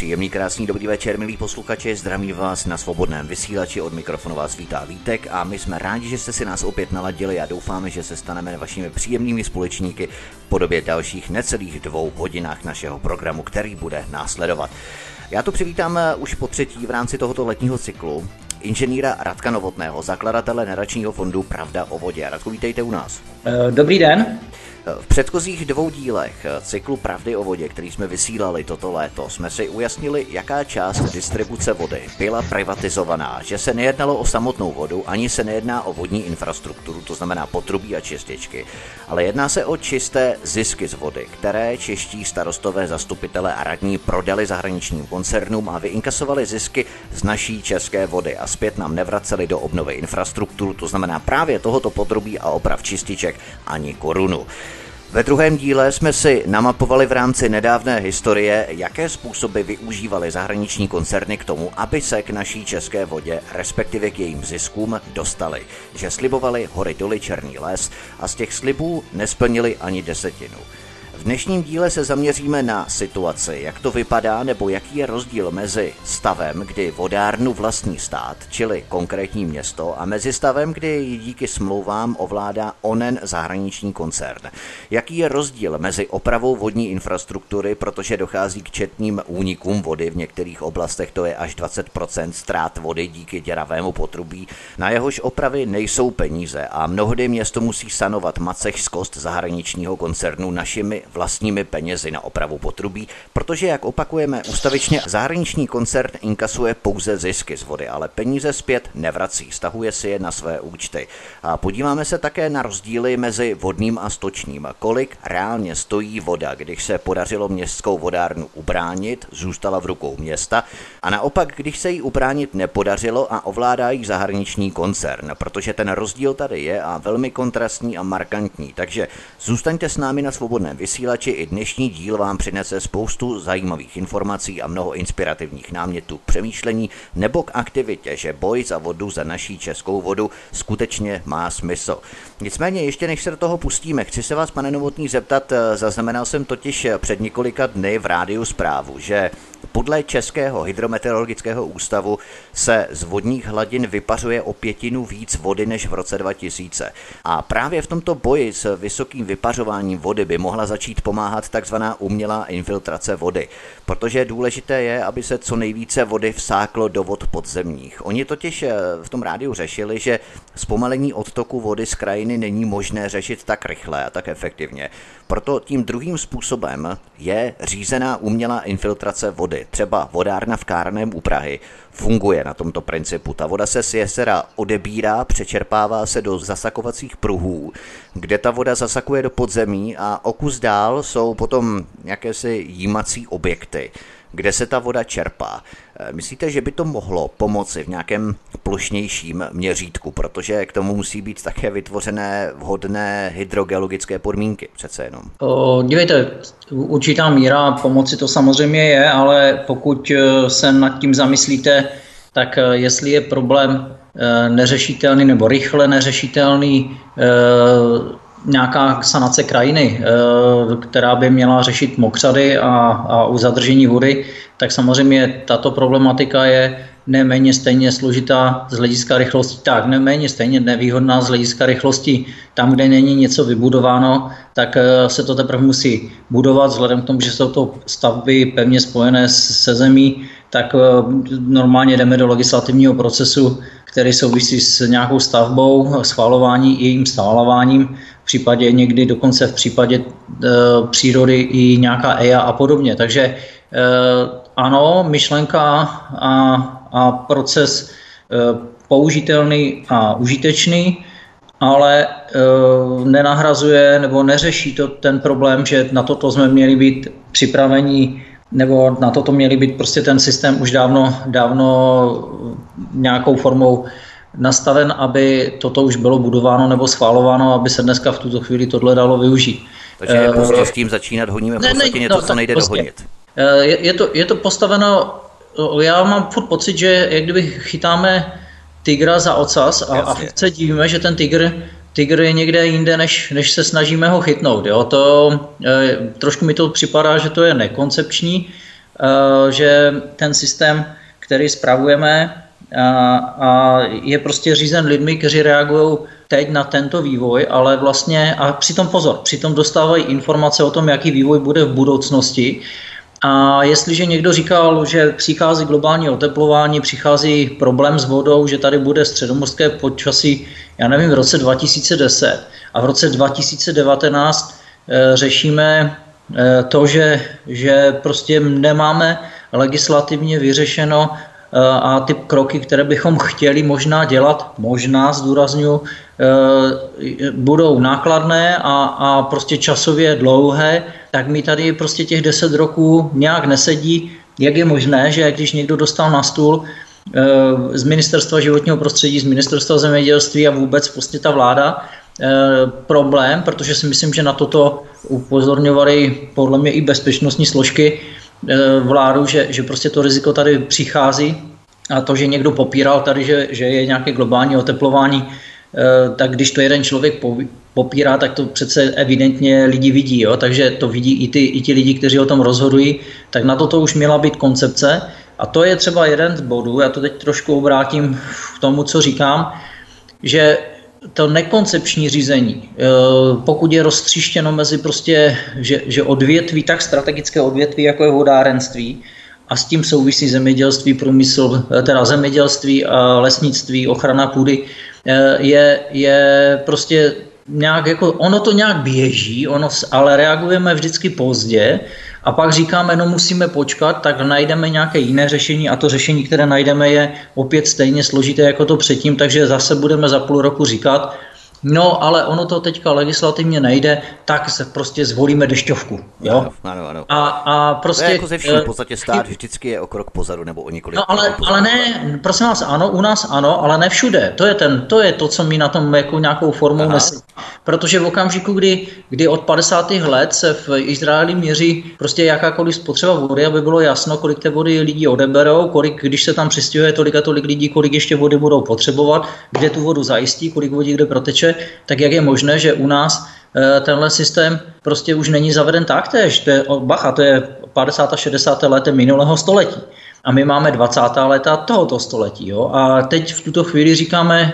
Příjemný, krásný, dobrý večer, milí posluchači, zdraví vás na svobodném vysílači, od mikrofonu vás vítá Vítek a my jsme rádi, že jste si nás opět naladili a doufáme, že se staneme vašimi příjemnými společníky v podobě dalších necelých dvou hodinách našeho programu, který bude následovat. Já tu přivítám eh, už po třetí v rámci tohoto letního cyklu inženýra Radka Novotného, zakladatele nadačního fondu Pravda o vodě. Radku, vítejte u nás. Eh, dobrý den. V předchozích dvou dílech cyklu Pravdy o vodě, který jsme vysílali toto léto, jsme si ujasnili, jaká část distribuce vody byla privatizovaná, že se nejednalo o samotnou vodu, ani se nejedná o vodní infrastrukturu, to znamená potrubí a čističky, ale jedná se o čisté zisky z vody, které čeští starostové, zastupitelé a radní prodali zahraničním koncernům a vyinkasovali zisky z naší české vody a zpět nám nevraceli do obnovy infrastrukturu, to znamená právě tohoto potrubí a oprav čističek ani korunu. Ve druhém díle jsme si namapovali v rámci nedávné historie, jaké způsoby využívaly zahraniční koncerny k tomu, aby se k naší české vodě, respektive k jejím ziskům, dostali. Že slibovali hory doly černý les a z těch slibů nesplnili ani desetinu. V dnešním díle se zaměříme na situaci, jak to vypadá nebo jaký je rozdíl mezi stavem, kdy vodárnu vlastní stát, čili konkrétní město, a mezi stavem, kdy ji díky smlouvám ovládá onen zahraniční koncern. Jaký je rozdíl mezi opravou vodní infrastruktury, protože dochází k četným únikům vody, v některých oblastech to je až 20% ztrát vody díky děravému potrubí, na jehož opravy nejsou peníze a mnohdy město musí sanovat macech z kost zahraničního koncernu našimi vlastními penězi na opravu potrubí, protože, jak opakujeme ustavičně, zahraniční koncern inkasuje pouze zisky z vody, ale peníze zpět nevrací, stahuje si je na své účty. A podíváme se také na rozdíly mezi vodním a stočním. Kolik reálně stojí voda, když se podařilo městskou vodárnu ubránit, zůstala v rukou města, a naopak, když se jí ubránit nepodařilo a ovládá ji zahraniční koncern, protože ten rozdíl tady je a velmi kontrastní a markantní. Takže zůstaňte s námi na svobodném vysílání vysílači i dnešní díl vám přinese spoustu zajímavých informací a mnoho inspirativních námětů k přemýšlení nebo k aktivitě, že boj za vodu, za naší českou vodu skutečně má smysl. Nicméně ještě než se do toho pustíme, chci se vás, pane Novotný, zeptat, eh, zaznamenal jsem totiž před několika dny v rádiu zprávu, že podle Českého hydrometeorologického ústavu se z vodních hladin vypařuje o pětinu víc vody než v roce 2000. A právě v tomto boji s vysokým vypařováním vody by mohla začít pomáhat takzvaná umělá infiltrace vody, protože důležité je, aby se co nejvíce vody vsáklo do vod podzemních. Oni totiž eh, v tom rádiu řešili, že zpomalení odtoku vody z krajiny není možné řešit tak rychle a tak efektivně. Proto tím druhým způsobem je řízená umělá infiltrace vody třeba vodárna v Kárném u Prahy, funguje na tomto principu. Ta voda se z jezera odebírá, přečerpává se do zasakovacích pruhů, kde ta voda zasakuje do podzemí a o kus dál jsou potom jakési jímací objekty kde se ta voda čerpá. Eh, myslíte, že by to mohlo pomoci v nějakém plošnějším měřítku, protože k tomu musí být také vytvořené vhodné hydrogeologické podmínky přece jenom? Dívejte, určitá míra pomoci to samozřejmě je, ale pokud eh, se nad tím zamyslíte, tak eh, jestli je problém neřešitelný nebo rychle neřešitelný nějaká sanace krajiny, eh, která by měla řešit mokřady a, a uzadržení vody, tak samozřejmě tato problematika je neméně stejně složitá z hlediska rychlosti, tak neméně stejně nevýhodná z hlediska rychlosti. Tam, kde není něco vybudováno, tak eh, se to teprve musí budovat, vzhledem k tomu, že jsou to stavby pevně spojené se zemí, tak eh, normálně jdeme do legislativního procesu, který souvisí s nějakou stavbou, schvalování i jejím stálováním případě někdy dokonce v případě e, přírody i nějaká EIA a podobně. Takže e, ano, myšlenka a, a proces e, použitelný a užitečný, ale e, nenahrazuje nebo neřeší to ten problém, že na toto jsme měli být připraveni nebo na toto měli být prostě ten systém už dávno, dávno nějakou formou nastaven, aby toto už bylo budováno nebo schválováno, aby se dneska v tuto chvíli tohle dalo využít. Takže uh, prostě s tím začínat honíme v podstatě ne, něco, no, co nejde prostě, dohonit. Uh, je, je, to, je to postaveno, já mám furt pocit, že jak kdyby chytáme tygra za ocas a, a se divíme, že ten tygr tygr je někde jinde, než, než se snažíme ho chytnout. Jo? To, e, trošku mi to připadá, že to je nekoncepční že ten systém, který spravujeme, a, a je prostě řízen lidmi, kteří reagují teď na tento vývoj, ale vlastně, a přitom pozor, přitom dostávají informace o tom, jaký vývoj bude v budoucnosti. A jestliže někdo říkal, že přichází globální oteplování, přichází problém s vodou, že tady bude středomorské počasí, já nevím, v roce 2010 a v roce 2019 e, řešíme e, to, že, že prostě nemáme legislativně vyřešeno Eh, a ty kroky, které bychom chtěli možná dělat, možná zdůraznuju, eh, budou nákladné a, a prostě časově dlouhé, tak mi tady prostě těch deset roků nějak nesedí. Jak je možné, že když někdo dostal na stůl eh, z ministerstva životního prostředí, z ministerstva zemědělství a vůbec prostě ta vláda. Problém, protože si myslím, že na toto upozorňovali podle mě i bezpečnostní složky, Eh, vládu, že, že prostě to riziko tady přichází. A to, že někdo popíral tady, že, že je nějaké globální oteplování, eh, tak když to jeden člověk popírá, tak to přece evidentně lidi vidí, jo? takže to vidí i, ty, i ti lidi, kteří o tom rozhodují, tak na toto už měla být koncepce a to je třeba jeden z bodů, já to teď trošku obrátím k tomu, co říkám, že to nekoncepční řízení, eh, pokud je roztříštěno mezi prostě, že, že odvětví, tak strategické odvětví, jako je vodárenství, a s tím souvisí zemědělství, průmysl, eh, teda zemědělství, a lesnictví, ochrana půdy, eh, je, je prostě nějak jako, ono to nějak běží, ono, ale reagujeme vždycky pozdě a pak říkáme, no musíme počkat, tak najdeme nějaké jiné řešení. A to řešení, které najdeme, je opět stejně složité jako to předtím, takže zase budeme za půl roku říkat, No, ale ono to teďka legislativně nejde, tak se prostě zvolíme dešťovku. Jo? Ano, ano, ano. A, a prostě, to je jako ze vším, v podstatě stát vždycky je o krok pozadu nebo o několik No ale, ale ne, prosím vás, ano, u nás ano, ale ne všude. To je, ten, to, je to, co mi na tom jako nějakou formou nesí. Protože v okamžiku, kdy, kdy od 50. let se v Izraeli měří prostě jakákoliv spotřeba vody, aby bylo jasno, kolik té vody lidi odeberou, kolik, když se tam přistěhuje tolik a tolik lidí, kolik ještě vody budou potřebovat, kde tu vodu zajistí, kolik vody kde proteče, tak jak je možné, že u nás eh, tenhle systém prostě už není zaveden taktéž. To je, bacha, to je 50. a 60. let minulého století. A my máme 20. leta tohoto století. Jo? A teď v tuto chvíli říkáme,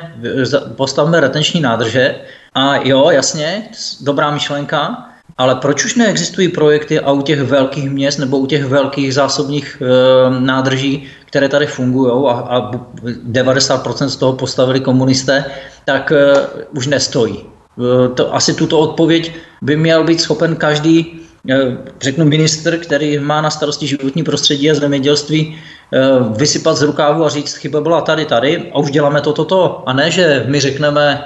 postavme retenční nádrže. A jo, jasně, dobrá myšlenka, ale proč už neexistují projekty a u těch velkých měst nebo u těch velkých zásobních e, nádrží, které tady fungují a, a 90% z toho postavili komunisté, tak e, už nestojí. E, to, asi tuto odpověď by měl být schopen každý, řeknu minister, který má na starosti životní prostředí a zemědělství, vysypat z rukávu a říct, chyba byla tady, tady a už děláme toto, to, to. A ne, že my řekneme,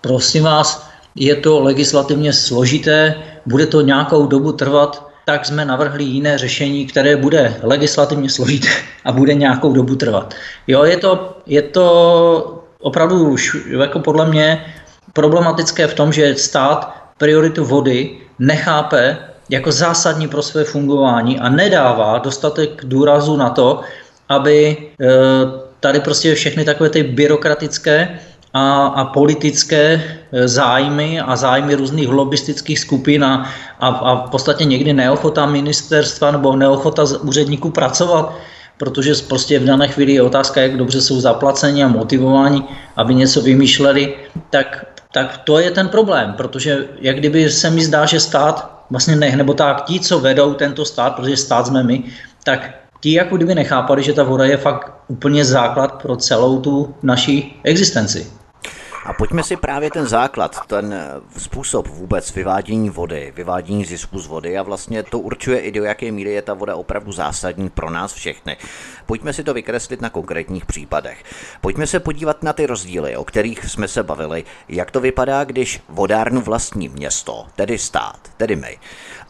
prosím vás, je to legislativně složité, bude to nějakou dobu trvat, tak jsme navrhli jiné řešení, které bude legislativně složité a bude nějakou dobu trvat. Jo, je to, je to opravdu už jako podle mě problematické v tom, že stát prioritu vody nechápe jako zásadní pro své fungování a nedává dostatek důrazu na to, aby eh, tady prostě všechny takové ty byrokratické a, a politické e, zájmy a zájmy různých lobistických skupin a, a, a v podstatě někdy neochota ministerstva nebo neochota úředníků pracovat, protože prostě v dané chvíli je otázka, jak dobře jsou zaplaceni a motivováni, aby něco vymýšleli, tak, tak to je ten problém, protože jak kdyby se mi zdá, že stát vlastně ne, nebo tak ti, co vedou tento stát, protože stát jsme my, tak ti jako kdyby nechápali, že ta voda je fakt úplně základ pro celou tu naší existenci. A pojďme si právě ten základ, ten eh, způsob vůbec vyvádění vody, vyvádění zisku z vody a vlastně to určuje i do jaké míry je ta voda opravdu zásadní pro nás všechny. Pojďme si to vykreslit na konkrétních případech. Pojďme se podívat na ty rozdíly, o kterých jsme se bavili, jak to vypadá, když vodárnu vlastní město, tedy stát, tedy my.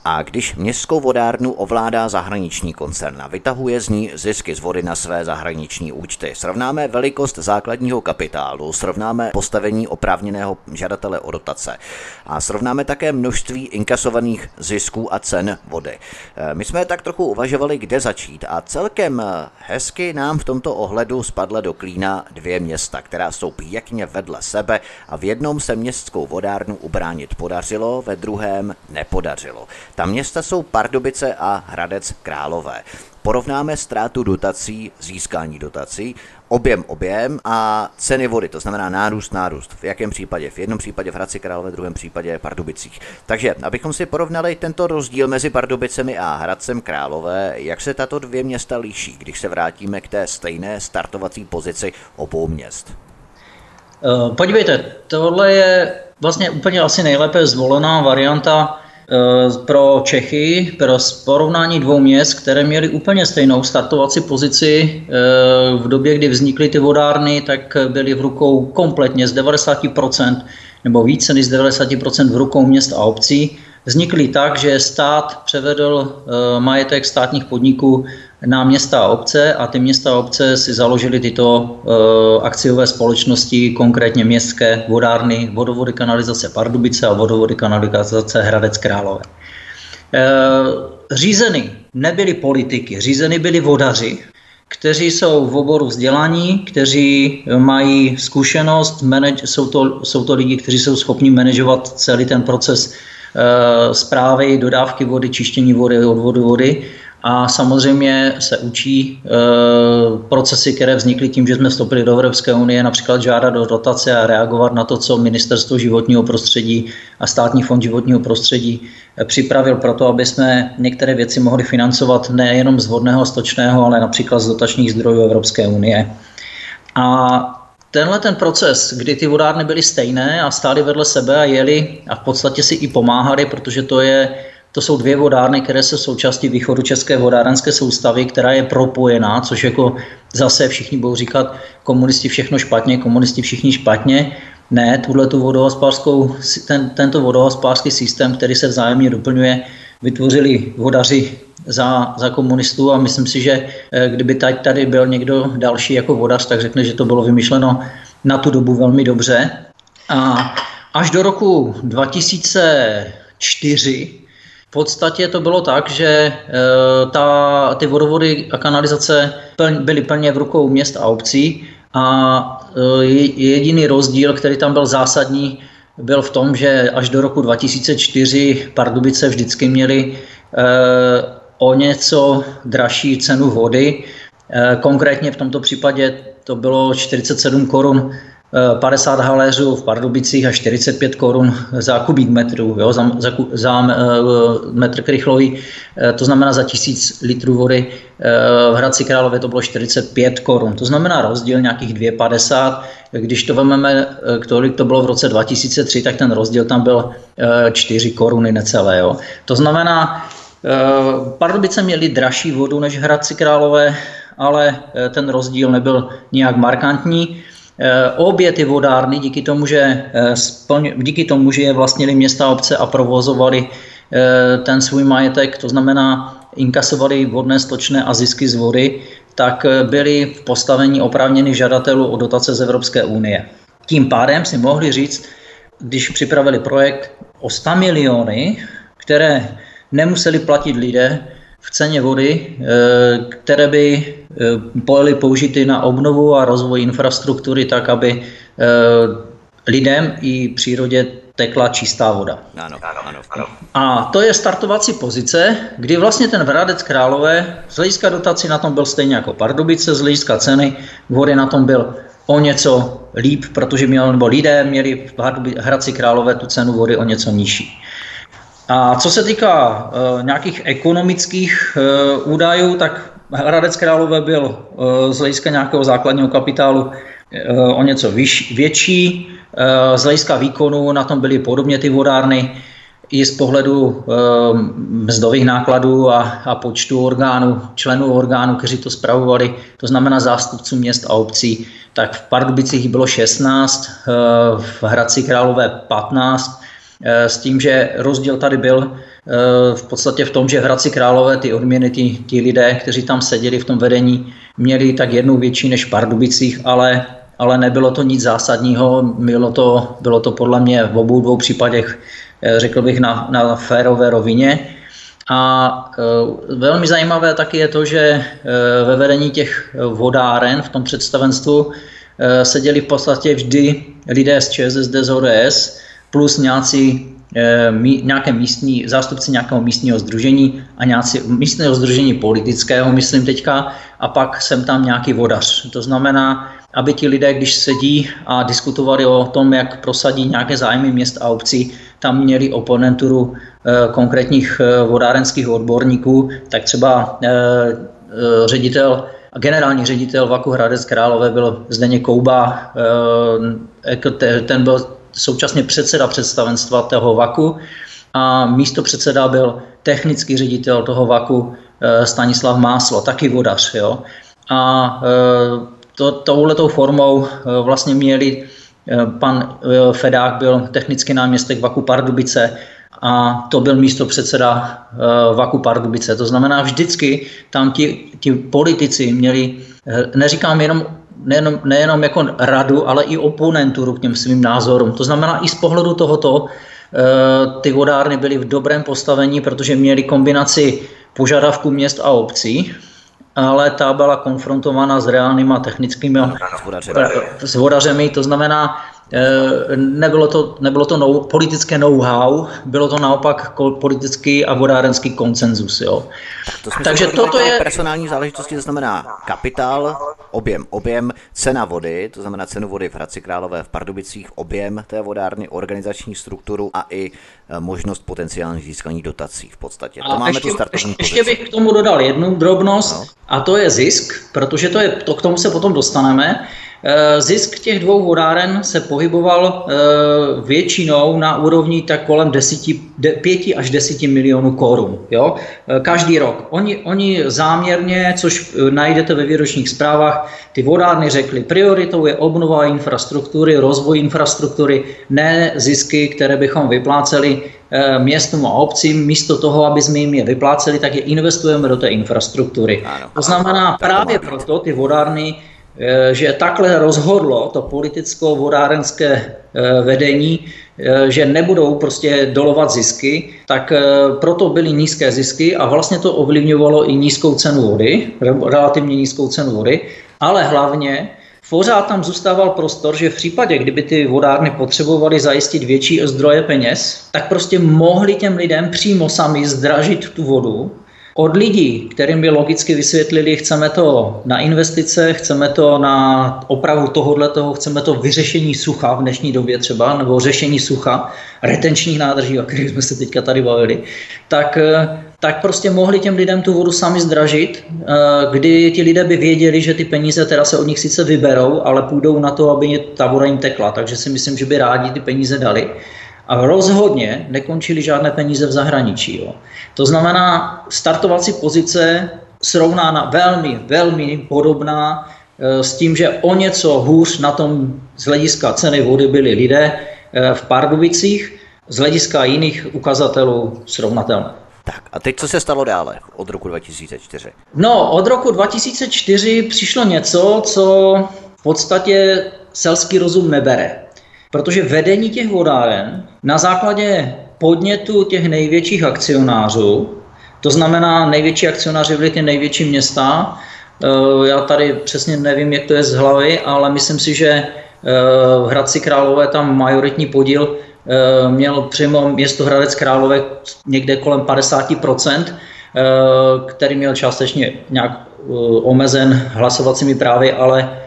A když městskou vodárnu ovládá zahraniční koncern a vytahuje z ní zisky z vody na své zahraniční účty, srovnáme velikost základního kapitálu, srovnáme postavení oprávněného žadatele o dotace a srovnáme také množství inkasovaných zisků a cen vody. E, my jsme tak trochu uvažovali, kde začít a celkem hezky nám v tomto ohledu spadla do klína dvě města, která jsou pěkně vedle sebe a v jednom se městskou vodárnu ubránit podařilo, ve druhém nepodařilo. Ta města jsou Pardubice a Hradec Králové. porovnáme ztrátu dotací, získání dotací, objem, objem a ceny vody, to znamená nárůst, nárůst. V jakém případě? V jednom případě v Hradci Králové, v druhém případě Pardubicích. Takže, abychom si porovnali tento rozdíl mezi Pardubicemi a Hradcem Králové, jak se tato dvě města liší, když se vrátíme k té stejné startovací pozici obou měst? Eh, podívejte, tohle je vlastně úplně asi nejlépe zvolená varianta pro Čechy, pro porovnání dvou měst, které měly úplně stejnou startovací pozici eh, v době, kdy vznikly ty vodárny, tak byly v rukou kompletně z 90% nebo více než z 90% v rukou měst a obcí. Vznikly tak, že stát převedl eh, majetek státních podniků na města a obce a ty města a obce si založily tyto eh, akciové společnosti, konkrétně městské vodárny, vodovody kanalizace Pardubice a vodovody kanalizace Hradec Králové. Eh, řízeny nebyly politiky, řízeny byly vodaři, kteří jsou v oboru vzdělaní, kteří mají zkušenost, manage, jsou, to, jsou to lidi, kteří jsou schopni manažovat celý ten proces Eh, zprávy, dodávky vody, čištění vody, odvodu vody a samozřejmě se učí e, procesy, které vznikly tím, že jsme vstoupili do Evropské unie, například žádat o dotace a reagovat na to, co Ministerstvo životního prostředí a Státní fond životního prostředí připravil pro to, aby jsme některé věci mohli financovat nejenom z vodného stočného, ale například z dotačních zdrojů Evropské unie. A tenhle ten proces, kdy ty vodárny byly stejné a stály vedle sebe a jeli a v podstatě si i pomáhali, protože to je to jsou dvě vodárny, které jsou součástí východu české vodárenské soustavy, která je propojená, což jako zase všichni budou říkat, komunisti všechno špatně, komunisti všichni špatně. Ne, tuhle tu vodohospodářskou, ten, tento vodohospodářský systém, který se vzájemně doplňuje, vytvořili vodaři za, za komunistů a myslím si, že eh, kdyby tady, tady byl někdo další jako vodař, tak řekne, že to bylo vymyšleno na tu dobu velmi dobře. A až do roku 2004 v podstatě to bylo tak, že eh, ta, ty vodovody a kanalizace byly plně v rukou měst a obcí a eh, jediný rozdíl, který tam byl zásadní, byl v tom, že až do roku 2004 Pardubice vždycky měly o něco dražší cenu vody. Eh, konkrétně v tomto případě to bylo 47 korun 50 eh, haléřů v Pardubicích a 45 korun za kubík metru, jo, za, za, za uh, metr krychlový, to znamená za tisíc litrů vody. V Hradci Králové to bylo 45 korun, to znamená rozdíl nějakých 2,50. Když to vezmeme, kolik to bylo v roce 2003, tak ten rozdíl tam byl 4 koruny necelé. Jo. To znamená, Eh, Pardubice měly dražší vodu než Hradci Králové, ale eh, ten rozdíl nebyl nijak markantní. Eh, obě ty vodárny díky tomu, že, díky tomu, že je vlastnili města obce a provozovali ten svůj majetek, to znamená inkasovali vodné, stočné a zisky z vody, tak byli v postavení oprávněných žadatelů o dotace z Evropské unie. Tím pádem si mohli říct, když připravili projekt o 100 miliony, které nemuseli platit lidé v ceně vody, eh, které by eh, byly použity na obnovu a rozvoj infrastruktury tak, aby eh, lidem i přírodě tekla čistá voda. Ano, ano, ano. A to je startovací pozice, kdy vlastně ten Hradec Králové z hlediska dotací na tom byl stejně jako Pardubice, z hlediska ceny vody na tom byl o něco líp, protože měl, nebo lidé měli v Hradci Králové tu cenu vody o něco nižší. A co se týká uh, nějakých ekonomických uh, údajů, tak Hradec Králové byl uh, z hlediska nějakého základního kapitálu uh, o něco vyš, větší. Uh, z hlediska výkonu na tom byly podobně ty vodárny i z pohledu mzdových nákladů a, a počtu orgánů, členů orgánů, kteří to spravovali, to znamená zástupců měst a obcí, tak v Pardubicích bylo 16, uh, v Hradci Králové 15, Eh, s tím, že rozdíl tady byl eh, v podstatě v tom, že Hradci Králové ty odměny, ty, ty lidé, kteří tam seděli v tom vedení, měli tak jednou větší než v Pardubicích, ale, ale nebylo to nic zásadního, bylo to, bylo to podle mě v obou dvou případech, eh, řekl bych, na, na férové rovině. A e, velmi zajímavé taky je to, že e, ve vedení těch vodáren v tom představenstvu e, seděli v podstatě vždy lidé z ČSSD z ODS, plus nějací nějaké místní, zástupci nějakého místního združení a nějaký místního združení politického, myslím teďka, a pak jsem tam nějaký vodař. To znamená, aby ti lidé, když sedí a diskutovali o tom, jak prosadí nějaké zájmy měst a obcí, tam měli oponenturu eh, konkrétních eh, vodárenských odborníků, tak třeba eh, ředitel generální ředitel Vaku Hradec Králové byl Zdeněk Kouba, ten byl současně předseda představenstva toho Vaku a místo předseda byl technický ředitel toho Vaku Stanislav Máslo, taky vodař. Jo? A to, touhletou formou eh, vlastně měli, eh, pan eh, Fedák byl technický náměstek Vaku Pardubice a to byl místo předseda Vaku Pardubice. To znamená, vždycky tam ti, ti politici měli, neříkám jenom nejenom, nejenom jako radu, ale i oponenturu k těm svým názorům. To znamená, i z pohledu tohoto ty vodárny byly v dobrém postavení, protože měly kombinaci požadavků měst a obcí, ale ta byla konfrontována s reálnými technickými s vodařemi. To znamená, Eh, nebylo to, nebylo to nou, politické know-how, bylo to naopak politický a vodárenský koncenzus. Jo. To Takže toto je... Personální záležitosti, to znamená kapitál, objem, objem, cena vody, to znamená cenu vody v Hradci Králové v Pardubicích, objem té vodárny, organizační strukturu a i eh, možnost potenciálních získání dotací v podstatě. To a máme ještě, tu startovní ještě, ještě bych k tomu dodal jednu drobnost no. a to je zisk, protože to je, to k tomu se potom dostaneme. Eh, zisk těch dvou vodáren se pohyboval eh, většinou na úrovni tak kolem 10, 5 až 10 milionů korun. Jo? Eh, každý rok. Oni, oni záměrně, což najdete ve výročních zprávách, ty vodárny řekly, prioritou je obnova infrastruktury, rozvoj infrastruktury, ne zisky, které bychom vypláceli městům a obcím, místo toho, aby jsme jim je vypláceli, tak je investujeme do té infrastruktury. Ano, to znamená, právě proto ty vodárny že takhle rozhodlo to politicko-vodárenské eh, vedení, eh, že nebudou prostě dolovat zisky, tak proto byly nízké zisky a vlastně to ovlivňovalo i nízkou cenu vody, relativně nízkou cenu vody, ale hlavně pořád tam zůstával prostor, že v případě, kdyby ty vodárny potřebovaly zajistit větší zdroje peněz, tak prostě mohli těm lidem přímo sami zdražit tu vodu od lidí, kterým by logicky vysvětlili, chceme to na investice, chceme to na opravu tohohle toho, chceme to vyřešení sucha v dnešní době třeba, nebo řešení sucha, retenčních nádrží, o kterých jsme se teďka tady bavili, tak, tak prostě mohli těm lidem tu vodu sami zdražit, eh, kdy ti lidé by věděli, že ty peníze teda se od nich sice vyberou, ale půjdou na to, aby ta voda jim tekla, takže si myslím, že by rádi ty peníze dali a rozhodně nekončily žádné peníze v zahraničí. Jo. To znamená, startovací pozice srovnána velmi, velmi podobná e, s tím, že o něco hůř na tom z hlediska ceny vody byli lidé e, v Pardubicích, z hlediska jiných ukazatelů srovnatelné. Tak a teď co se stalo dále od roku 2004? No, od roku 2004 přišlo něco, co v podstatě selský rozum nebere. Protože vedení těch vodáren na základě podnětu těch největších akcionářů, to znamená největší akcionáři byly ty největší města, eh, já tady přesně nevím, jak to je z hlavy, ale myslím si, že eh, v Hradci Králové tam majoritní podíl eh, měl přímo město Hradec Králové někde kolem 50%, který měl částečně nějak omezen hlasovacími právy, ale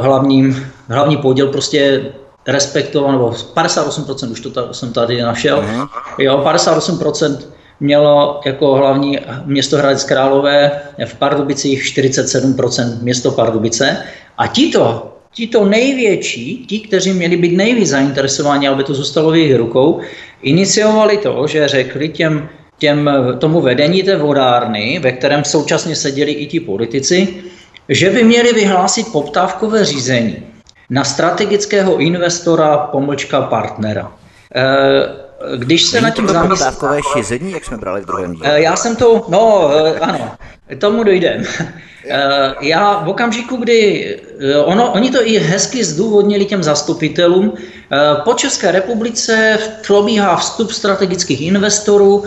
hlavním, hlavní podíl prostě respektoval, nebo 58% už to tady, jsem tady našel, uh-huh. jo, 58% mělo jako hlavní město Hradec Králové v Pardubicích 47% město Pardubice. A tito, tito největší, ti, kteří měli být nejvíc zainteresováni, aby to zůstalo v jejich rukou, iniciovali to, že řekli těm, těm, tomu vedení té vodárny, ve kterém současně seděli i ti politici, že by měli vyhlásit poptávkové řízení na strategického investora pomlčka partnera. Eh, když se Není na tím zamyslíte... šizení, jak jsme brali v druhém díle? Eh, já jsem to, no eh, ano, tomu dojdem. Já v okamžiku, kdy ono, oni to i hezky zdůvodnili těm zastupitelům, po České republice probíhá vstup strategických investorů.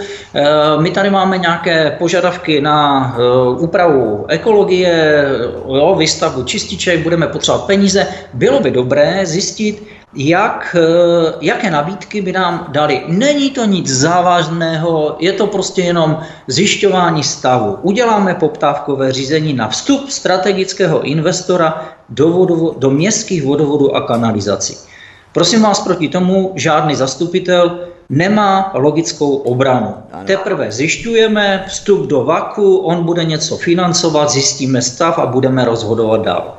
My tady máme nějaké požadavky na úpravu ekologie, jo, výstavbu čističek, budeme potřebovat peníze. Bylo by dobré zjistit, jak, eh, jaké nabídky by nám dali. Není to nic závažného, je to prostě jenom zjišťování stavu. Uděláme poptávkové řízení na vstup strategického investora do, vodovo, do městských vodovodů a kanalizací. Prosím vás, proti tomu žádný zastupitel nemá logickou obranu. Ano. Teprve zjišťujeme vstup do vaku, on bude něco financovat, zjistíme stav a budeme rozhodovat dál.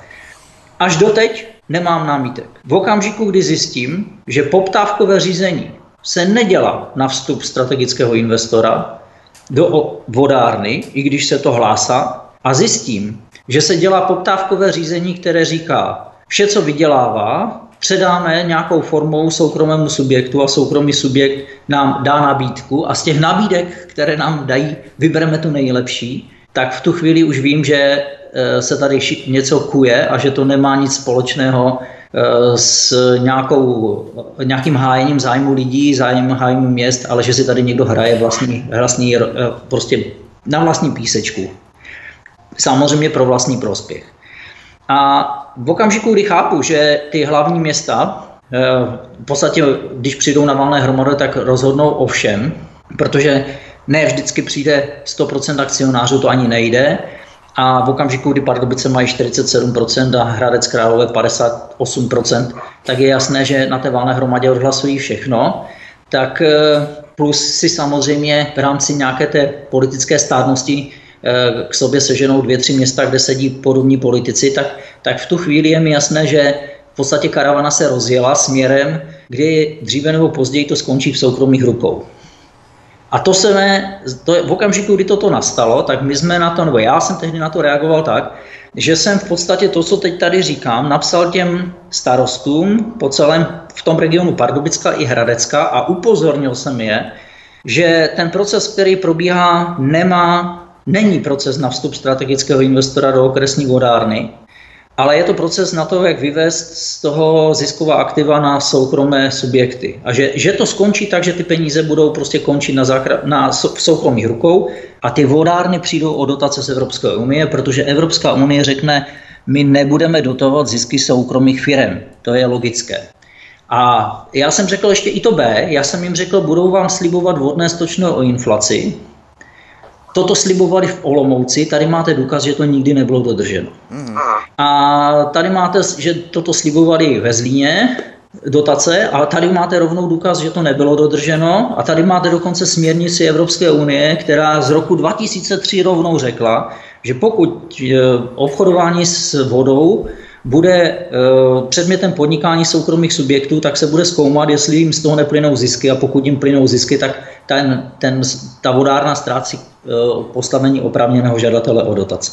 Až doteď nemám námitek. V okamžiku, kdy zjistím, že poptávkové řízení se nedělá na vstup strategického investora do vodárny, i když se to hlásá, a zjistím, že se dělá poptávkové řízení, které říká, vše, co vydělává, předáme nějakou formou soukromému subjektu a soukromý subjekt nám dá nabídku a z těch nabídek, které nám dají, vybereme tu nejlepší, tak v tu chvíli už vím, že se tady něco kuje a že to nemá nic společného eh, s nějakou, nějakým hájením zájmu lidí, zájmem hájmu měst, ale že si tady někdo hraje vlastní, vlastní, eh, prostě na vlastní písečku. Samozřejmě pro vlastní prospěch. A v okamžiku, kdy chápu, že ty hlavní města, v podstatě, když přijdou na valné hromady, tak rozhodnou o všem, protože ne vždycky přijde 100% akcionářů, to ani nejde, a v okamžiku, kdy Pardubice mají 47% a Hradec Králové 58%, tak je jasné, že na té valné hromadě odhlasují všechno. Tak eh, plus si samozřejmě v rámci nějaké té politické státnosti eh, k sobě seženou dvě, tři města, kde sedí podobní politici, tak, tak v tu chvíli je mi jasné, že v podstatě karavana se rozjela směrem, kdy dříve nebo později to skončí v soukromých rukou. A to se ne, to je, v okamžiku, kdy toto nastalo, tak my jsme na to, nebo já jsem tehdy na to reagoval tak, že jsem v podstatě to, co teď tady říkám, napsal těm starostům po celém v tom regionu Pardubicka i Hradecka a upozornil jsem je, že ten proces, který probíhá, nemá, není proces na vstup strategického investora do okresní vodárny, ale je to proces na to, jak vyvést z toho zisková aktiva na soukromé subjekty. A že, že to skončí tak, že ty peníze budou prostě končit na, záchra- na v soukromých rukou a ty vodárny přijdou o dotace z Evropské unie, protože Evropská unie řekne, my nebudeme dotovat zisky soukromých firm. To je logické. A já jsem řekl ještě i to B, já jsem jim řekl, budou vám slibovat vodné stočné o inflaci, Toto slibovali v Olomouci, tady máte důkaz, že to nikdy nebylo dodrženo. Mm. A tady máte, že toto slibovali ve Zlíně, dotace, ale tady máte rovnou důkaz, že to nebylo dodrženo a tady máte dokonce směrnici Evropské unie, která z roku 2003 rovnou řekla, že pokud e, obchodování s vodou bude e, předmětem podnikání soukromých subjektů, tak se bude zkoumat, jestli jim z toho neplynou zisky a pokud jim plynou zisky, tak ten, ten, ta vodárna ztrácí e, postavení oprávněného žadatele o dotace.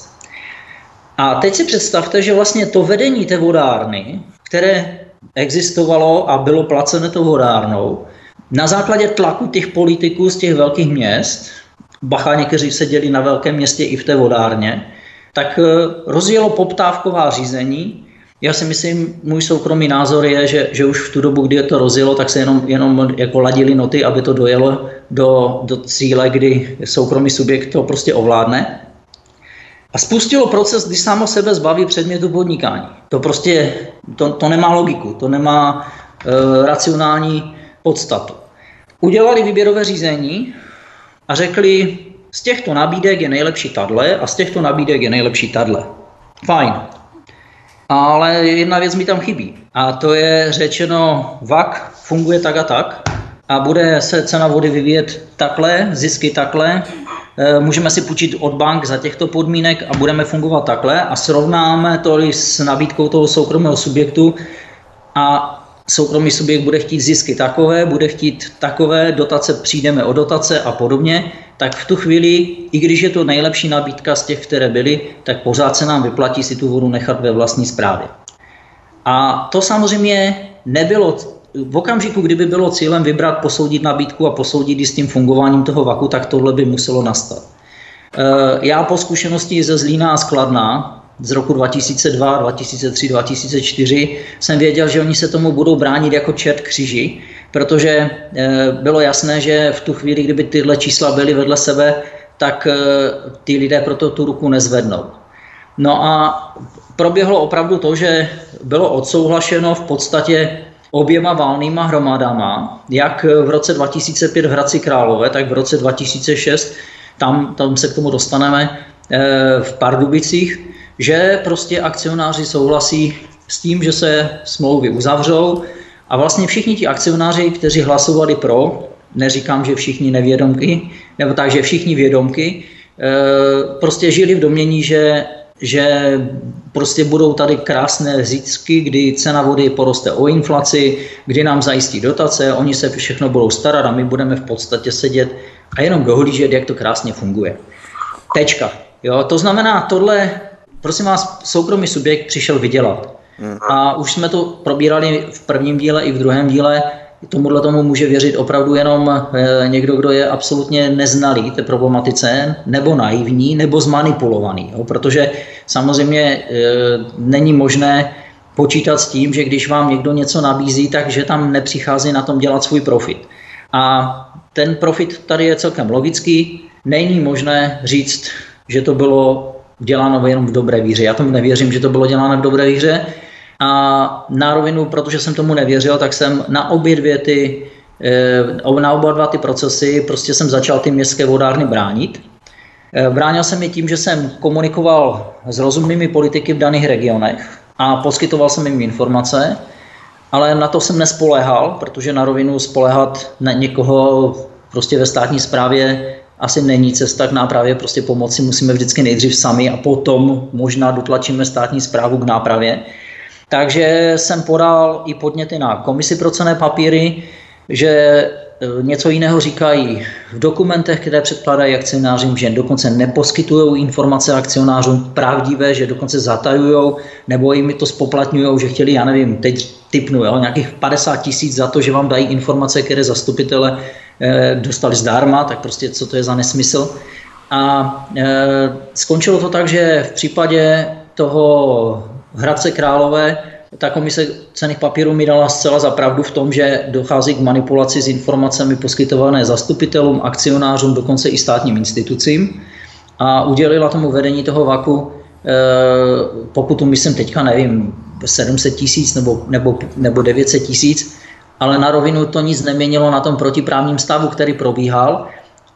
A teď si představte, že vlastně to vedení té vodárny, které existovalo a bylo placené tou vodárnou, na základě tlaku těch politiků z těch velkých měst, bacha někteří seděli na velkém městě i v té vodárně, tak e, rozjelo poptávková řízení. Já si myslím, můj soukromý názor je, že, že už v tu dobu, kdy je to rozjelo, tak se jenom, jenom jako ladili noty, aby to dojelo do, do cíle, kdy soukromý subjekt to prostě ovládne. A spustilo proces, kdy samo sebe zbaví předmětu podnikání. To prostě, to, to nemá logiku, to nemá e, racionální podstatu. Udělali výběrové řízení a řekli, z těchto nabídek je nejlepší tadle a z těchto nabídek je nejlepší tadle. Fajn. Ale jedna věc mi tam chybí. A to je řečeno, VAK funguje tak a tak a bude se cena vody vyvíjet takhle, zisky takle, Eh, můžeme si půjčit od bank za těchto podmínek a budeme fungovat takhle a srovnáme to s nabídkou toho soukromého subjektu a soukromý subjekt bude chtít zisky takové, bude chtít takové, dotace přijdeme o dotace a podobně, tak v tu chvíli, i když je to nejlepší nabídka z těch, které byly, tak pořád se nám vyplatí si tu vodu nechat ve vlastní správě. A to samozřejmě nebylo v okamžiku, kdyby bylo cílem vybrat, posoudit nabídku a posoudit i s tím fungováním toho vaku, tak tohle by muselo nastat. Eh, já po zkušenosti ze Zlína a Skladná z roku 2002, 2003, 2004 jsem věděl, že oni se tomu budou bránit jako čert křiži, protože eh, bylo jasné, že v tu chvíli, kdyby tyhle čísla byly vedle sebe, tak eh, ty lidé proto tu ruku nezvednou. No a proběhlo opravdu to, že bylo odsouhlašeno v podstatě oběma válnýma hromadama, jak v roce 2005 v Hradci Králové, tak v roce 2006, tam, tam se k tomu dostaneme, eh, v Pardubicích, že prostě akcionáři souhlasí s tím, že se smlouvy uzavřou a vlastně všichni ti akcionáři, kteří hlasovali pro, neříkám, že všichni nevědomky, nebo tak, že všichni vědomky, eh, prostě žili v domění, že že prostě budou tady krásné zítřky, kdy cena vody poroste o inflaci, kdy nám zajistí dotace, oni se všechno budou starat a my budeme v podstatě sedět a jenom dohlížet, jak to krásně funguje. Tečka. Jo, to znamená, tohle, prosím vás, soukromý subjekt přišel vydělat. Mhm. A už jsme to probírali v prvním díle i v druhém díle, tomuhle tomu může věřit opravdu jenom eh, někdo, kdo je absolutně neznalý té problematice, nebo naivní, nebo zmanipulovaný. Jo? Protože samozřejmě e, není možné počítat s tím, že když vám někdo něco nabízí, takže tam nepřichází na tom dělat svůj profit. A ten profit tady je celkem logický. Není možné říct, že to bylo děláno jenom v dobré víře. Já tomu nevěřím, že to bylo děláno v dobré víře. A na rovinu, protože jsem tomu nevěřil, tak jsem na obě dvě ty, eh, na oba dva ty procesy prostě jsem začal ty městské vodárny bránit. Eh, bránil jsem je tím, že jsem komunikoval s rozumnými politiky v daných regionech a poskytoval jsem jim informace, ale na to jsem nespoléhal, protože na rovinu spolehat na někoho prostě ve státní správě asi není cesta k nápravě, prostě pomoci musíme vždycky nejdřív sami a potom možná dotlačíme státní zprávu k nápravě. Takže jsem podal i podněty na komisi pro cené papíry, že e, něco jiného říkají v dokumentech, které předkládají akcionářům, že dokonce neposkytují informace akcionářům pravdivé, že dokonce zatajují, nebo jim to spoplatňují, že chtěli, já nevím, teď typnu, jo, nějakých 50 tisíc za to, že vám dají informace, které zastupitele dostali zdarma, tak prostě co to je za nesmysl. A e, skončilo to tak, že v případě toho Hradce Králové ta komise cených papírů mi dala zcela za pravdu v tom, že dochází k manipulaci s informacemi poskytované zastupitelům, akcionářům, dokonce i státním institucím a udělila tomu vedení toho VAKu eh, pokud tu myslím teďka, nevím, 700 tisíc nebo, nebo, nebo 900 tisíc, ale na rovinu to nic neměnilo na tom protiprávním stavu, který probíhal.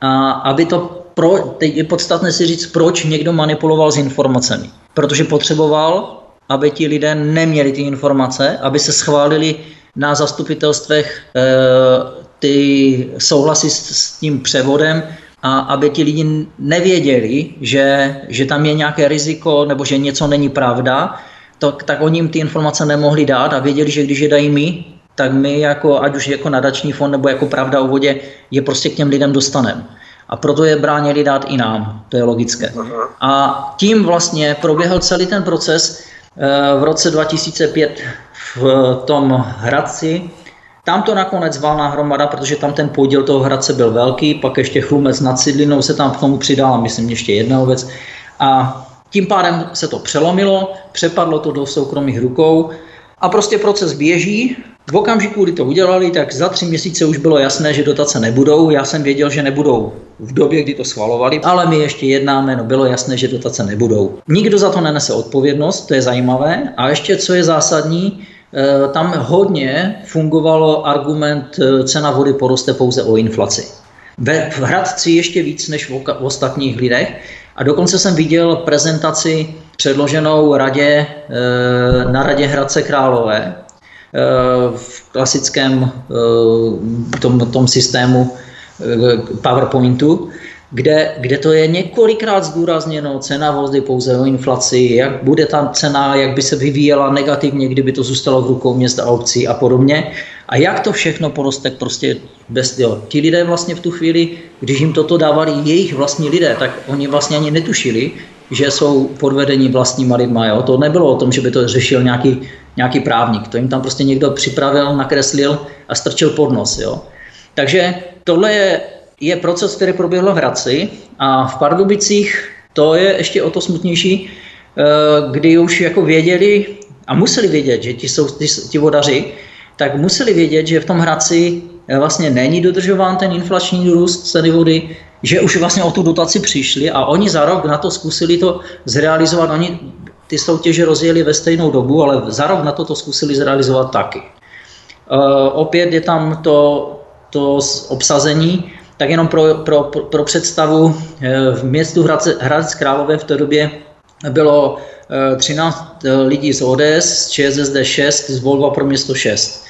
A aby to pro, teď je podstatné si říct, proč někdo manipuloval s informacemi. Protože potřeboval aby ti lidé neměli ty informace, aby se schválili na zastupitelstvech e, ty souhlasy s, s tím převodem a aby ti lidi nevěděli, že, že tam je nějaké riziko nebo že něco není pravda, tak, tak oni jim ty informace nemohli dát a věděli, že když je dají my, tak my jako, ať už jako nadační fond nebo jako pravda o vodě, je prostě k těm lidem dostaneme. A proto je bránili dát i nám, to je logické. A tím vlastně proběhl celý ten proces, v roce 2005 v tom Hradci. Tam to nakonec valná hromada, protože tam ten podíl toho Hradce byl velký, pak ještě chlumec nad Sidlinou se tam k tomu přidala, myslím, ještě jedna věc. A tím pádem se to přelomilo, přepadlo to do soukromých rukou a prostě proces běží. V okamžiku, kdy to udělali, tak za tři měsíce už bylo jasné, že dotace nebudou. Já jsem věděl, že nebudou v době, kdy to schvalovali, ale my ještě jednáme, no bylo jasné, že dotace nebudou. Nikdo za to nenese odpovědnost, to je zajímavé. A ještě, co je zásadní, eh, tam hodně fungovalo argument eh, cena vody poroste pouze o inflaci. Ve v Hradci ještě víc než v ostatních lidech. A dokonce jsem viděl prezentaci předloženou radě, eh, na radě Hradce Králové v klasickém tom, tom systému PowerPointu, kde, kde to je několikrát zdůrazněno, cena vody pouze o inflaci, jak bude ta cena, jak by se vyvíjela negativně, kdyby to zůstalo v rukou měst a obcí a podobně. A jak to všechno poroste prostě bez, jo, ti lidé vlastně v tu chvíli, když jim toto dávali jejich vlastní lidé, tak oni vlastně ani netušili, že jsou podvedení vlastníma lidma. Jo? To nebylo o tom, že by to řešil nějaký, nějaký právník. To jim tam prostě někdo připravil, nakreslil a strčil pod nos. Jo? Takže tohle je, je proces, který proběhl v Hradci a v Pardubicích to je ještě o to smutnější, eh, kdy už jako věděli a museli vědět, že ti, jsou, ti, ti vodaři, tak museli vědět, že v tom Hradci eh, vlastně není dodržován ten inflační růst ceny vody, že už vlastně o tu dotaci přišli a oni za rok na to zkusili to zrealizovat. Oni ty soutěže rozjeli ve stejnou dobu, ale za rok na to to zkusili zrealizovat taky. opět je tam to, to obsazení, tak jenom pro, pro, pro představu, v městu Hradec, Hradec Králové v té době bylo 13 lidí z ODS, z ČSSD 6, z Volva pro město 6.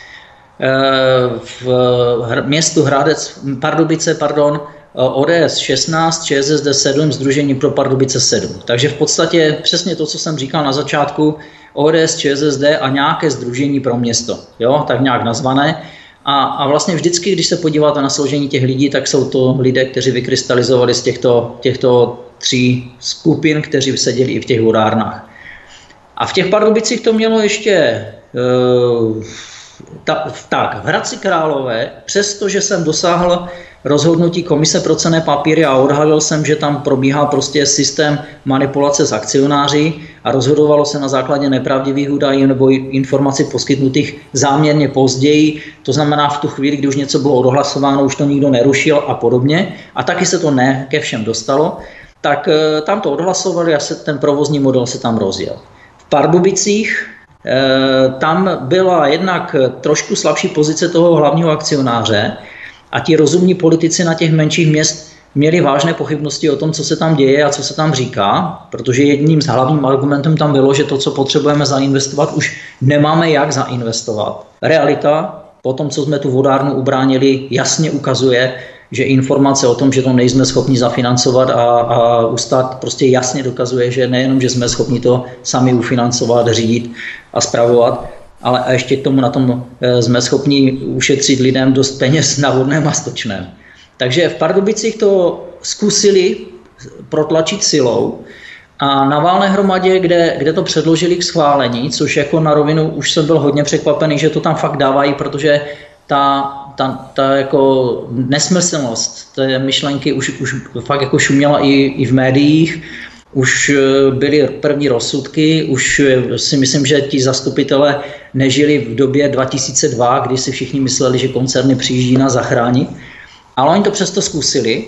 V městu Hradec, Pardubice, pardon, ODS 16, ČSSD 7, Združení pro Pardubice 7. Takže v podstatě přesně to, co jsem říkal na začátku, ODS, ČSSD a nějaké združení pro město, jo, tak nějak nazvané. A, a vlastně vždycky, když se podíváte na složení těch lidí, tak jsou to lidé, kteří vykrystalizovali z těchto, těchto tří skupin, kteří seděli i v těch vodárnách. A v těch Pardubicích to mělo ještě uh, ta, tak, v Hradci Králové, přestože jsem dosáhl rozhodnutí Komise pro cené papíry a odhalil jsem, že tam probíhá prostě systém manipulace s akcionáři a rozhodovalo se na základě nepravdivých údajů nebo informací poskytnutých záměrně později. To znamená v tu chvíli, kdy už něco bylo odhlasováno, už to nikdo nerušil a podobně. A taky se to ne ke všem dostalo. Tak e, tam to odhlasovali a se, ten provozní model se tam rozjel. V Pardubicích tam byla jednak trošku slabší pozice toho hlavního akcionáře, a ti rozumní politici na těch menších měst měli vážné pochybnosti o tom, co se tam děje a co se tam říká, protože jedním z hlavním argumentem tam bylo, že to, co potřebujeme zainvestovat, už nemáme jak zainvestovat. Realita, po tom, co jsme tu vodárnu ubránili, jasně ukazuje, že informace o tom, že to nejsme schopni zafinancovat a, a ustát, prostě jasně dokazuje, že nejenom, že jsme schopni to sami ufinancovat, řídit a spravovat, ale a ještě k tomu na tom eh, jsme schopni ušetřit lidem dost peněz na vodném a stočném. Takže v Pardubicích to zkusili protlačit silou a na válné hromadě, kde, kde to předložili k schválení, což jako na rovinu už jsem byl hodně překvapený, že to tam fakt dávají, protože ta, ta, ta jako nesmyslnost té myšlenky už, už fakt jako šuměla i, i v médiích. Už eh, byly první rozsudky, už eh, si myslím, že ti zastupitele nežili v době 2002, kdy si všichni mysleli, že koncerny přijíždí na zachránit, ale oni to přesto zkusili.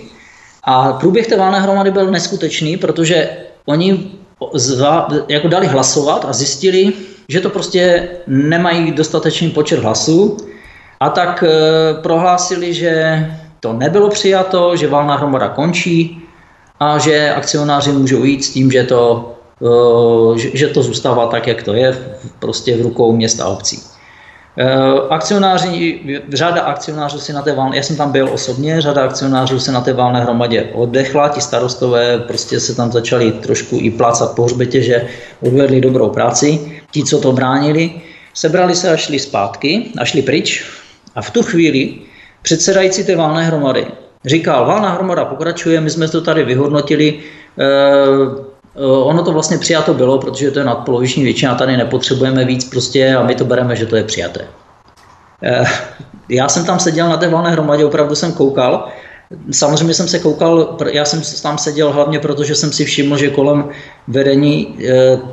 A průběh té válné hromady byl neskutečný, protože oni zva, jako dali hlasovat a zjistili, že to prostě nemají dostatečný počet hlasů a tak e, prohlásili, že to nebylo přijato, že válná hromada končí a že akcionáři můžou jít s tím, že to, eh, že to zůstává tak, jak to je, prostě v rukou města a obcí. Eh, akcionáři, řada akcionářů si na té válné, já jsem tam byl osobně, řada akcionářů se na té válné hromadě oddechla, ti starostové prostě se tam začali trošku i plácat po hřbetě, že odvedli dobrou práci. Ti, co to bránili, sebrali se a šli zpátky a šli pryč. A v tu chvíli předsedající té válné hromady Říkal, valná hromada pokračuje, my jsme to tady vyhodnotili, e, ono to vlastně přijato bylo, protože to je nadpoloviční většina, tady nepotřebujeme víc prostě a my to bereme, že to je přijaté. E, já jsem tam seděl na té valné hromadě, opravdu jsem koukal, Samozřejmě jsem se koukal, já jsem tam seděl hlavně proto, že jsem si všiml, že kolem vedení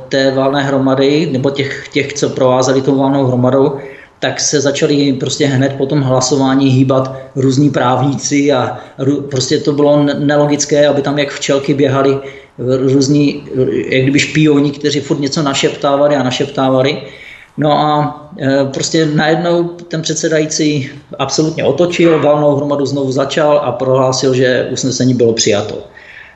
té valné hromady, nebo těch, těch co provázeli tou valnou hromadou, tak se začali prostě hned po tom hlasování hýbat různí právníci a prostě to bylo nelogické, aby tam jak včelky běhali různí, jak kdyby špioni, kteří furt něco našeptávali a našeptávali. No a e, prostě najednou ten předsedající absolutně otočil, valnou hromadu znovu začal a prohlásil, že usnesení bylo přijato.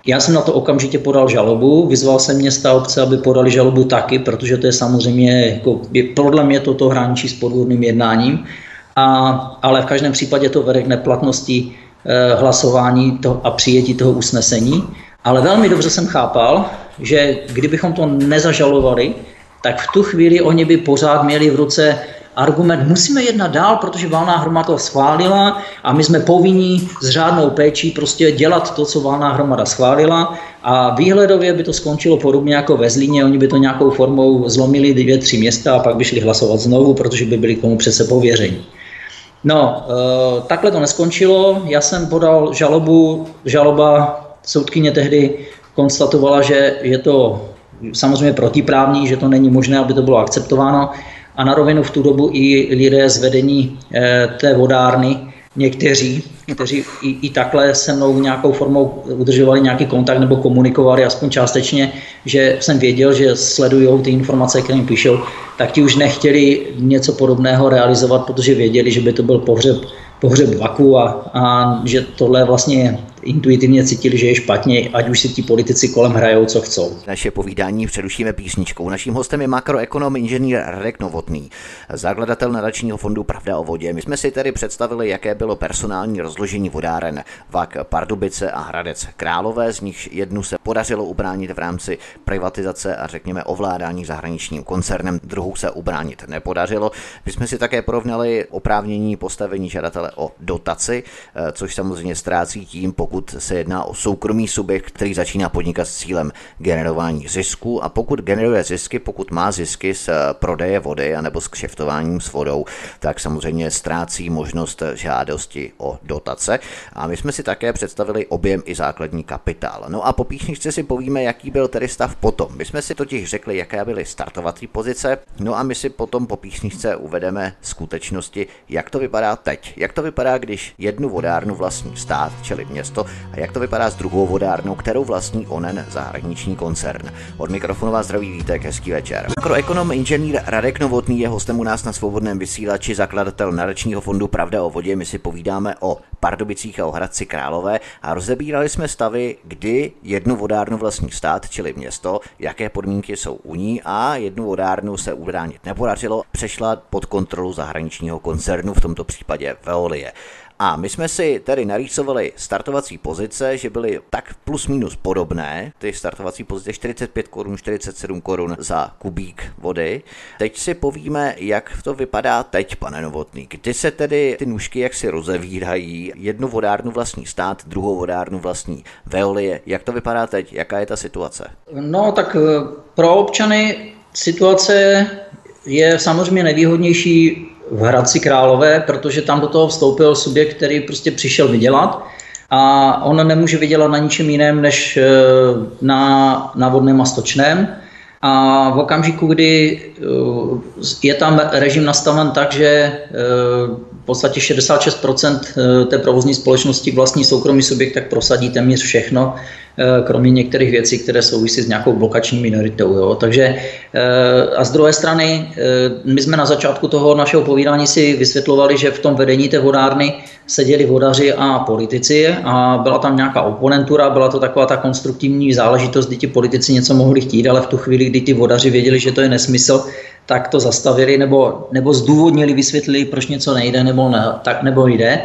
Já jsem na to okamžitě podal žalobu, vyzval jsem města obce, aby podali žalobu taky, protože to je samozřejmě, jako, je, podle mě toto hraničí s podvodným jednáním, a, ale v každém případě to vede k neplatnosti eh, hlasování to, a přijetí toho usnesení. Ale velmi dobře jsem chápal, že kdybychom to nezažalovali, tak v tu chvíli oni by pořád měli v ruce argument, musíme jednat dál, protože válná hromada to schválila a my jsme povinni s řádnou péčí prostě dělat to, co válná hromada schválila a výhledově by to skončilo podobně jako ve Zlíně, oni by to nějakou formou zlomili dvě, tři města a pak by šli hlasovat znovu, protože by byli k tomu přece pověření. No, e, takhle to neskončilo. Já jsem podal žalobu, žaloba soudkyně tehdy konstatovala, že je to samozřejmě protiprávní, že to není možné, aby to bylo akceptováno a na rovinu v tu dobu i lidé z vedení eh, té vodárny někteří, kteří i, i takhle se mnou nějakou formou udržovali nějaký kontakt nebo komunikovali aspoň částečně, že jsem věděl, že sledují ty informace, které mi píšou, tak ti už nechtěli něco podobného realizovat, protože věděli, že by to byl pohřeb pohřeb vaku a, a že tohle vlastně intuitivně cítili, že je špatně, ať už si ti politici kolem hrajou, co chcou. Naše povídání přerušíme písničkou. Naším hostem je makroekonom inženýr Radek Novotný, zakladatel nadačního fondu Pravda o vodě. My jsme si tedy představili, jaké bylo personální rozložení vodáren Vak Pardubice a Hradec Králové, z nich jednu se podařilo ubránit v rámci privatizace a řekněme ovládání zahraničním koncernem, druhou se ubránit nepodařilo. My jsme si také porovnali oprávnění postavení žadatele o dotaci, eh, což samozřejmě ztrácí tím, pokud se jedná o soukromý subjekt, který začíná podnikat s cílem generování zisku a pokud generuje zisky, pokud má zisky z eh, prodeje vody anebo s kšeftováním s vodou, tak samozřejmě ztrácí možnost žádosti o dotace. A my jsme si také představili objem i základní kapitál. No a po píšničce si povíme, jaký byl tedy stav potom. My jsme si totiž řekli, jaké byly startovací pozice, no a my si potom po píšničce uvedeme skutečnosti, jak to vypadá teď. Jak to vypadá, když jednu vodárnu vlastní stát, čili město, a jak to vypadá s druhou vodárnou, kterou vlastní onen zahraniční koncern. Od mikrofonu vás zdraví Vítek, hezký večer. Makroekonom inženýr Radek Novotný je hostem u nás na svobodném vysílači, zakladatel nadačního fondu Pravda o vodě. My si povídáme o Pardubicích a o Hradci Králové a rozebírali jsme stavy, kdy jednu vodárnu vlastní stát, čili město, jaké podmínky jsou u ní a jednu vodárnu se ubránit nepodařilo, přešla pod kontrolu zahraničního koncernu, v tomto případě Veolie. A my jsme si tedy narýsovali startovací pozice, že byly tak plus minus podobné, ty startovací pozice 45 korun, 47 korun za kubík vody. Teď si povíme, jak to vypadá teď, pane Novotný. Kdy se tedy ty nůžky jak si rozevírají, jednu vodárnu vlastní stát, druhou vodárnu vlastní Veolie. Jak to vypadá teď? Jaká je ta situace? No tak eh, pro občany situace je samozřejmě nevýhodnější v Hradci Králové, protože tam do toho vstoupil subjekt, který prostě přišel vydělat a on nemůže vydělat na ničem jiném než eh, na, na vodném a stočném. A v okamžiku, kdy eh, je tam režim nastaven tak, že eh, v podstatě 66% té provozní společnosti vlastní soukromý subjekt, tak prosadí téměř všechno, Eh, kromě některých věcí, které souvisí s nějakou blokační minoritou. Jo. Takže eh, a z druhé strany, eh, my jsme na začátku toho našeho povídání si vysvětlovali, že v tom vedení té vodárny seděli vodaři a politici a byla tam nějaká oponentura, byla to taková ta konstruktivní záležitost, kdy ti politici něco mohli chtít, ale v tu chvíli, kdy ti vodaři věděli, že to je nesmysl, tak to zastavili nebo, nebo zdůvodnili, vysvětlili, proč něco nejde nebo, ne, tak, nebo jde. E,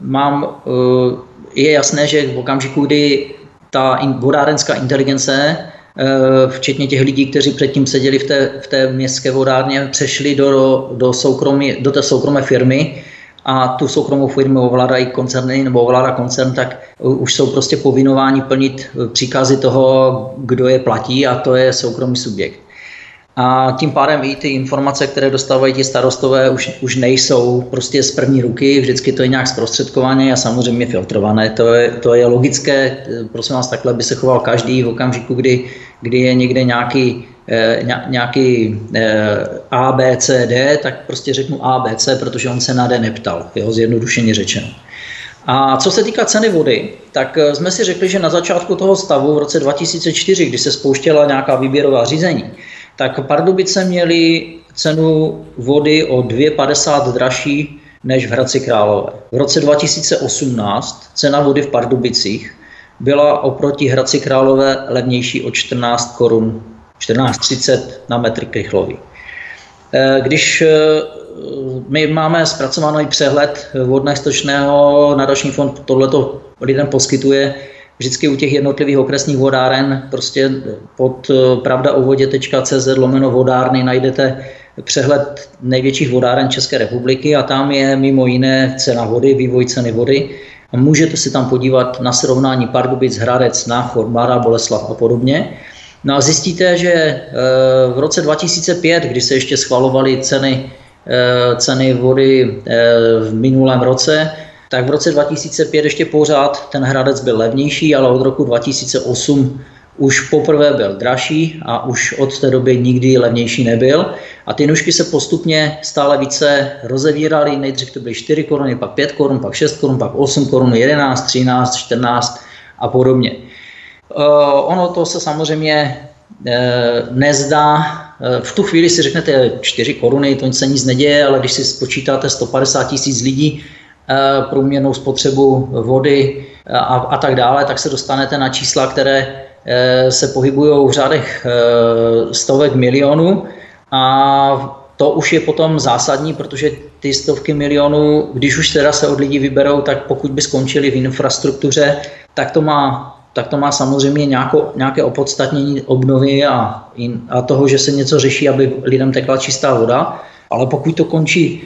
mám e, je jasné, že v okamžiku, kdy ta vodárenská inteligence, eh, včetně těch lidí, kteří předtím seděli v té, v té městské vodárně, přešli do, do, soukromí, do té soukromé firmy a tu soukromou firmu ovládají koncerny nebo ovládá koncern, tak už jsou prostě povinováni plnit příkazy toho, kdo je platí a to je soukromý subjekt. A tím pádem i ty informace, které dostávají ti starostové, už, už nejsou prostě z první ruky, vždycky to je nějak zprostředkované a samozřejmě filtrované. To je, to je logické, prosím vás, takhle by se choval každý v okamžiku, kdy, kdy je někde nějaký, eh, nějaký eh, A, B, C, D, tak prostě řeknu A, B, C, protože on se na D neptal, jo, zjednodušeně řečeno. A co se týká ceny vody, tak eh, jsme si řekli, že na začátku toho stavu v roce 2004, kdy se spouštěla nějaká výběrová řízení, tak Pardubice měly cenu vody o 2,50 dražší než v Hradci Králové. V roce 2018 cena vody v Pardubicích byla oproti Hradci Králové levnější o 14 korun, 14,30 na metr krychlový. Eh, když eh, my máme zpracovaný přehled vodné stočného, nadační fond tohleto lidem poskytuje, vždycky u těch jednotlivých okresních vodáren prostě pod eh, pravdaovodě.cz lomeno vodárny najdete přehled největších vodáren České republiky a tam je mimo jiné cena vody, vývoj ceny vody. A můžete si tam podívat na srovnání Pardubic, Hradec, Náchod, Mara, Boleslav a podobně. No a zjistíte, že eh, v roce 2005, kdy se ještě schvalovaly ceny, eh, ceny vody v minulém roce, tak v roce 2005 ještě pořád ten Hradec byl levnější, ale od roku 2008 už poprvé byl dražší a už od té doby nikdy levnější nebyl. A ty nůžky se postupně stále více rozevíraly. Nejdřív to byly 4 koruny, pak 5 korun, pak 6 korun, pak 8 korun, 11, 13, 14 a podobně. Uh, ono to se samozřejmě uh, nezdá. Uh, v tu chvíli si řeknete 4 koruny, to se nic neděje, ale když si spočítáte 150 tisíc lidí, průměrnou spotřebu vody a, a tak dále, tak se dostanete na čísla, které se pohybují v řádech stovek milionů a to už je potom zásadní, protože ty stovky milionů, když už teda se od lidí vyberou, tak pokud by skončili v infrastruktuře, tak to má, tak to má samozřejmě nějako, nějaké opodstatnění obnovy a, a toho, že se něco řeší, aby lidem tekla čistá voda. Ale pokud to končí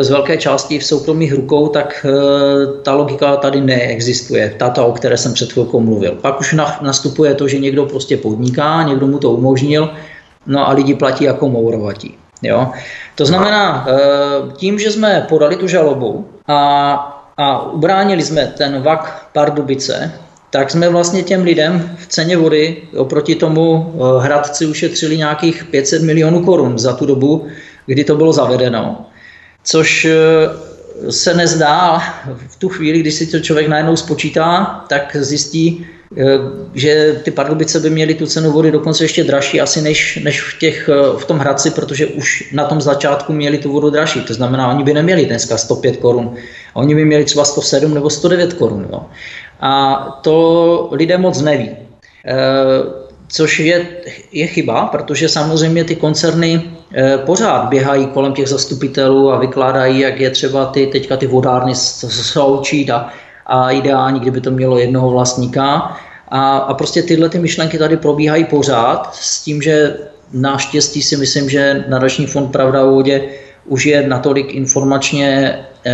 z velké části v soukromých rukou, tak e, ta logika tady neexistuje, tato, o které jsem před chvilkou mluvil. Pak už nastupuje to, že někdo prostě podniká, někdo mu to umožnil, no a lidi platí jako mourovatí. Jo? To znamená, eh, tím, že jsme podali tu žalobu a, a ubránili jsme ten vak Pardubice, tak jsme vlastně těm lidem v ceně vody oproti tomu eh, Hradci ušetřili nějakých 500 milionů korun za tu dobu, kdy to bylo zavedeno. Což eh, se nezdá v tu chvíli, když si to člověk najednou spočítá, tak zjistí, Eh, že ty Pardubice by měly tu cenu vody dokonce ještě dražší asi než, než v, těch, eh, v tom Hradci, protože už na tom začátku měli tu vodu dražší. To znamená, oni by neměli dneska 105 korun, oni by měli třeba 107 nebo 109 korun. Jo. A to lidé moc neví. Což je, je chyba, protože samozřejmě ty koncerny e, pořád běhají kolem těch zastupitelů a vykládají, jak je třeba ty, teďka ty vodárny sloučit a a ideální, kdyby to mělo jednoho vlastníka. A, a prostě tyhle ty myšlenky tady probíhají pořád s tím, že naštěstí si myslím, že nadační fond Pravda o vodě už je natolik informačně, eh,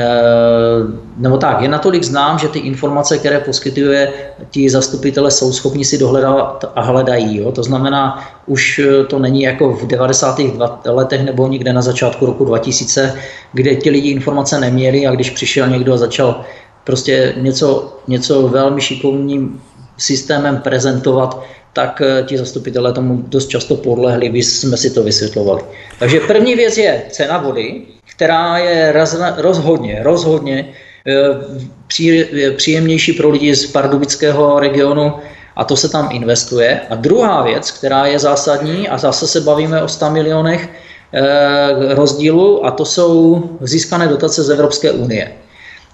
nebo tak, je natolik znám, že ty informace, které poskytuje ti zastupitele, jsou schopni si dohledat a hledají. Jo? To znamená, už to není jako v 90. letech nebo někde na začátku roku 2000, kde ti lidi informace neměli a když přišel někdo a začal prostě něco, něco velmi šikovným systémem prezentovat, tak eh, ti zastupitelé tomu dost často podlehli, vy jsme si to vysvětlovali. Takže první věc je cena vody, která je rozhodně, rozhodně eh, příjemnější pro lidi z pardubického regionu a to se tam investuje. A druhá věc, která je zásadní, a zase se bavíme o 100 milionech eh, rozdílu, a to jsou získané dotace z Evropské unie.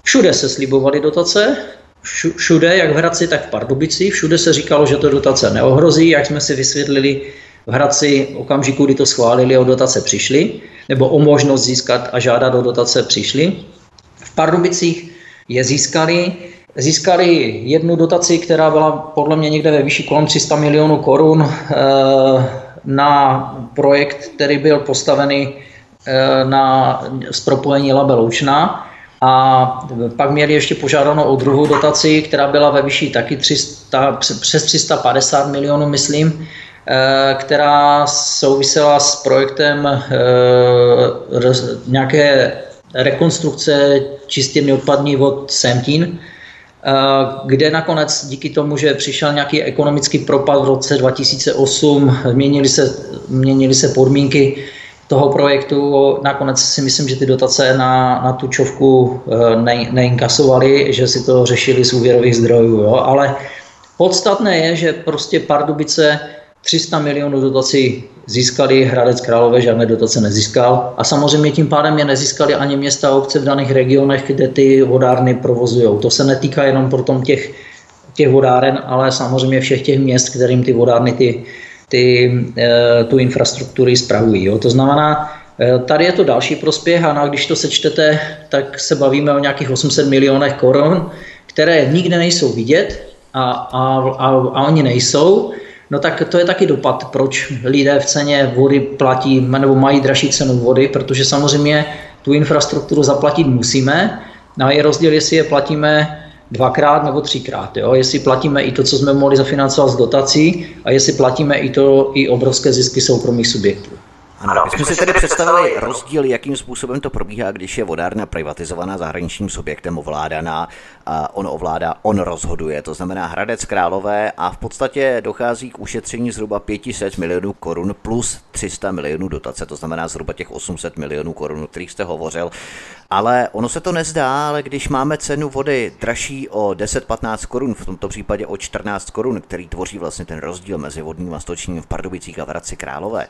Všude se slibovaly dotace, všude, jak v Hradci, tak v Pardubici, všude se říkalo, že to dotace neohrozí, jak jsme si vysvětlili v Hradci okamžiku, kdy to schválili, o dotace přišli, nebo o možnost získat a žádat o dotace přišli. V Pardubicích je získali, získali jednu dotaci, která byla podle mě někde ve výši kolem 300 milionů korun eh, na projekt, který byl postavený eh, na zpropojení Labe Loučná a pak měli ještě požádanou o druhou dotaci, která byla ve výši taky 300, přes 350 milionů, myslím, eh, která souvisela s projektem eh, nějaké rekonstrukce čistě odpadní vod Semtín, eh, kde nakonec díky tomu, že přišel nějaký ekonomický propad v roce 2008, měnily se, měnily se podmínky, toho projektu. Nakonec si myslím, že ty dotace na, na tučovku eh, ne, neinkasovali, že si to řešili z úvěrových zdrojů. Jo? Ale podstatné je, že prostě Pardubice 300 milionů dotací získali, Hradec Králové žádné dotace nezískal a samozřejmě tím pádem je nezískali ani města a obce v daných regionech, kde ty vodárny provozují. To se netýká jenom potom těch, těch vodáren, ale samozřejmě všech těch měst, kterým ty vodárny ty ty, eh, tu infrastrukturu spravují. Jo. To znamená, eh, tady je to další prospěch a když to sečtete, tak se bavíme o nějakých 800 milionech korun, které nikde nejsou vidět a, a, a, a oni nejsou. No tak to je taky dopad, proč lidé v ceně vody platí nebo mají dražší cenu vody, protože samozřejmě tu infrastrukturu zaplatit musíme. No a je rozdíl, jestli je platíme dvakrát nebo třikrát. Jo? Jestli platíme i to, co jsme mohli zafinancovat z dotací a jestli platíme i to i obrovské zisky soukromých subjektů. Ano, my jsme si tedy představili rozdíl, jakým způsobem to probíhá, když je vodárna privatizovaná zahraničním subjektem ovládaná on ovládá, on rozhoduje, to znamená Hradec Králové a v podstatě dochází k ušetření zhruba 500 milionů korun plus 300 milionů dotace, to znamená zhruba těch 800 milionů korun, o kterých jste hovořil. Ale ono se to nezdá, ale když máme cenu vody dražší o 10-15 korun, v tomto případě o 14 korun, který tvoří vlastně ten rozdíl mezi vodním a stočním v Pardubicích a v Hradci Králové,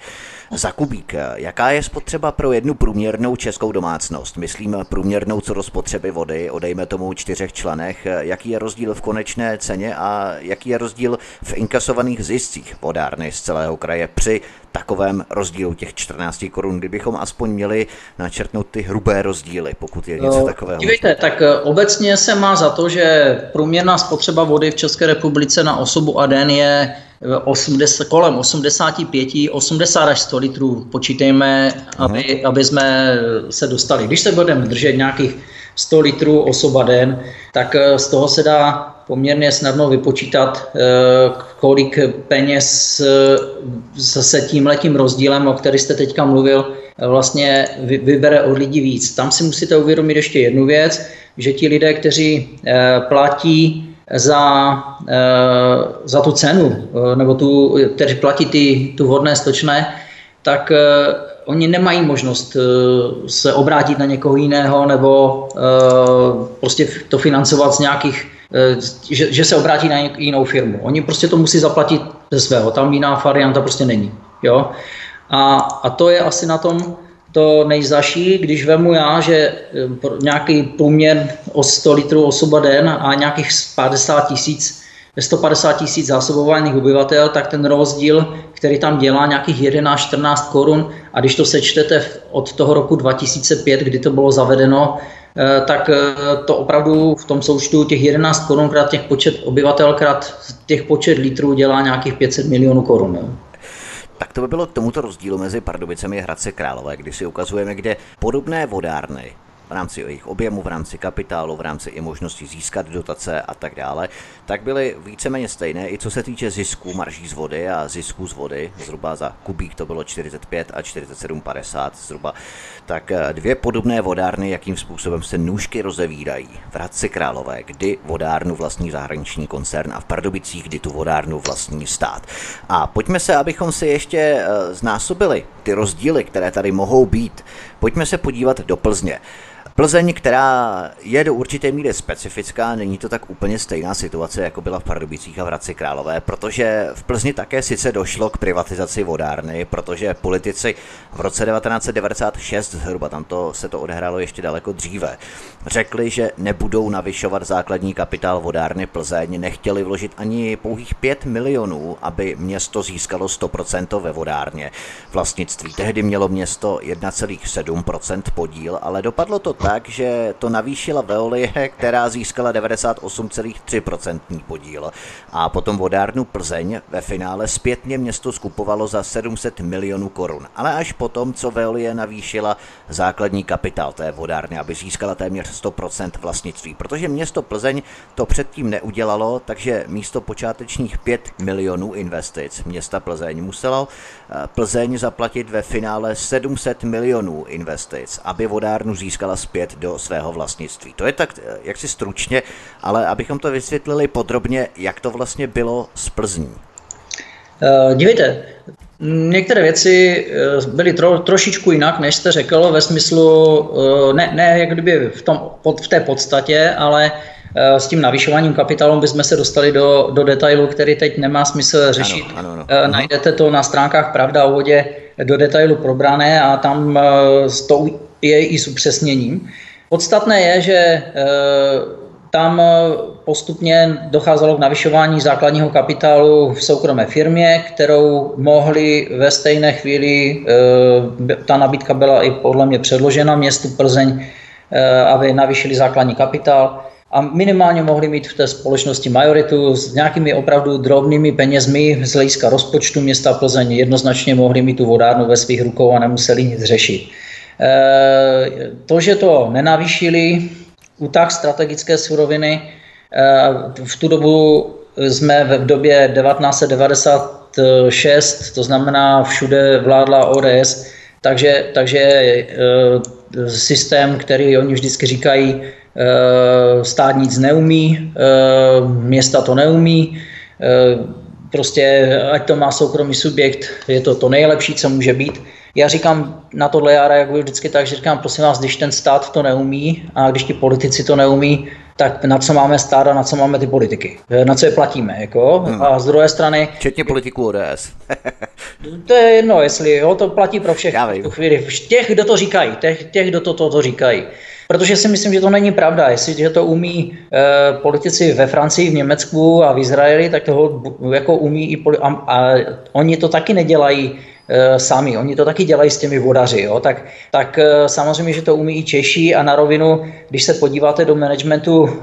za kubík, jaká je spotřeba pro jednu průměrnou českou domácnost? Myslím průměrnou co do spotřeby vody, odejme tomu čtyřech členech, jaký je rozdíl v konečné ceně a jaký je rozdíl v inkasovaných ziscích vodárny z celého kraje při takovém rozdílu těch 14 korun, kdybychom aspoň měli načrtnout ty hrubé rozdíly, pokud je něco no, takového. Dívejte, tak eh, obecně se má za to, že průměrná spotřeba vody v České republice na osobu a den je 80, kolem 85, 80 až 100 litrů počítejme, aby, aby jsme se dostali. Když se budeme držet nějakých 100 litrů osoba den, tak eh, z toho se dá poměrně snadno vypočítat, eh, kolik peněz eh, zase tím letím rozdílem, o který jste teďka mluvil, vlastně vybere od lidí víc. Tam si musíte uvědomit ještě jednu věc, že ti lidé, kteří platí za, za tu cenu, nebo tu, kteří platí ty, tu vodné stočné, tak oni nemají možnost uh, se obrátit na někoho jiného nebo uh, prostě to financovat z nějakých, uh, že, že se obrátí na jinou firmu. Oni prostě to musí zaplatit ze svého, tam jiná varianta prostě není. Jo? A, a to je asi na tom to nejzaší, když vemu já, že nějaký průměr o 100 litrů osoba den a nějakých 50 tisíc 150 tisíc zásobovaných obyvatel, tak ten rozdíl, který tam dělá nějakých 11-14 korun a když to sečtete od toho roku 2005, kdy to bylo zavedeno, eh, tak eh, to opravdu v tom součtu těch 11 korun krát těch počet obyvatel krát těch počet litrů dělá nějakých 500 milionů korun. Tak to by bylo k tomuto rozdílu mezi Pardubicemi a Hradce Králové, kdy si ukazujeme, kde podobné vodárny v rámci jejich objemu, v rámci kapitálu, v rámci i možnosti získat dotace a tak dále, tak byly víceméně stejné i co se týče zisků marží z vody a zisků z vody, zhruba za kubík to bylo 45 a 47,50 zhruba, tak eh, dvě podobné vodárny, jakým způsobem se nůžky rozevírají. V Hradci Králové, kdy vodárnu vlastní zahraniční koncern a v Pardubicích, kdy tu vodárnu vlastní stát. A pojďme se, abychom si ještě eh, znásobili ty rozdíly, které tady mohou být. Pojďme se podívat do Plzně. Plzeň, která je do určité míry specifická, není to tak úplně stejná situace, jako byla v Pardubicích a v Hradci Králové, protože v Plzni také sice došlo k privatizaci vodárny, protože politici v roce 1996, zhruba tam to, se to odehrálo ještě daleko dříve, řekli, že nebudou navyšovat základní kapitál vodárny Plzeň, nechtěli vložit ani pouhých 5 milionů, aby město získalo 100% ve vodárně. Vlastnictví tehdy mělo město 1,7% podíl, ale dopadlo to tak, že to navýšila Veolie, která získala 98,3% podíl. A potom vodárnu Plzeň ve finále zpětně město skupovalo za 700 milionů korun. Ale až potom, co Veolie navýšila základní kapitál té vodárny, aby získala téměř 100% vlastnictví. Protože město Plzeň to předtím neudělalo, takže místo počátečních 5 milionů investic města Plzeň muselo eh, Plzeň zaplatit ve finále 700 milionů investic, aby vodárnu získala zpět do svého vlastnictví. To je tak eh, jaksi stručně, ale abychom to vysvětlili podrobně, jak to vlastně bylo z Plzní. Uh, dívejte, některé věci eh, byly tro, trošičku jinak, než jste řekl, ve smyslu, uh, ne, ne jak kdyby v, tom, pod, v té podstatě, ale uh, s tím navyšováním kapitálu bychom se dostali do, do detailu, který teď nemá smysl řešit. Ano, ano, ano. Uh, najdete to na stránkách Pravda o vodě do detailu probrané a tam to je i s upřesněním. Podstatné je, že tam postupně docházelo k navyšování základního kapitálu v soukromé firmě, kterou mohli ve stejné chvíli, e, ta nabídka byla i podle mě předložena městu Plzeň, e, aby navýšili základní kapitál a minimálně mohli mít v té společnosti majoritu s nějakými opravdu drobnými penězmi z hlediska rozpočtu města Plzeň jednoznačně mohli mít tu vodárnu ve svých rukou a nemuseli nic řešit. Eh, to, že to nenavýšili, útah strategické suroviny, eh, v tu dobu jsme v době 1996, to znamená všude vládla ODS, Takže, takže e, systém, který oni vždycky říkají, e, stát nic neumí, města to neumí, prostě ať to má soukromý subjekt, je to to nejlepší, co může být. Já říkám na tohle, já reaguji vždycky tak, že říkám, prosím vás, když ten stát to neumí a když ti politici to neumí, tak na co máme stát a na co máme ty politiky? Na co je platíme, jako? Hmm. A z druhé strany... Včetně politiků ODS. to je jedno, jestli jo, to platí pro všechny v tu chvíli. Těch, kdo to říkají, těch, těch kdo to, to, to říkají. Protože si myslím, že to není pravda. Jestliže to umí e, politici ve Francii, v Německu a v Izraeli, tak toho jako umí i poli- a, a oni to taky nedělají e, sami. Oni to taky dělají s těmi vodaři. Jo? Tak, tak e, samozřejmě, že to umí i Češi a na rovinu, když se podíváte do managementu e,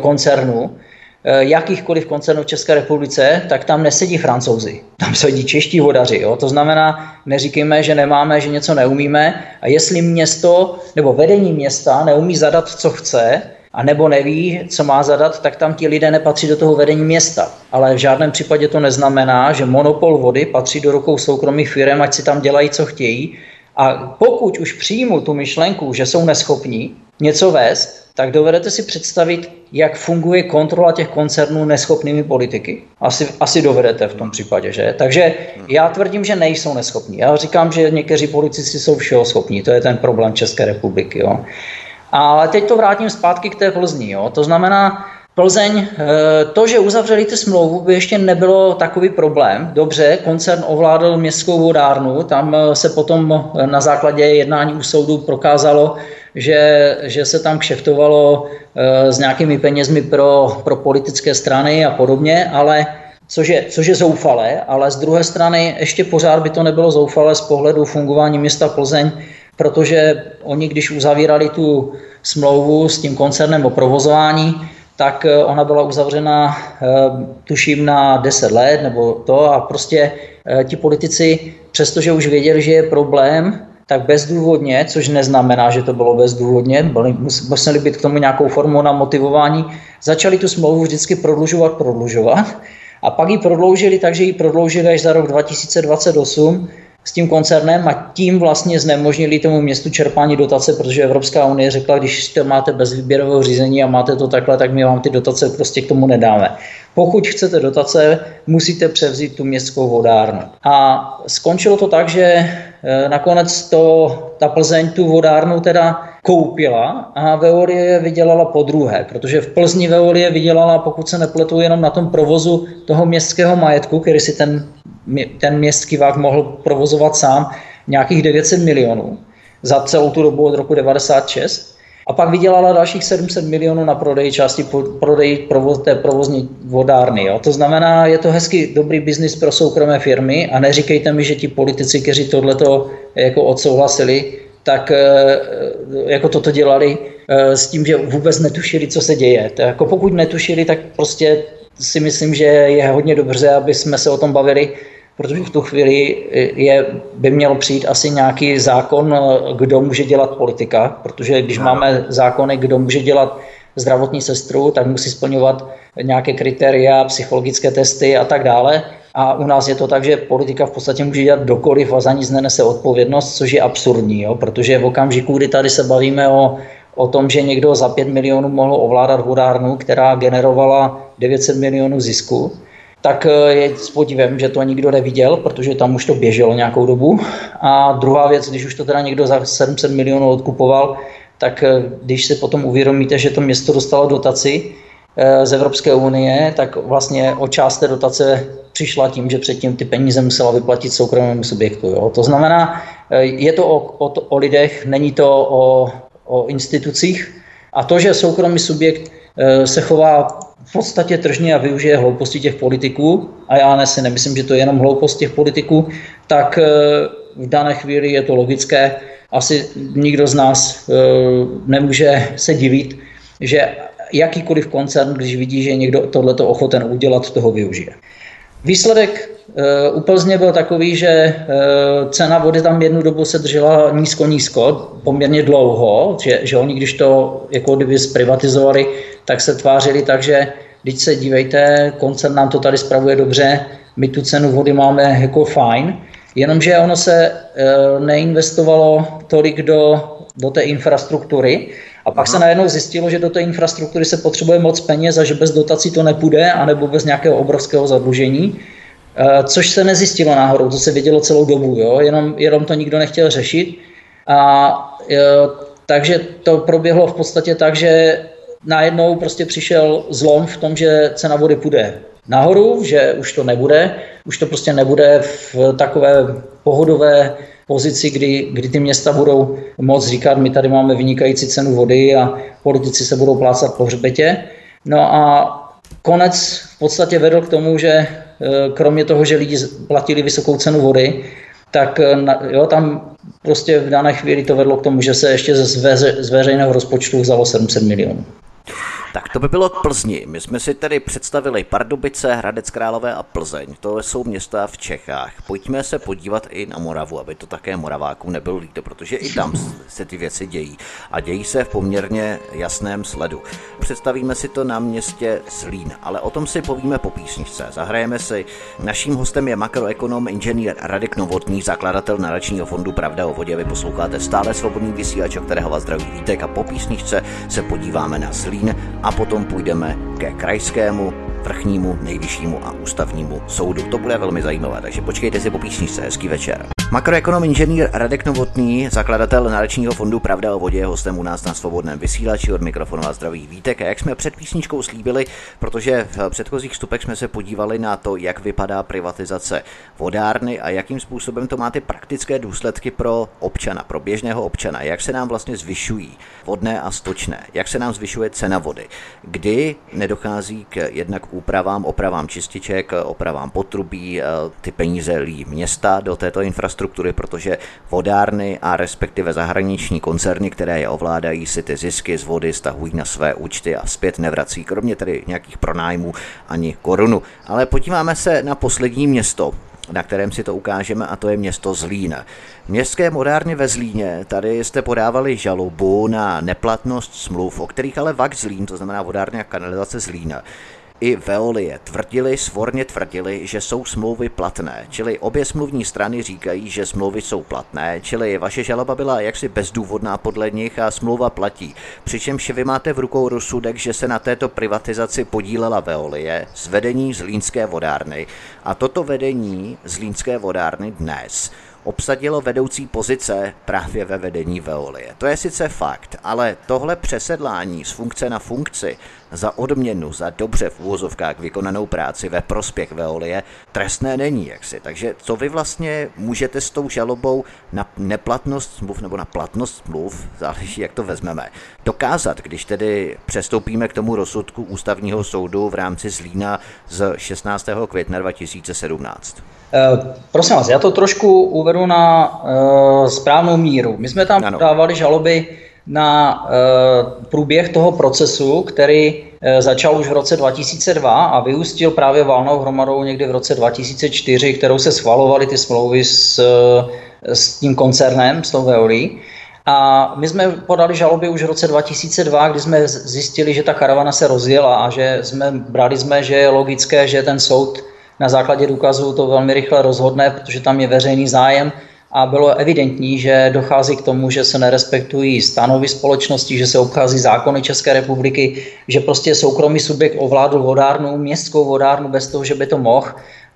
koncernu, jakýchkoliv koncernů v České republice, tak tam nesedí francouzi, tam sedí čeští vodaři. Jo? To znamená, neříkejme, že nemáme, že něco neumíme a jestli město nebo vedení města neumí zadat, co chce, a nebo neví, co má zadat, tak tam ti lidé nepatří do toho vedení města. Ale v žádném případě to neznamená, že monopol vody patří do rukou soukromých firm, ať si tam dělají, co chtějí. A pokud už přijmu tu myšlenku, že jsou neschopní něco vést, tak dovedete si představit, jak funguje kontrola těch koncernů neschopnými politiky? Asi, asi dovedete v tom případě, že? Takže já tvrdím, že nejsou neschopní. Já říkám, že někteří politici jsou všeho schopní. To je ten problém České republiky. Jo? Ale teď to vrátím zpátky k té Plzni. Jo? To znamená, Plzeň, eh, to, že uzavřeli ty smlouvu, by ještě nebylo takový problém. Dobře, koncern ovládl městskou vodárnu, tam eh, se potom na základě jednání u soudu prokázalo, že, že se tam kšeftovalo e, s nějakými penězmi pro, pro politické strany a podobně, ale což je, což je zoufalé, ale z druhé strany ještě pořád by to nebylo zoufalé z pohledu fungování města Plzeň, protože oni, když uzavírali tu smlouvu s tím koncernem o provozování, tak e, ona byla uzavřena, e, tuším, na 10 let nebo to a prostě ti politici, přestože už věděli, že je problém, tak bezdůvodně, což neznamená, že to bylo bezdůvodně, museli být k tomu nějakou formou na motivování, začali tu smlouvu vždycky prodlužovat, prodlužovat a pak ji prodloužili, takže ji prodloužili až za rok 2028 s tím koncernem a tím vlastně znemožnili tomu městu čerpání dotace, protože Evropská unie řekla, když to máte bez výběrového řízení a máte to takhle, tak my vám ty dotace prostě k tomu nedáme. Pokud chcete dotace, musíte převzít tu městskou vodárnu. A skončilo to tak, že nakonec to, ta Plzeň tu vodárnu teda koupila a Veolie vydělala po druhé, protože v Plzni Veolie vydělala, pokud se nepletu, jenom na tom provozu toho městského majetku, který si ten, ten městský vák mohl provozovat sám, nějakých 900 milionů za celou tu dobu od roku 96. A pak vydělala dalších 700 milionů na prodej části prodej provoz, té provozní vodárny. Jo. To znamená, je to hezky dobrý biznis pro soukromé firmy a neříkejte mi, že ti politici, kteří tohleto jako odsouhlasili, tak eh, jako toto dělali eh, s tím, že vůbec netušili, co se děje. Tak jako pokud netušili, tak prostě si myslím, že je hodně dobře, aby jsme se o tom bavili, protože v tu chvíli je, by měl přijít asi nějaký zákon, kdo může dělat politika, protože když no. máme zákony, kdo může dělat zdravotní sestru, tak musí splňovat nějaké kritéria, psychologické testy a tak dále. A u nás je to tak, že politika v podstatě může dělat dokoliv a za nic nenese odpovědnost, což je absurdní, jo? protože v okamžiku, kdy tady se bavíme o, o tom, že někdo za 5 milionů mohl ovládat vodárnu, která generovala 900 milionů zisku, tak eh, je s podívem, že to nikdo neviděl, protože tam už to běželo nějakou dobu. A druhá věc, když už to teda někdo za 700 milionů odkupoval, tak eh, když si potom uvědomíte, že to město dostalo dotaci eh, z Evropské unie, tak vlastně o část té dotace přišla tím, že předtím ty peníze musela vyplatit soukromému subjektu. Jo. To znamená, je to o, o, o lidech, není to o, o institucích. A to, že soukromý subjekt se chová v podstatě tržně a využije hlouposti těch politiků, a já ne si nemyslím, že to je jenom hloupost těch politiků, tak eh, v dané chvíli je to logické. Asi nikdo z nás eh, nemůže se divit, že jakýkoliv koncern, když vidí, že někdo tohleto ochoten udělat, toho využije. Výsledek uh, u Plzně byl takový, že cena vody tam jednu dobu se držela nízko-nízko, poměrně dlouho, že, že oni, když to jako kdyby zprivatizovali, tak se tvářili tak, že když se dívejte, koncern nám to tady spravuje dobře, my tu cenu vody máme jako fajn, Jenomže ono se neinvestovalo tolik do, do té infrastruktury a pak Aha. se najednou zjistilo, že do té infrastruktury se potřebuje moc peněz a že bez dotací to nepůjde, anebo bez nějakého obrovského zadlužení. Což se nezjistilo náhodou, to se vědělo celou dobu, jo? Jenom, jenom to nikdo nechtěl řešit. A takže to proběhlo v podstatě tak, že najednou prostě přišel zlom v tom, že cena vody půjde nahoru, že už to nebude, už to prostě nebude v takové pohodové pozici, kdy, kdy ty města budou moc říkat, my tady máme vynikající cenu vody a politici se budou plácat po hřbetě. No a konec v podstatě vedl k tomu, že e, kromě toho, že lidi platili vysokou cenu vody, tak e, jo, tam prostě v dané chvíli to vedlo k tomu, že se ještě z, veře, z veřejného rozpočtu vzalo 700 milionů. Tak to by bylo k Plzni. My jsme si tedy představili Pardubice, Hradec Králové a Plzeň. To jsou města v Čechách. Pojďme se podívat i na Moravu, aby to také Moravákům nebylo líto, protože i tam se ty věci dějí. A dějí se v poměrně jasném sledu. Představíme si to na městě Zlín, ale o tom si povíme po písničce. Zahrajeme si. Naším hostem je makroekonom, inženýr Radek Novotný, zakladatel nadačního fondu Pravda o vodě. Vy posloucháte stále svobodný vysílač, kterého vás zdraví Vítek a po písničce se podíváme na Zlín a potom půjdeme ke krajskému vrchnímu, nejvyššímu a ústavnímu soudu. To bude velmi zajímavé, takže počkejte si po písničce. Hezký večer. Makroekonom inženýr Radek Novotný, zakladatel Národního fondu Pravda o vodě, hostem u nás na svobodném vysílači. Od mikrofonu a zdraví Vítek. A jak jsme před písničkou slíbili, protože v předchozích vstupech jsme se podívali na to, jak vypadá privatizace vodárny a jakým způsobem to má ty praktické důsledky pro občana, pro běžného občana, jak se nám vlastně zvyšují vodné a stočné, jak se nám zvyšuje cena vody, kdy nedochází k jednak úpravám, opravám čističek, opravám potrubí, ty peníze lí města do této infrastruktury infrastruktury, protože vodárny a respektive zahraniční koncerny, které je ovládají, si ty zisky z vody stahují na své účty a zpět nevrací, kromě tedy nějakých pronájmů ani korunu. Ale podíváme se na poslední město, na kterém si to ukážeme, a to je město Zlín. Městské modárny ve Zlíně, tady jste podávali žalobu na neplatnost smluv, o kterých ale VAK Zlín, to znamená vodárny a kanalizace Zlín, i Veolie tvrdili, svorně tvrdili, že jsou smlouvy platné, čili obě smluvní strany říkají, že smlouvy jsou platné, čili vaše žaloba byla jaksi bezdůvodná podle nich a smlouva platí. Přičemž vy máte v rukou rozsudek, že se na této privatizaci podílela Veolie z vedení Zlínské vodárny a toto vedení Zlínské vodárny dnes obsadilo vedoucí pozice právě ve vedení Veolie. To je sice fakt, ale tohle přesedlání z funkce na funkci za odměnu, za dobře v úvozovkách vykonanou práci ve prospěch Veolie trestné není jaksi. Takže co vy vlastně můžete s tou žalobou na neplatnost smluv nebo na platnost smluv, záleží jak to vezmeme, dokázat, když tedy přestoupíme k tomu rozsudku ústavního soudu v rámci Zlína z 16. května 2017? Eh, prosím vás, já to trošku uvedu na uh, správnou míru. My jsme tam ano. dávali žaloby na uh, průběh toho procesu, který uh, začal už v roce 2002 a vyústil právě válnou hromadou někdy v roce 2004, kterou se schvalovaly ty smlouvy s, s tím koncernem, s tou Veolí. A my jsme podali žaloby už v roce 2002, kdy jsme zjistili, že ta karavana se rozjela a že jsme brali jsme, že je logické, že ten soud na základě důkazů to velmi rychle rozhodne, protože tam je veřejný zájem a bylo evidentní, že dochází k tomu, že se nerespektují stanovy společnosti, že se obchází zákony České republiky, že prostě soukromý subjekt ovládl vodárnu, městskou vodárnu bez toho, že by to mohl.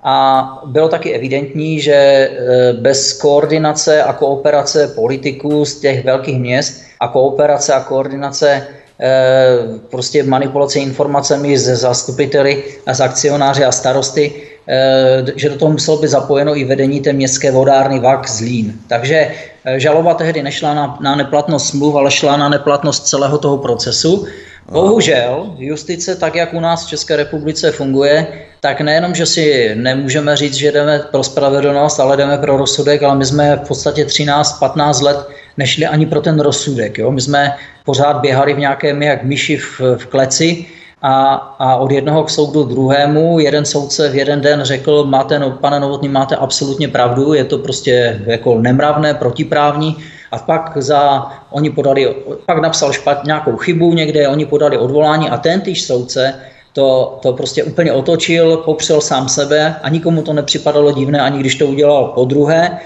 A bylo taky evidentní, že e, bez koordinace a kooperace politiků z těch velkých měst a kooperace a koordinace Eh, prostě manipulace informacemi ze zastupiteli a z akcionáři a starosty, že do toho muselo být zapojeno i vedení té městské vodárny VAK Zlín. Takže eh, žaloba tehdy nešla na, na neplatnost smluv, ale šla na neplatnost celého toho procesu. Bohužel justice, tak jak u nás v České republice funguje, tak nejenom, že si nemůžeme říct, že jdeme pro spravedlnost, ale jdeme pro rozsudek, ale my jsme v podstatě 13-15 let nešli ani pro ten rozsudek. Jo? My jsme pořád běhali v nějakém jak myši v, v kleci a, a od jednoho k soudu druhému jeden soudce v jeden den řekl, máte, no, pane Novotný, máte absolutně pravdu, je to prostě jako nemravné, protiprávní, a pak za, oni podali, pak napsal špat, nějakou chybu někde, oni podali odvolání a ten týž soudce to, to prostě úplně otočil, popřel sám sebe a nikomu to nepřipadalo divné, ani když to udělal po druhé.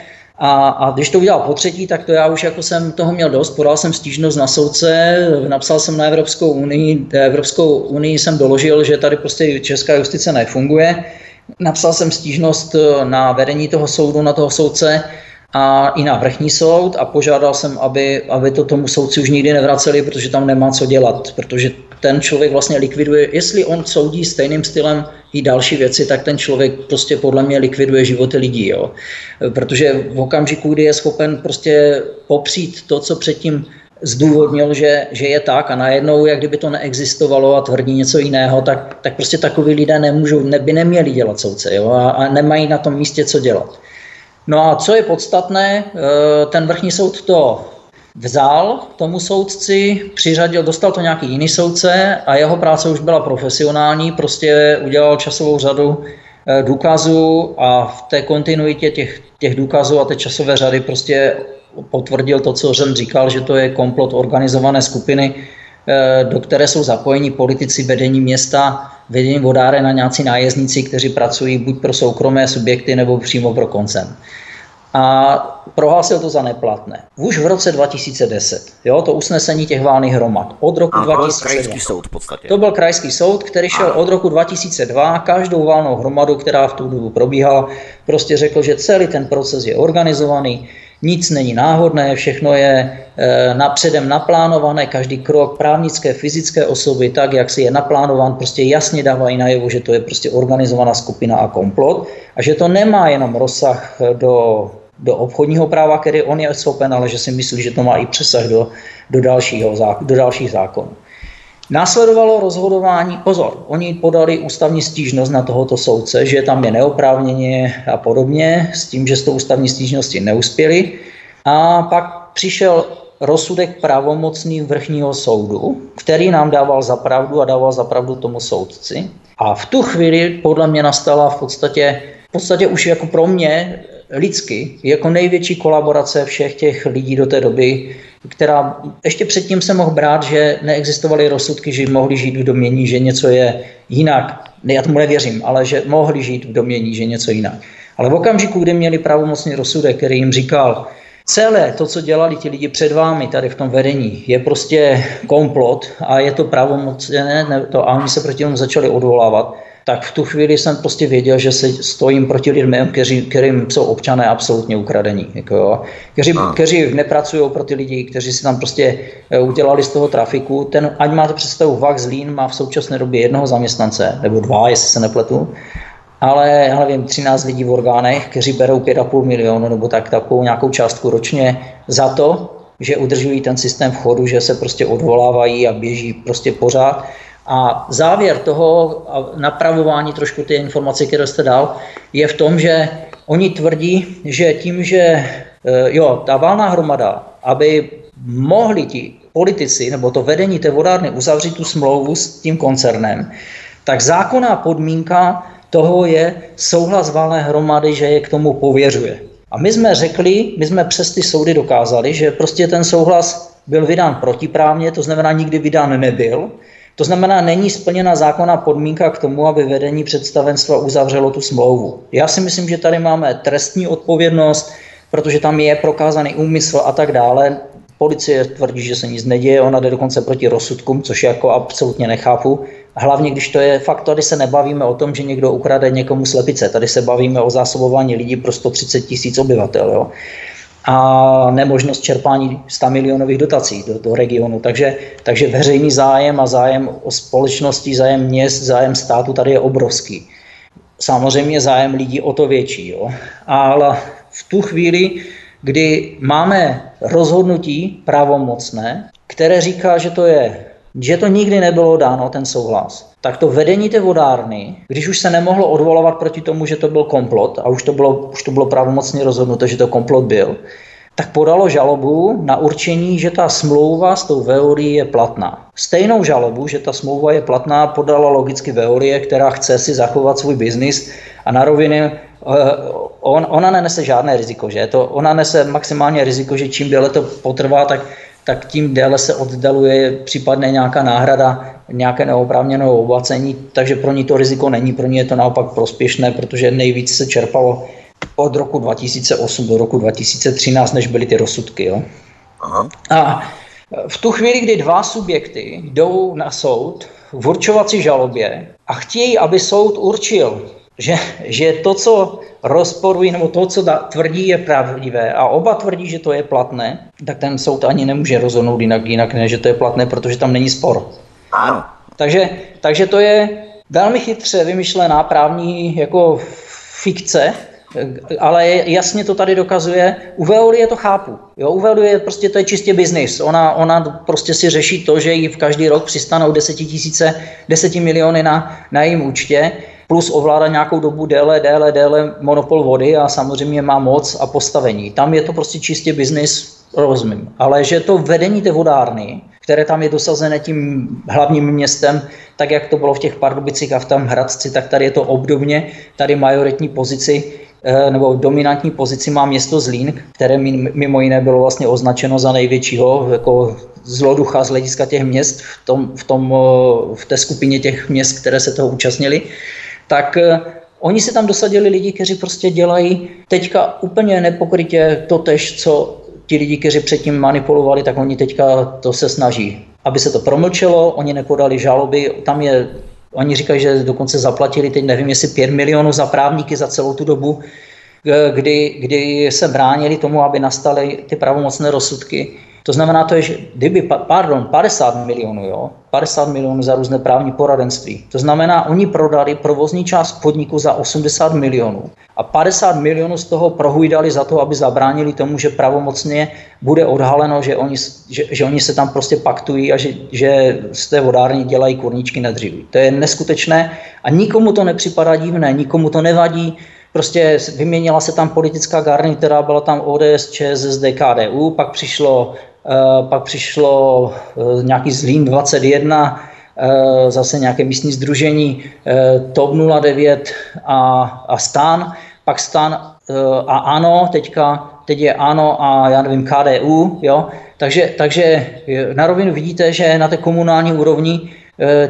A, a když to udělal po třetí, tak to já už jako jsem toho měl dost, podal jsem stížnost na soudce, napsal jsem na Evropskou unii, Evropskou unii jsem doložil, že tady prostě česká justice nefunguje. Napsal jsem stížnost na vedení toho soudu, na toho soudce a i na vrchní soud a požádal jsem, aby, aby to tomu soudci už nikdy nevraceli, protože tam nemá co dělat, protože ten člověk vlastně likviduje, jestli on soudí stejným stylem i další věci, tak ten člověk prostě podle mě likviduje životy lidí, jo. Protože v okamžiku, kdy je schopen prostě popřít to, co předtím zdůvodnil, že, že je tak a najednou, jak kdyby to neexistovalo a tvrdí něco jiného, tak, tak prostě takový lidé nemůžou, ne, by neměli dělat soudce jo, a, a nemají na tom místě co dělat. No a co je podstatné, eh, ten vrchní soud to vzal tomu soudci, přiřadil, dostal to nějaký jiný soudce a jeho práce už byla profesionální, prostě udělal časovou řadu eh, důkazů a v té kontinuitě těch, těch důkazů a té časové řady prostě potvrdil to, co jsem říkal, že to je komplot organizované skupiny, eh, do které jsou zapojeni politici vedení města, vedení vodáre na nějací nájezdníci, kteří pracují buď pro soukromé subjekty nebo přímo pro koncern a prohlásil to za neplatné. Už v roce 2010, jo, to usnesení těch válných hromad. Od roku a 2002. To byl krajský soud v podstatě. To byl krajský soud, který šel a. od roku 2002. Každou válnou hromadu, která v tu dobu probíhala, prostě řekl, že celý ten proces je organizovaný, nic není náhodné, všechno je e, napředem naplánované, každý krok právnické, fyzické osoby, tak jak si je naplánován, prostě jasně dávají najevo, že to je prostě organizovaná skupina a komplot a že to nemá jenom rozsah do do obchodního práva, který on je schopen, ale že si myslí, že to má i přesah do, do, dalšího, do dalších zákonů. Následovalo rozhodování, pozor, oni podali ústavní stížnost na tohoto soudce, že tam je neoprávněně a podobně, s tím, že s tou ústavní stížnosti neuspěli. A pak přišel rozsudek pravomocný vrchního soudu, který nám dával za pravdu a dával za pravdu tomu soudci. A v tu chvíli podle mě nastala v podstatě, v podstatě už jako pro mě lidsky jako největší kolaborace všech těch lidí do té doby, která ještě předtím se mohl brát, že neexistovaly rozsudky, že mohli žít v domění, že něco je jinak. Ne, já tomu nevěřím, ale že mohli žít v domění, že něco jinak. Ale v okamžiku, kdy měli pravomocný rozsudek, který jim říkal, celé to, co dělali ti lidi před vámi tady v tom vedení, je prostě komplot a je to pravomocné, to, a oni se proti tomu začali odvolávat, tak v tu chvíli jsem prostě věděl, že se stojím proti lidem, kteří, kterým jsou občané absolutně ukradení. Jako jo. Kteří, kteří nepracují pro ty lidi, kteří si tam prostě eh, udělali z toho trafiku. Ten, ať máte představu, Vach Zlín má v současné době jednoho zaměstnance, nebo dva, jestli se nepletu, ale já nevím, 13 lidí v orgánech, kteří berou 5,5 milionu nebo tak takovou nějakou částku ročně za to, že udržují ten systém v chodu, že se prostě odvolávají a běží prostě pořád. A závěr toho napravování trošku ty informace, které jste dal, je v tom, že oni tvrdí, že tím, že e, jo, ta válná hromada, aby mohli ti politici nebo to vedení té vodárny uzavřít tu smlouvu s tím koncernem, tak zákonná podmínka toho je souhlas válné hromady, že je k tomu pověřuje. A my jsme řekli, my jsme přes ty soudy dokázali, že prostě ten souhlas byl vydán protiprávně, to znamená nikdy vydán nebyl, to znamená, není splněna zákonná podmínka k tomu, aby vedení představenstva uzavřelo tu smlouvu. Já si myslím, že tady máme trestní odpovědnost, protože tam je prokázaný úmysl a tak dále. Policie tvrdí, že se nic neděje, ona jde dokonce proti rozsudkům, což jako absolutně nechápu. Hlavně, když to je fakt, tady se nebavíme o tom, že někdo ukrade někomu slepice, tady se bavíme o zásobování lidí pro 130 tisíc obyvatel. Jo a nemožnost čerpání 100 milionových dotací do, do regionu. Takže, takže veřejný zájem a zájem o společnosti, zájem měst, zájem státu tady je obrovský. Samozřejmě zájem lidí o to větší. Jo. Ale v tu chvíli, kdy máme rozhodnutí pravomocné, které říká, že to je že to nikdy nebylo dáno, ten souhlas, tak to vedení té vodárny, když už se nemohlo odvolávat proti tomu, že to byl komplot, a už to bylo, už to bylo pravomocně rozhodnuto, že to komplot byl, tak podalo žalobu na určení, že ta smlouva s tou Veorí je platná. Stejnou žalobu, že ta smlouva je platná, podala logicky Veorie, která chce si zachovat svůj biznis a na roviny eh, on, ona nenese žádné riziko, že? To, ona nese maximálně riziko, že čím déle to potrvá, tak tak tím déle se oddaluje případně nějaká náhrada nějaké neoprávněné oblacení, takže pro ní to riziko není, pro ní je to naopak prospěšné, protože nejvíc se čerpalo od roku 2008 do roku 2013, než byly ty rozsudky. Jo. Aha. A v tu chvíli, kdy dva subjekty jdou na soud v určovací žalobě a chtějí, aby soud určil, že, že to, co rozporují, nebo to, co da, tvrdí, je pravdivé a oba tvrdí, že to je platné, tak ten soud ani nemůže rozhodnout jinak, jinak ne, že to je platné, protože tam není spor. Ano. Takže, takže to je velmi chytře vymyšlená právní jako fikce, ale jasně to tady dokazuje. U Veolie to chápu. Jo, u Veolie prostě to je čistě biznis. Ona, ona prostě si řeší to, že jí v každý rok přistanou 10 tisíce, 10 miliony na, na jejím účtě plus ovládá nějakou dobu déle, déle, déle monopol vody a samozřejmě má moc a postavení. Tam je to prostě čistě biznis, rozumím. Ale že to vedení té vodárny, které tam je dosazené tím hlavním městem, tak jak to bylo v těch Pardubicích a v tom Hradci, tak tady je to obdobně. Tady majoritní pozici eh, nebo dominantní pozici má město Zlín, které mimo jiné bylo vlastně označeno za největšího jako zloducha z hlediska těch měst v, tom, v, tom, eh, v té skupině těch měst, které se toho účastnili tak eh, oni se tam dosadili lidi, kteří prostě dělají teďka úplně nepokrytě to tež, co ti lidi, kteří předtím manipulovali, tak oni teďka to se snaží. Aby se to promlčelo, oni nepodali žaloby, tam je, oni říkají, že dokonce zaplatili, teď nevím, jestli 5 milionů za právníky za celou tu dobu, eh, kdy, kdy se bránili tomu, aby nastaly ty pravomocné rozsudky. To znamená, to je, že kdyby, pardon, 50 milionů, jo, 50 milionů za různé právní poradenství. To znamená, oni prodali provozní část podniku za 80 milionů a 50 milionů z toho prohujdali za to, aby zabránili tomu, že pravomocně bude odhaleno, že oni, že, že oni se tam prostě paktují a že, že z té vodárny dělají kurníčky na dříví. To je neskutečné a nikomu to nepřipadá divné, nikomu to nevadí, Prostě vyměnila se tam politická garnitura, byla tam ODS, ČSSD, KDU, pak přišlo pak přišlo eh, nějaký Zlín 21, eh, zase nějaké místní združení TOP 09 a, a STAN, pak STAN a ANO, teďka, teď je ANO a já nevím KDU, jo? Takže, takže na rovinu vidíte, že na té komunální úrovni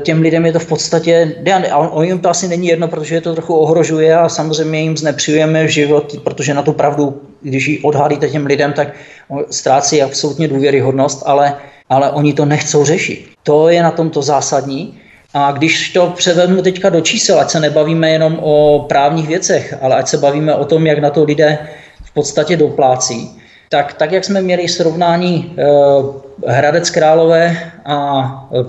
těm lidem je to v podstatě, a jim to asi není jedno, protože je to trochu ohrožuje a samozřejmě jim znepřijujeme život, protože na tu pravdu když ji odhalíte těm lidem, tak ztrácí absolutně důvěryhodnost, ale, ale oni to nechcou řešit. To je na tomto zásadní. A když to převednu teďka do čísel, ať se nebavíme jenom o právních věcech, ale ať se bavíme o tom, jak na to lidé v podstatě doplácí, tak, tak jak jsme měli srovnání eh, Hradec Králové a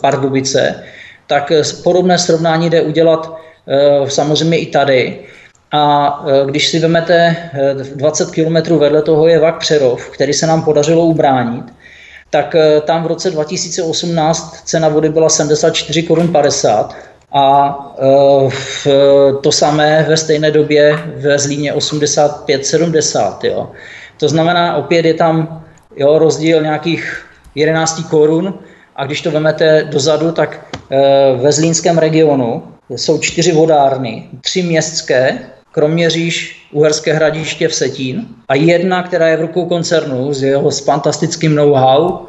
Pardubice, tak podobné srovnání jde udělat eh, samozřejmě i tady. A když si vezmete 20 e, km vedle toho je Vak Přerov, který se nám podařilo ubránit, tak tam v roce 2018 cena vody byla 74 korun 50 a v to samé ve stejné době ve Zlíně 85-70. To znamená, opět je tam jo, rozdíl nějakých 11 korun. A když to vezmete dozadu, tak ve Zlínském regionu jsou čtyři vodárny, tři městské Kroměříž, Uherské hradiště v Setín a jedna, která je v rukou koncernu s jeho s fantastickým know-how,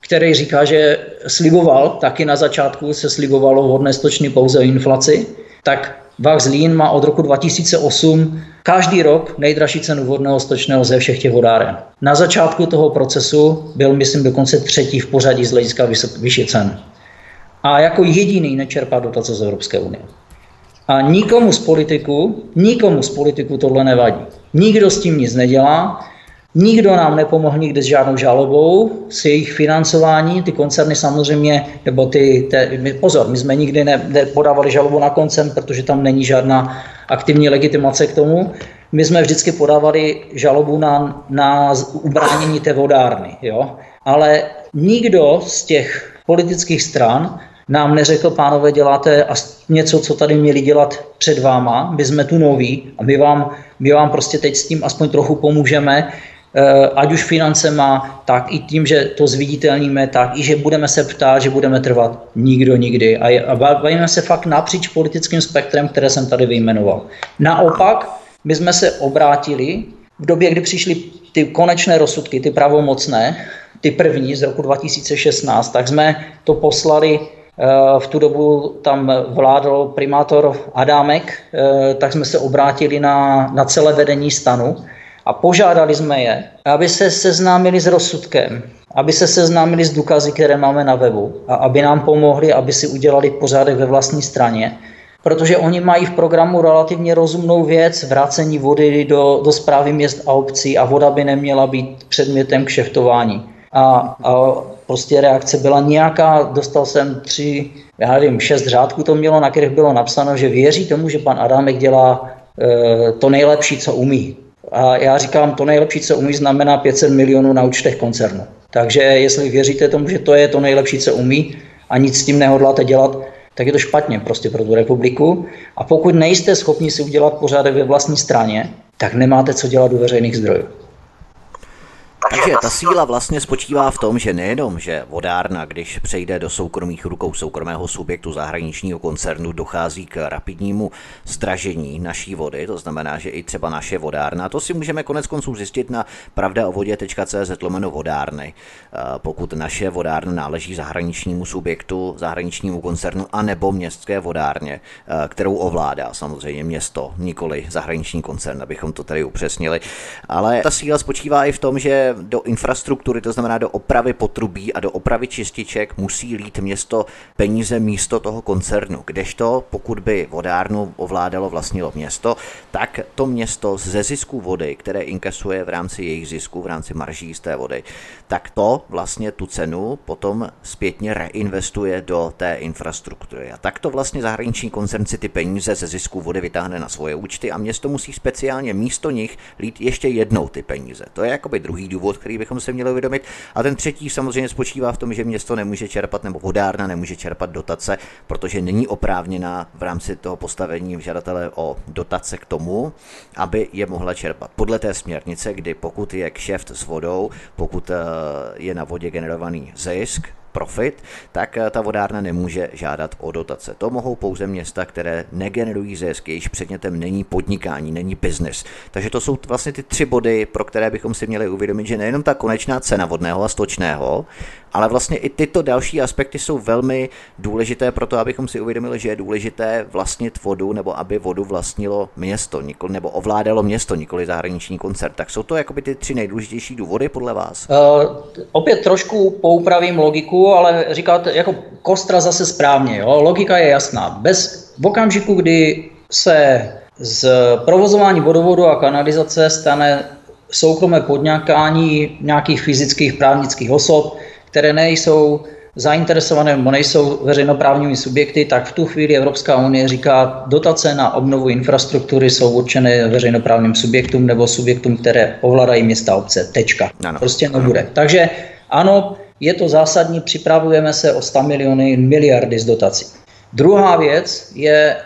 který říká, že sliboval, taky na začátku se slibovalo vodné stočny pouze o inflaci, tak Vach Zlín má od roku 2008 každý rok nejdražší cenu vodného stočného ze všech těch vodáren. Na začátku toho procesu byl, myslím, dokonce třetí v pořadí z hlediska vyšší cen. A jako jediný nečerpá dotace z Evropské unie. A nikomu z politiků, nikomu z politiků tohle nevadí. Nikdo s tím nic nedělá, nikdo nám nepomohl nikdy s žádnou žalobou, s jejich financování, ty koncerny samozřejmě, nebo ty, te, my, pozor, my jsme nikdy ne, nepodávali žalobu na koncern, protože tam není žádná aktivní legitimace k tomu. My jsme vždycky podávali žalobu na, na ubránění té vodárny, jo? ale nikdo z těch politických stran nám neřekl, pánové, děláte něco, co tady měli dělat před váma, my jsme tu noví a my vám, my vám prostě teď s tím aspoň trochu pomůžeme, ať už financema, tak i tím, že to zviditelníme, tak i že budeme se ptát, že budeme trvat. Nikdo nikdy. A, a bavíme se fakt napříč politickým spektrem, které jsem tady vyjmenoval. Naopak, my jsme se obrátili v době, kdy přišly ty konečné rozsudky, ty pravomocné, ty první z roku 2016, tak jsme to poslali v tu dobu tam vládl primátor Adámek, tak jsme se obrátili na, na celé vedení stanu a požádali jsme je, aby se seznámili s rozsudkem, aby se seznámili s důkazy, které máme na webu a aby nám pomohli, aby si udělali pořádek ve vlastní straně, protože oni mají v programu relativně rozumnou věc, vrácení vody do, do zprávy měst a obcí a voda by neměla být předmětem kšeftování. A, a prostě reakce byla nějaká, dostal jsem tři, já nevím, šest řádků to mělo, na kterých bylo napsáno, že věří tomu, že pan Adámek dělá e, to nejlepší, co umí. A já říkám, to nejlepší, co umí, znamená 500 milionů na účtech koncernu. Takže jestli věříte tomu, že to je to nejlepší, co umí a nic s tím nehodláte dělat, tak je to špatně prostě pro tu republiku. A pokud nejste schopni si udělat pořádek ve vlastní straně, tak nemáte co dělat u veřejných zdrojů. Takže ta síla vlastně spočívá v tom, že nejenom, že vodárna, když přejde do soukromých rukou soukromého subjektu zahraničního koncernu, dochází k rapidnímu zdražení naší vody, to znamená, že i třeba naše vodárna, to si můžeme konec konců zjistit na pravdaovodě.cz lomeno vodárny, pokud naše vodárna náleží zahraničnímu subjektu, zahraničnímu koncernu a nebo městské vodárně, kterou ovládá samozřejmě město, nikoli zahraniční koncern, abychom to tady upřesnili. Ale ta síla spočívá i v tom, že do infrastruktury, to znamená do opravy potrubí a do opravy čističek, musí lít město peníze místo toho koncernu. Kdežto, pokud by vodárnu ovládalo vlastnilo město, tak to město ze zisku vody, které inkasuje v rámci jejich zisku, v rámci marží z té vody, tak to vlastně tu cenu potom zpětně reinvestuje do té infrastruktury. A tak to vlastně zahraniční koncern si ty peníze ze zisku vody vytáhne na svoje účty a město musí speciálně místo nich lít ještě jednou ty peníze. To je jakoby druhý důvod důvod, který bychom se měli uvědomit. A ten třetí samozřejmě spočívá v tom, že město nemůže čerpat nebo vodárna nemůže čerpat dotace, protože není oprávněná v rámci toho postavení žadatele o dotace k tomu, aby je mohla čerpat. Podle té směrnice, kdy pokud je kšeft s vodou, pokud eh, je na vodě generovaný zisk, profit, tak eh, ta vodárna nemůže žádat o dotace. To mohou pouze města, které negenerují zisk, jejichž předmětem není podnikání, není biznis. Takže to jsou vlastně ty tři body, pro které bychom si měli uvědomit, že nejenom ta konečná cena vodného a stočného, ale vlastně i tyto další aspekty jsou velmi důležité pro to, abychom si uvědomili, že je důležité vlastnit vodu, nebo aby vodu vlastnilo město, nikoli, nebo ovládalo město, nikoli zahraniční koncert. Tak jsou to jakoby ty tři nejdůležitější důvody podle vás? Uh, opět trošku poupravím logiku, ale říkáte jako kostra zase správně. Jo? Logika je jasná. Bez v okamžiku, kdy se z provozování vodovodu a kanalizace stane soukromé podnikání nějakých fyzických právnických osob, které nejsou zainteresované nebo nejsou veřejnoprávními subjekty, tak v tu chvíli Evropská unie říká, dotace na obnovu infrastruktury jsou určené veřejnoprávním subjektům nebo subjektům, které ovládají města obce. Tečka. Ano. Prostě nebude. Takže ano, je to zásadní, připravujeme se o 100 miliony, miliardy z dotací. Druhá věc je, e,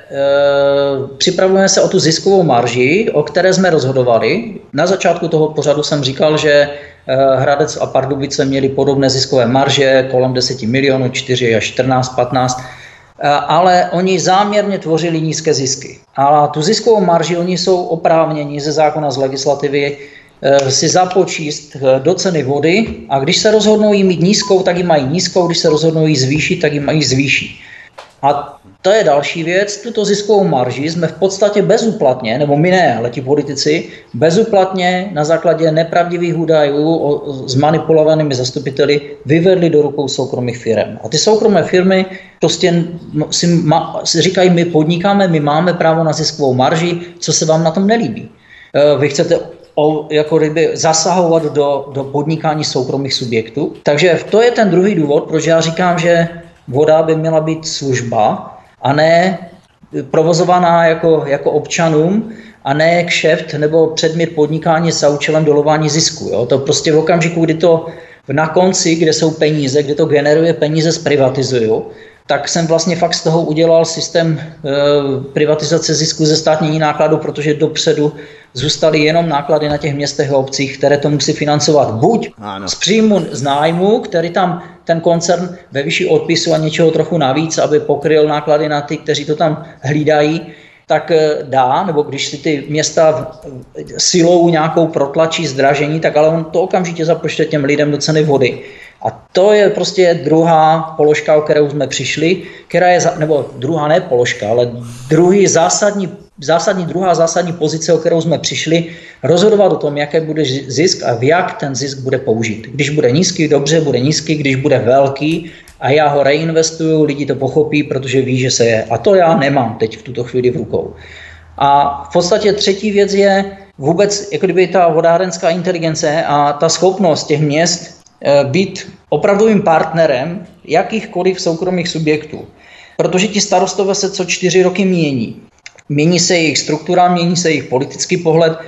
připravujeme se o tu ziskovou marži, o které jsme rozhodovali. Na začátku toho pořadu jsem říkal, že Hradec a Pardubice měli podobné ziskové marže, kolem 10 milionů, 4 až 14, 15, e, ale oni záměrně tvořili nízké zisky. A tu ziskovou marži oni jsou oprávněni ze zákona z legislativy e, si započíst do ceny vody a když se rozhodnou jí mít nízkou, tak ji mají nízkou, když se rozhodnou jí zvýšit, tak ji mají zvýšit. A to je další věc, tuto ziskovou marži jsme v podstatě bezúplatně, nebo my ne, ale ti politici, bezúplatně na základě nepravdivých údajů o, s manipulovanými zastupiteli vyvedli do rukou soukromých firm. A ty soukromé firmy prostě si, ma, si říkají, my podnikáme, my máme právo na ziskovou marži, co se vám na tom nelíbí. E, vy chcete o, jako kdyby zasahovat do, do podnikání soukromých subjektů. Takže to je ten druhý důvod, proč já říkám, že voda by měla být služba a ne provozovaná jako, jako občanům a ne kšeft nebo předmět podnikání za účelem dolování zisku. Jo? To prostě v okamžiku, kdy to na konci, kde jsou peníze, kde to generuje peníze, zprivatizuju, tak jsem vlastně fakt z toho udělal systém e, privatizace zisku ze státní nákladu, protože dopředu zůstaly jenom náklady na těch městech a obcích, které to musí financovat buď ano. z příjmu z nájmu, který tam ten koncern ve vyšší odpisu a něčeho trochu navíc, aby pokryl náklady na ty, kteří to tam hlídají, tak eh, dá, nebo když si ty města silou nějakou protlačí zdražení, tak ale on to okamžitě započte těm lidem do ceny vody. A to je prostě druhá položka, o kterou jsme přišli, která je, nebo druhá ne položka, ale druhý zásadní, zásadní, druhá zásadní pozice, o kterou jsme přišli, rozhodovat o tom, jaký bude zisk a jak ten zisk bude použít. Když bude nízký, dobře, bude nízký, když bude velký a já ho reinvestuju, lidi to pochopí, protože ví, že se je. A to já nemám teď v tuto chvíli v rukou. A v podstatě třetí věc je vůbec jako kdyby ta vodárenská inteligence a ta schopnost těch měst eh, být opravdovým partnerem jakýchkoliv soukromých subjektů. Protože ti starostové se co čtyři roky mění. Mění se jejich struktura, mění se jejich politický pohled,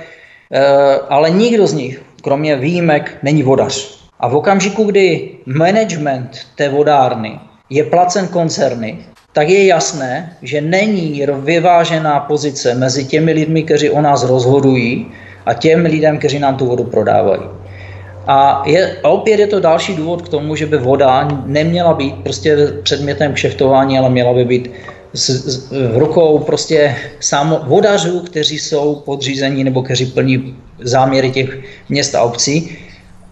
eh, ale nikdo z nich, kromě výjimek, není vodař. A v okamžiku, kdy management té vodárny je placen koncerny, tak je jasné, že není vyvážená pozice mezi těmi lidmi, kteří o nás rozhodují a těmi lidem, kteří nám tu vodu prodávají. A, je, a opět je to další důvod k tomu, že by voda neměla být prostě předmětem kšeftování, ale měla by být s, s, v rukou prostě samo, vodařů, kteří jsou podřízení nebo kteří plní záměry těch měst a obcí.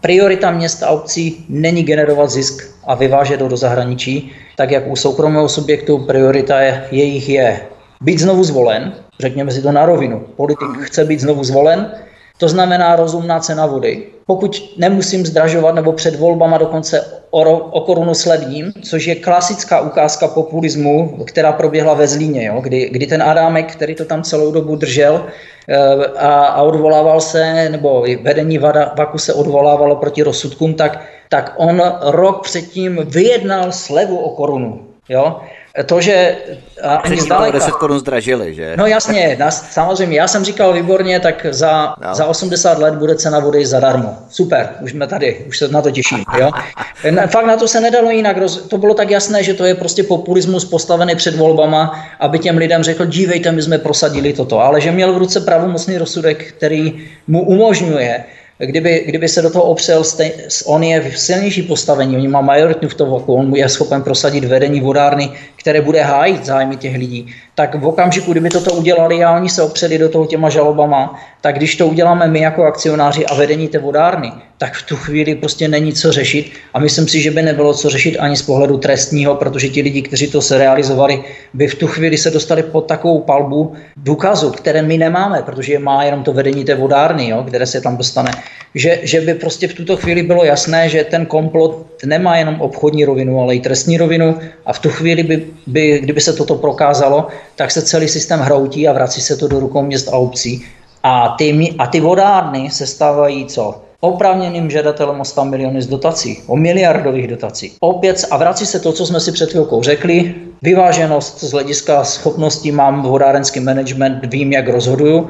Priorita měst a obcí není generovat zisk a vyvážet ho do zahraničí, tak jak u soukromého subjektu priorita je, jejich je být znovu zvolen, řekněme si to na rovinu, politik chce být znovu zvolen, to znamená rozumná cena vody. Pokud nemusím zdražovat nebo před volbama dokonce o, o korunu sledím, což je klasická ukázka populismu, která proběhla ve Zlíně, jo? Kdy, kdy ten Adámek, který to tam celou dobu držel eh, a, a odvolával se, nebo vedení Vada, Vaku se odvolávalo proti rozsudkům, tak, tak on rok předtím vyjednal slevu o korunu. Jo? To, že ani zdaleka... 10 korun zdražili, že? No jasně, nás, samozřejmě, já jsem říkal výborně, tak za, no. za 80 let bude cena vody zadarmo. Super, už jsme tady, už se na to těším. Jo? Fakt na to se nedalo jinak, to bylo tak jasné, že to je prostě populismus postavený před volbama, aby těm lidem řekl, dívejte, my jsme prosadili toto, ale že měl v ruce pravomocný rozsudek, který mu umožňuje kdyby, kdyby se do toho opřel, stej, on je v silnější postavení, oni má majoritu v tom voku, on je schopen prosadit vedení vodárny, které bude hájit zájmy těch lidí tak v okamžiku, kdyby toto udělali a oni se opřeli do toho těma žalobama, tak když to uděláme my jako akcionáři a vedení té vodárny, tak v tu chvíli prostě není co řešit a myslím si, že by nebylo co řešit ani z pohledu trestního, protože ti lidi, kteří to se realizovali, by v tu chvíli se dostali pod takovou palbu důkazu, které my nemáme, protože je má jenom to vedení té vodárny, jo, které se tam dostane. Že, že by prostě v tuto chvíli bylo jasné, že ten komplot nemá jenom obchodní rovinu, ale i trestní rovinu a v tu chvíli by, by kdyby se toto prokázalo, tak se celý systém hroutí a vrací se to do rukou měst a obcí. A ty, a ty vodárny se stávají co? oprávněným žadatelem o 100 miliony z dotací, o miliardových dotací. Opět a vrací se to, co jsme si před chvilkou řekli, vyváženost z hlediska schopností mám vodárenský management, vím, jak rozhoduju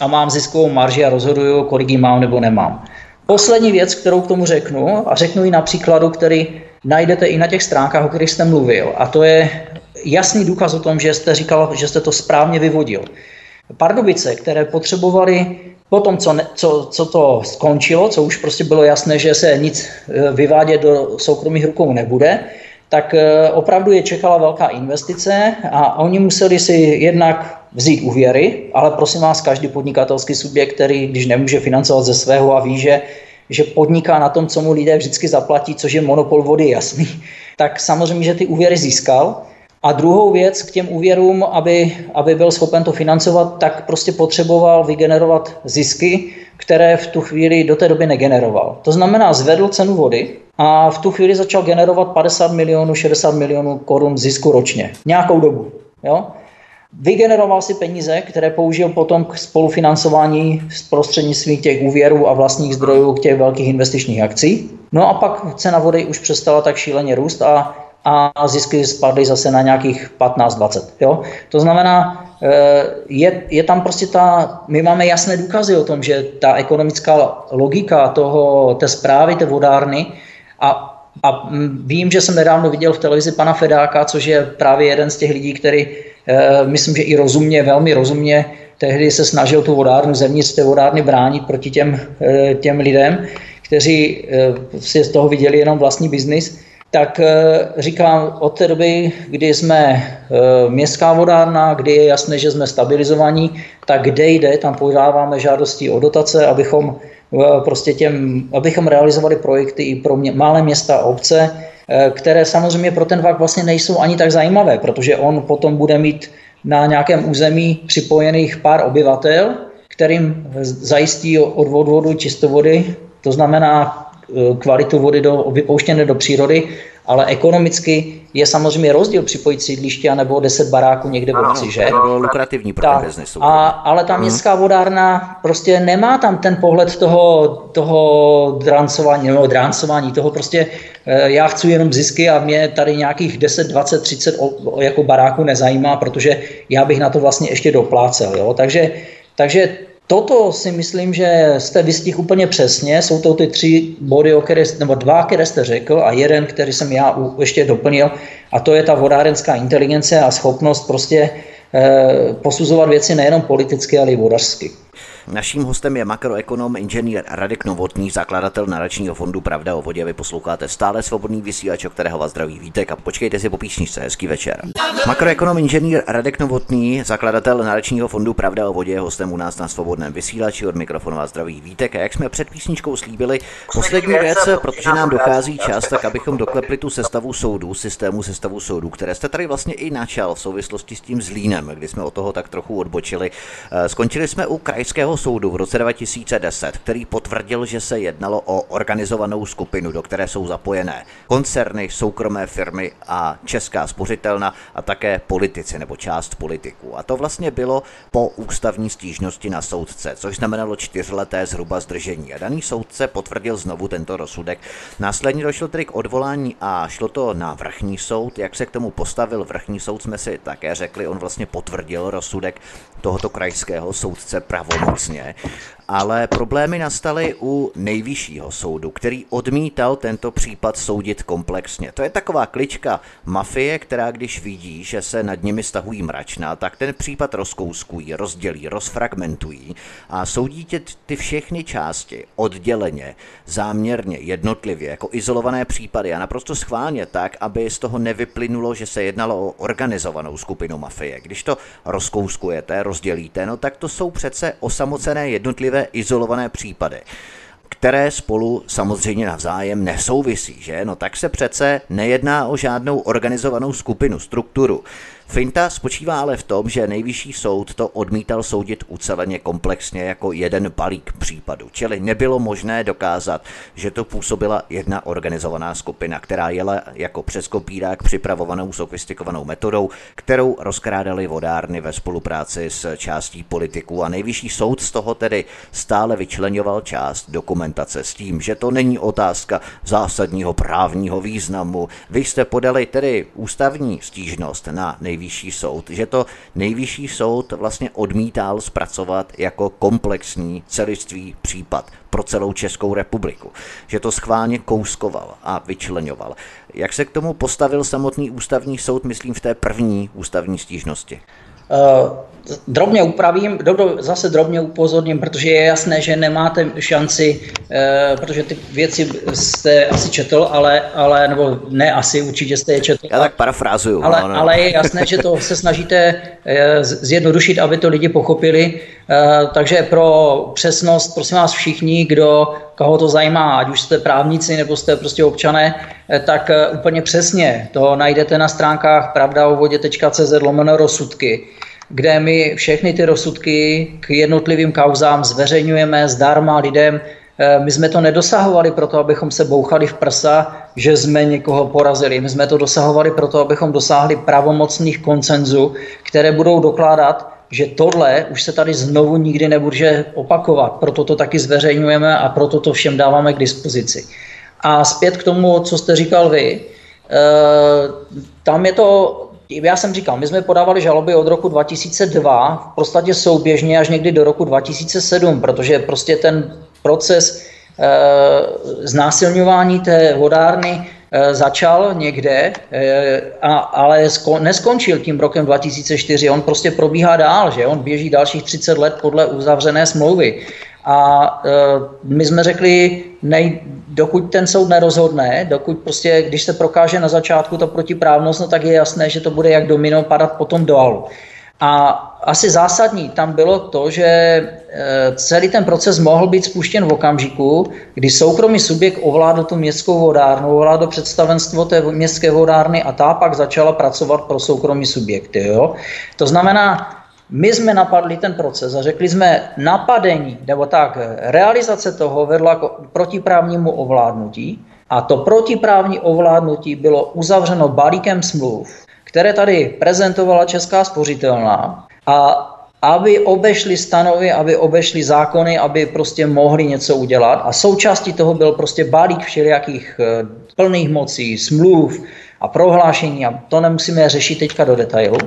a mám ziskovou marži a rozhoduju, kolik jí mám nebo nemám. Poslední věc, kterou k tomu řeknu, a řeknu ji na příkladu, který najdete i na těch stránkách, o kterých jste mluvil, a to je jasný důkaz o tom, že jste říkal, že jste to správně vyvodil. Pardubice, které potřebovali po tom, co, co, co to skončilo, co už prostě bylo jasné, že se nic e, vyvádět do soukromých rukou nebude, tak e, opravdu je čekala velká investice a oni museli si jednak vzít úvěry, ale prosím vás, každý podnikatelský subjekt, který když nemůže financovat ze svého a ví, že že podniká na tom, co mu lidé vždycky zaplatí, což je monopol vody jasný, tak samozřejmě, že ty úvěry získal, a druhou věc k těm úvěrům, aby, aby byl schopen to financovat, tak prostě potřeboval vygenerovat zisky, které v tu chvíli do té doby negeneroval. To znamená, zvedl cenu vody a v tu chvíli začal generovat 50 milionů, 60 milionů korun zisku ročně. Nějakou dobu. Jo? Vygeneroval si peníze, které použil potom k spolufinancování z prostřednictvím těch úvěrů a vlastních zdrojů k těch velkých investičních akcí. No a pak cena vody už přestala tak šíleně růst a a zisky spadly zase na nějakých 15-20. Jo? To znamená, eh, je, je tam prostě ta, my máme jasné důkazy o tom, že ta ekonomická logika toho, té zprávy, té vodárny a a vím, že jsem nedávno viděl v televizi pana Fedáka, což je právě jeden z těch lidí, který, e, myslím, že i rozumně, velmi rozumně, tehdy se snažil tu vodárnu zevnitř té vodárny bránit proti těm, e, těm lidem, kteří e, si z toho viděli jenom vlastní biznis tak říkám, od té doby, kdy jsme městská vodárna, kdy je jasné, že jsme stabilizovaní, tak kde jde, tam podáváme žádosti o dotace, abychom prostě těm, abychom realizovali projekty i pro mě, malé města a obce, které samozřejmě pro ten VAK vlastně nejsou ani tak zajímavé, protože on potom bude mít na nějakém území připojených pár obyvatel, kterým zajistí odvod vodu čistovody, to znamená kvalitu vody do, vypouštěné do přírody, ale ekonomicky je samozřejmě rozdíl připojit sídliště nebo 10 baráků někde v obci, že? To bylo lukrativní pro ten biznis. A, ale ta hmm. městská hmm. vodárna prostě nemá tam ten pohled toho, toho drancování, nebo drancování, toho prostě e, já chci jenom zisky a mě tady nějakých 10, 20, 30 jako baráků nezajímá, protože já bych na to vlastně ještě doplácel. Jo? Takže takže Toto si myslím, že jste vystihl úplně přesně. Jsou to ty tři body, o které, nebo dva, které jste řekl a jeden, který jsem já ještě doplnil. A to je ta vodárenská inteligence a schopnost prostě eh, posuzovat věci nejenom politicky, ale i vodařsky. Naším hostem je makroekonom inženýr Radek Novotný, zakladatel nadačního fondu Pravda o vodě. Vy posloucháte stále svobodný vysílač, o kterého vás zdraví Vítek a počkejte si po písničce. Hezký večer. Makroekonom inženýr Radek Novotný, zakladatel nadačního fondu Pravda o vodě, je hostem u nás na svobodném vysílači. Od mikrofonu vás zdraví Vítek. A jak jsme před písničkou slíbili, poslední věc, protože nám dochází čas, tak abychom doklepli tu sestavu soudů, systému sestavu soudů, které jste tady vlastně i načal v souvislosti s tím zlínem, kdy jsme od toho tak trochu odbočili. Eh, skončili jsme u krajského soudu v roce 2010, který potvrdil, že se jednalo o organizovanou skupinu, do které jsou zapojené koncerny, soukromé firmy a Česká spořitelna a také politici nebo část politiků. A to vlastně bylo po ústavní stížnosti na soudce, což znamenalo čtyřleté zhruba zdržení. A daný soudce potvrdil znovu tento rozsudek. Následně došlo tedy k odvolání a šlo to na vrchní soud. Jak se k tomu postavil vrchní soud, jsme si také řekli, on vlastně potvrdil rozsudek tohoto krajského soudce pravomocně ale problémy nastaly u nejvyššího soudu, který odmítal tento případ soudit komplexně. To je taková klička mafie, která když vidí, že se nad nimi stahují mračna, tak ten případ rozkouskují, rozdělí, rozfragmentují a soudí tě ty všechny části odděleně, záměrně, jednotlivě, jako izolované případy a naprosto schválně tak, aby z toho nevyplynulo, že se jednalo o organizovanou skupinu mafie. Když to rozkouskujete, rozdělíte, no tak to jsou přece osamocené jednotlivé jednotlivé izolované případy které spolu samozřejmě navzájem nesouvisí, že? No tak se přece nejedná o žádnou organizovanou skupinu, strukturu. Finta spočívá ale v tom, že nejvyšší soud to odmítal soudit uceleně komplexně jako jeden balík případu, čili nebylo možné dokázat, že to působila jedna organizovaná skupina, která jela jako přes kopírák připravovanou sofistikovanou metodou, kterou rozkrádali vodárny ve spolupráci s částí politiků a nejvyšší soud z toho tedy stále vyčlenoval část dokumentace s tím, že to není otázka zásadního právního významu. Vy jste podali tedy ústavní stížnost na nejvyšší nejvyšší soud, že to nejvyšší soud vlastně odmítal zpracovat jako komplexní celistvý případ pro celou Českou republiku, že to schválně kouskoval a vyčlenoval. Jak se k tomu postavil samotný ústavní soud, myslím, v té první ústavní stížnosti? Uh, drobně upravím, zase drobně upozorním, protože je jasné, že nemáte šanci, uh, protože ty věci jste asi četl, ale, ale nebo ne asi, určitě jste je četl. Já tak parafrázuju. Ale, no, no. ale je jasné, že to se snažíte uh, zjednodušit, aby to lidi pochopili. Takže pro přesnost, prosím vás všichni, kdo, koho to zajímá, ať už jste právníci nebo jste prostě občané, tak úplně přesně to najdete na stránkách pravdaovodě.cz lomeno rozsudky kde my všechny ty rozsudky k jednotlivým kauzám zveřejňujeme zdarma lidem. Eh, my jsme to nedosahovali proto, abychom se bouchali v prsa, že jsme někoho porazili. My jsme to dosahovali proto, abychom dosáhli pravomocných koncenzů, které budou dokládat, že tohle už se tady znovu nikdy nebude opakovat. Proto to taky zveřejňujeme a proto to všem dáváme k dispozici. A zpět k tomu, co jste říkal vy, eh, tam je to já jsem říkal, my jsme podávali žaloby od roku 2002, v podstatě souběžně až někdy do roku 2007, protože prostě ten proces e, znásilňování té vodárny e, začal někde, e, a, ale sko, neskončil tím rokem 2004. On prostě probíhá dál, že on běží dalších 30 let podle uzavřené smlouvy. A e, my jsme řekli, nej, dokud ten soud nerozhodne, dokud prostě, když se prokáže na začátku to protiprávnost, no tak je jasné, že to bude jak domino padat potom dolů. A asi zásadní tam bylo to, že e, celý ten proces mohl být spuštěn v okamžiku, kdy soukromý subjekt ovládl tu městskou vodárnu, ovládl představenstvo té městské vodárny a ta pak začala pracovat pro soukromý subjekty. Jo? To znamená, my jsme napadli ten proces a řekli jsme, napadení, nebo tak, realizace toho vedla k protiprávnímu ovládnutí a to protiprávní ovládnutí bylo uzavřeno balíkem smluv, které tady prezentovala Česká spořitelná a aby obešli stanovy, aby obešli zákony, aby prostě mohli něco udělat. A součástí toho byl prostě balík všelijakých eh, plných mocí, smluv a prohlášení a to nemusíme řešit teďka do detailu.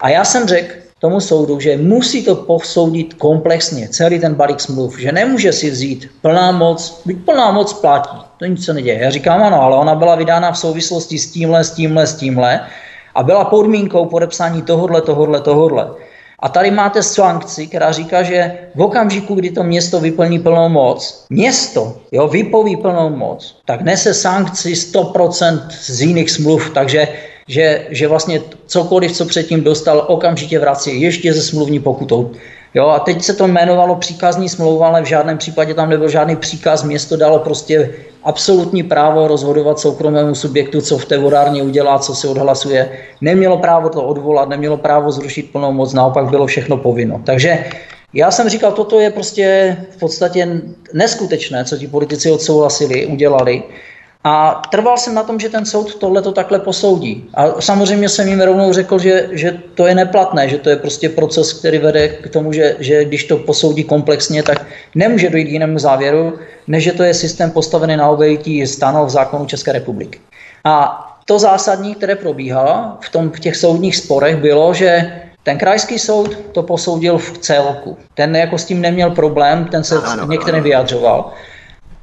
A já jsem řekl tomu soudu, že musí to posoudit komplexně, celý ten balík smluv, že nemůže si vzít plná moc, byť plná moc platí, to nic se neděje. Já říkám ano, ale ona byla vydána v souvislosti s tímhle, s tímhle, s tímhle a byla podmínkou podepsání tohodle, tohodle, tohodle. A tady máte sankci, která říká, že v okamžiku, kdy to město vyplní plnou moc, město jo, vypoví plnou moc, tak nese sankci 100% z jiných smluv, takže že, že vlastně cokoliv, co předtím dostal, okamžitě vrací ještě ze smluvní pokutou. Jo, a teď se to jmenovalo příkazní smlouva, ale v žádném případě tam nebyl žádný příkaz. Město dalo prostě absolutní právo rozhodovat soukromému subjektu, co v té vodárně udělá, co se odhlasuje. Nemělo právo to odvolat, nemělo právo zrušit plnou moc, naopak bylo všechno povinno. Takže já jsem říkal, toto je prostě v podstatě neskutečné, co ti politici odsouhlasili, udělali. A trval jsem na tom, že ten soud tohle to takhle posoudí. A samozřejmě jsem jim rovnou řekl, že, že to je neplatné, že to je prostě proces, který vede k tomu, že, že když to posoudí komplexně, tak nemůže dojít k jinému závěru, než že to je systém postavený na obejití stanov zákonu České republiky. A to zásadní, které probíhalo v, tom, v těch soudních sporech, bylo, že ten krajský soud to posoudil v celku. Ten jako s tím neměl problém, ten se některé vyjadřoval.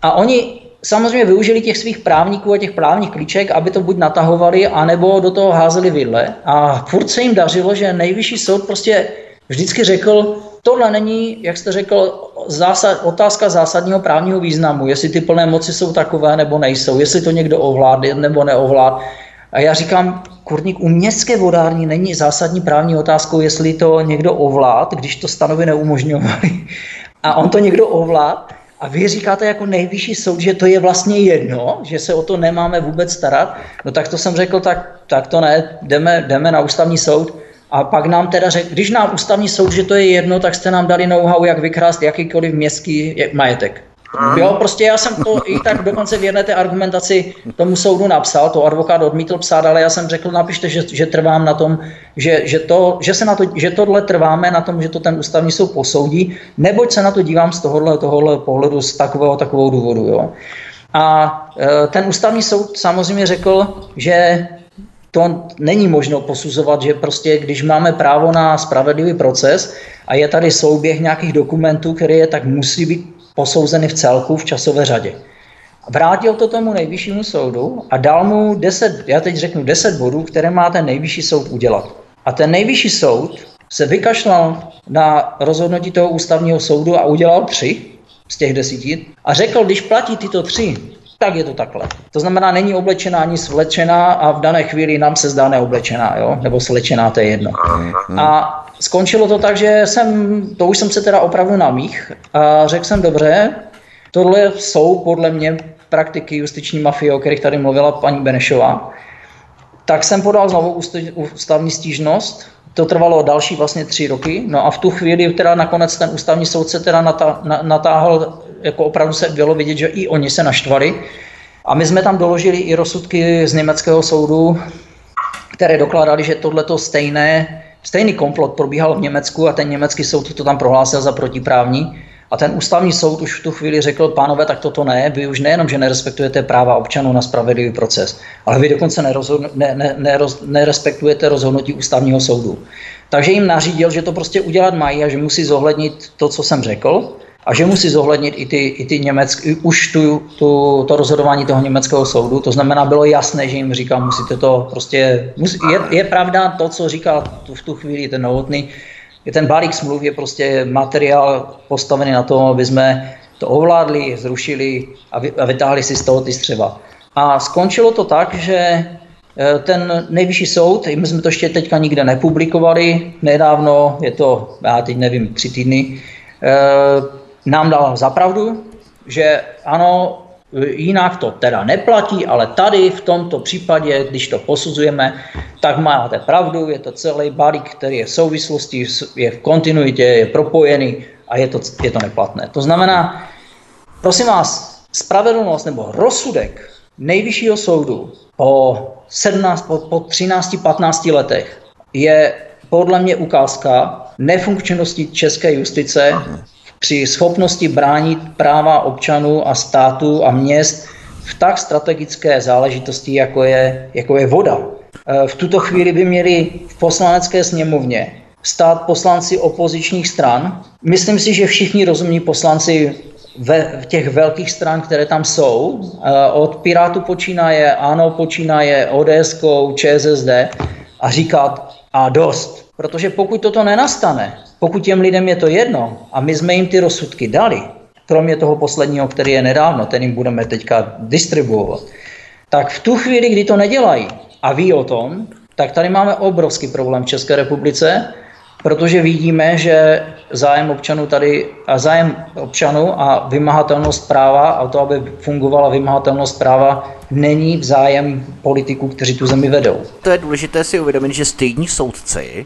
A oni samozřejmě využili těch svých právníků a těch právních klíček, aby to buď natahovali, anebo do toho házeli vidle. A furt se jim dařilo, že nejvyšší soud prostě vždycky řekl, tohle není, jak jste řekl, zásad, otázka zásadního právního významu, jestli ty plné moci jsou takové nebo nejsou, jestli to někdo ovládne nebo neovlád. A já říkám, kurník, u městské vodárny není zásadní právní otázkou, jestli to někdo ovlád, když to stanovy neumožňovali. A on to někdo ovlád. A vy říkáte jako nejvyšší soud, že to je vlastně jedno, že se o to nemáme vůbec starat. No tak to jsem řekl, tak, tak to ne, jdeme, jdeme na ústavní soud. A pak nám teda řekl, když nám ústavní soud, že to je jedno, tak jste nám dali know-how, jak vykrást jakýkoliv městský majetek. Jo, prostě já jsem to i tak dokonce v jedné té argumentaci tomu soudu napsal, to advokát odmítl psát, ale já jsem řekl, napište, že, že trvám na tom, že, že, to, že, se na to, že tohle trváme na tom, že to ten ústavní soud posoudí, neboť se na to dívám z tohohle, tohohle pohledu z takového takového důvodu. Jo. A e, ten ústavní soud samozřejmě řekl, že to není možno posuzovat, že prostě když máme právo na spravedlivý proces a je tady souběh nějakých dokumentů, které je, tak musí být posouzeny v celku v časové řadě. Vrátil to tomu nejvyššímu soudu a dal mu 10, já teď řeknu 10 bodů, které má ten nejvyšší soud udělat. A ten nejvyšší soud se vykašlal na rozhodnutí toho ústavního soudu a udělal tři z těch desíti a řekl, když platí tyto tři, tak je to takhle. To znamená, není oblečená ani svlečená a v dané chvíli nám se zdá neoblečená, jo? nebo slečená, to je jedno. A skončilo to tak, že jsem, to už jsem se teda opravdu namích a řekl jsem dobře, tohle jsou podle mě praktiky justiční mafie, o kterých tady mluvila paní Benešová. Tak jsem podal znovu ústavní stížnost, to trvalo další vlastně tři roky, no a v tu chvíli teda nakonec ten ústavní soudce teda natáhl, jako opravdu se bylo vidět, že i oni se naštvali. A my jsme tam doložili i rozsudky z německého soudu, které dokládali, že tohleto stejné Stejný komplot probíhal v Německu a ten německý soud to tam prohlásil za protiprávní. A ten ústavní soud už v tu chvíli řekl, pánové, tak toto ne, vy už nejenom, že nerespektujete práva občanů na spravedlivý proces, ale vy dokonce nerozhodn- ne, ne, nerespektujete rozhodnutí ústavního soudu. Takže jim nařídil, že to prostě udělat mají a že musí zohlednit to, co jsem řekl, a že musí zohlednit i ty, i ty německé, už tu, tu, to rozhodování toho německého soudu. To znamená, bylo jasné, že jim říkal, musíte to prostě, musí, je, je pravda to, co říkal tu, v tu chvíli ten Novotný, ten balík smluv je prostě materiál postavený na tom, aby jsme to ovládli, zrušili a, vy, a vytáhli si z toho ty střeva. A skončilo to tak, že e, ten nejvyšší soud, my jsme to ještě teďka nikde nepublikovali, nedávno, je to, já teď nevím, tři týdny, e, nám dal zapravdu, že ano, jinak to teda neplatí, ale tady v tomto případě, když to posuzujeme, tak máte pravdu, je to celý balík, který je v souvislosti, je v kontinuitě, je propojený a je to, je to neplatné. To znamená, prosím vás, spravedlnost nebo rozsudek nejvyššího soudu po, 17, po, po 13-15 letech je podle mě ukázka nefunkčnosti české justice při schopnosti bránit práva občanů a států a měst v tak strategické záležitosti, jako je, jako je voda. E, v tuto chvíli by měli v poslanecké sněmovně stát poslanci opozičních stran. Myslím si, že všichni rozumní poslanci ve, těch velkých stran, které tam jsou, e, od Pirátu počínaje, ANO počínaje, ODS, ČSSD a říkat a dost. Protože pokud toto nenastane, pokud těm lidem je to jedno a my jsme jim ty rozsudky dali, kromě toho posledního, který je nedávno, ten jim budeme teďka distribuovat, tak v tu chvíli, kdy to nedělají a ví o tom, tak tady máme obrovský problém v České republice, protože vidíme, že zájem občanů tady a zájem občanů a vymahatelnost práva a to, aby fungovala vymahatelnost práva, není v zájem politiků, kteří tu zemi vedou. To je důležité si uvědomit, že stejní soudci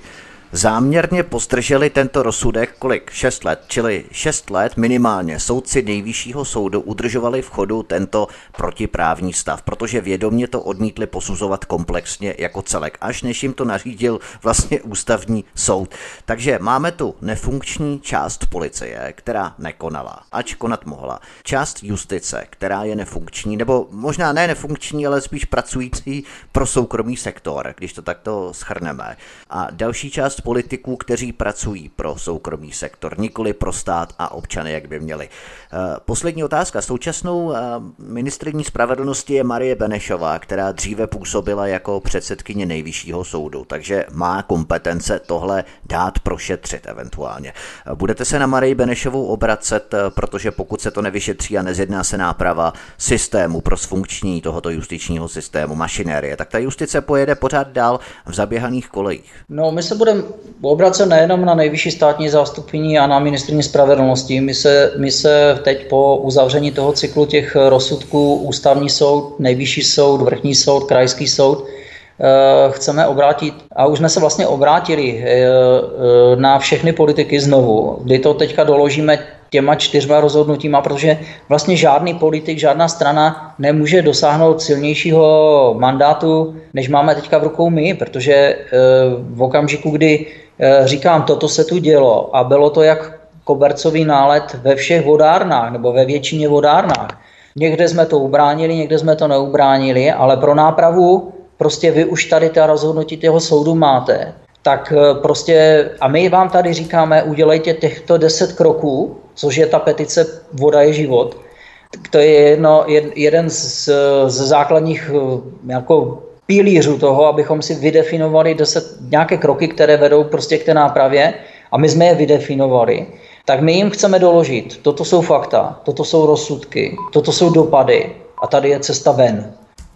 záměrně pozdrželi tento rozsudek kolik? 6 let, čili 6 let minimálně soudci nejvyššího soudu udržovali v chodu tento protiprávní stav, protože vědomě to odmítli posuzovat komplexně jako celek, až než jim to nařídil vlastně ústavní soud. Takže máme tu nefunkční část policie, která nekonala, ač konat mohla. Část justice, která je nefunkční, nebo možná ne nefunkční, ale spíš pracující pro soukromý sektor, když to takto schrneme. A další část politiků, kteří pracují pro soukromý sektor, nikoli pro stát a občany, jak by měli. Eh, poslední otázka. Současnou eh, ministrní spravedlnosti je Marie Benešová, která dříve působila jako předsedkyně nejvyššího soudu, takže má kompetence tohle dát prošetřit eventuálně. Eh, budete se na Marie Benešovou obracet, protože pokud se to nevyšetří a nezjedná se náprava systému pro sfunkční tohoto justičního systému, mašinérie, tak ta justice pojede pořád dál v zaběhaných kolejích. No, my se budeme obracet nejenom na nejvyšší státní zástupkyní a na ministrní spravedlnosti. My se, my se teď po uzavření toho cyklu těch rozsudků ústavní soud, nejvyšší soud, vrchní soud, krajský soud, eh, chceme obrátit, a už jsme se vlastně obrátili eh, eh, na všechny politiky znovu, kdy to teďka doložíme těma čtyřma rozhodnutíma, protože vlastně žádný politik, žádná strana nemůže dosáhnout silnějšího mandátu, než máme teďka v rukou my, protože v okamžiku, kdy říkám, toto se tu dělo a bylo to jak kobercový nálet ve všech vodárnách nebo ve většině vodárnách. Někde jsme to ubránili, někde jsme to neubránili, ale pro nápravu prostě vy už tady ta rozhodnutí toho soudu máte. Tak eh, prostě, a my vám tady říkáme, udělejte těchto deset kroků, což je ta petice Voda je život. To je jedno, jeden z, z základních eh, jako pilířů toho, abychom si vydefinovali deset, nějaké kroky, které vedou prostě k té nápravě a my jsme je vydefinovali tak my jim chceme doložit, toto jsou fakta, toto jsou rozsudky, toto jsou dopady a tady je cesta ven.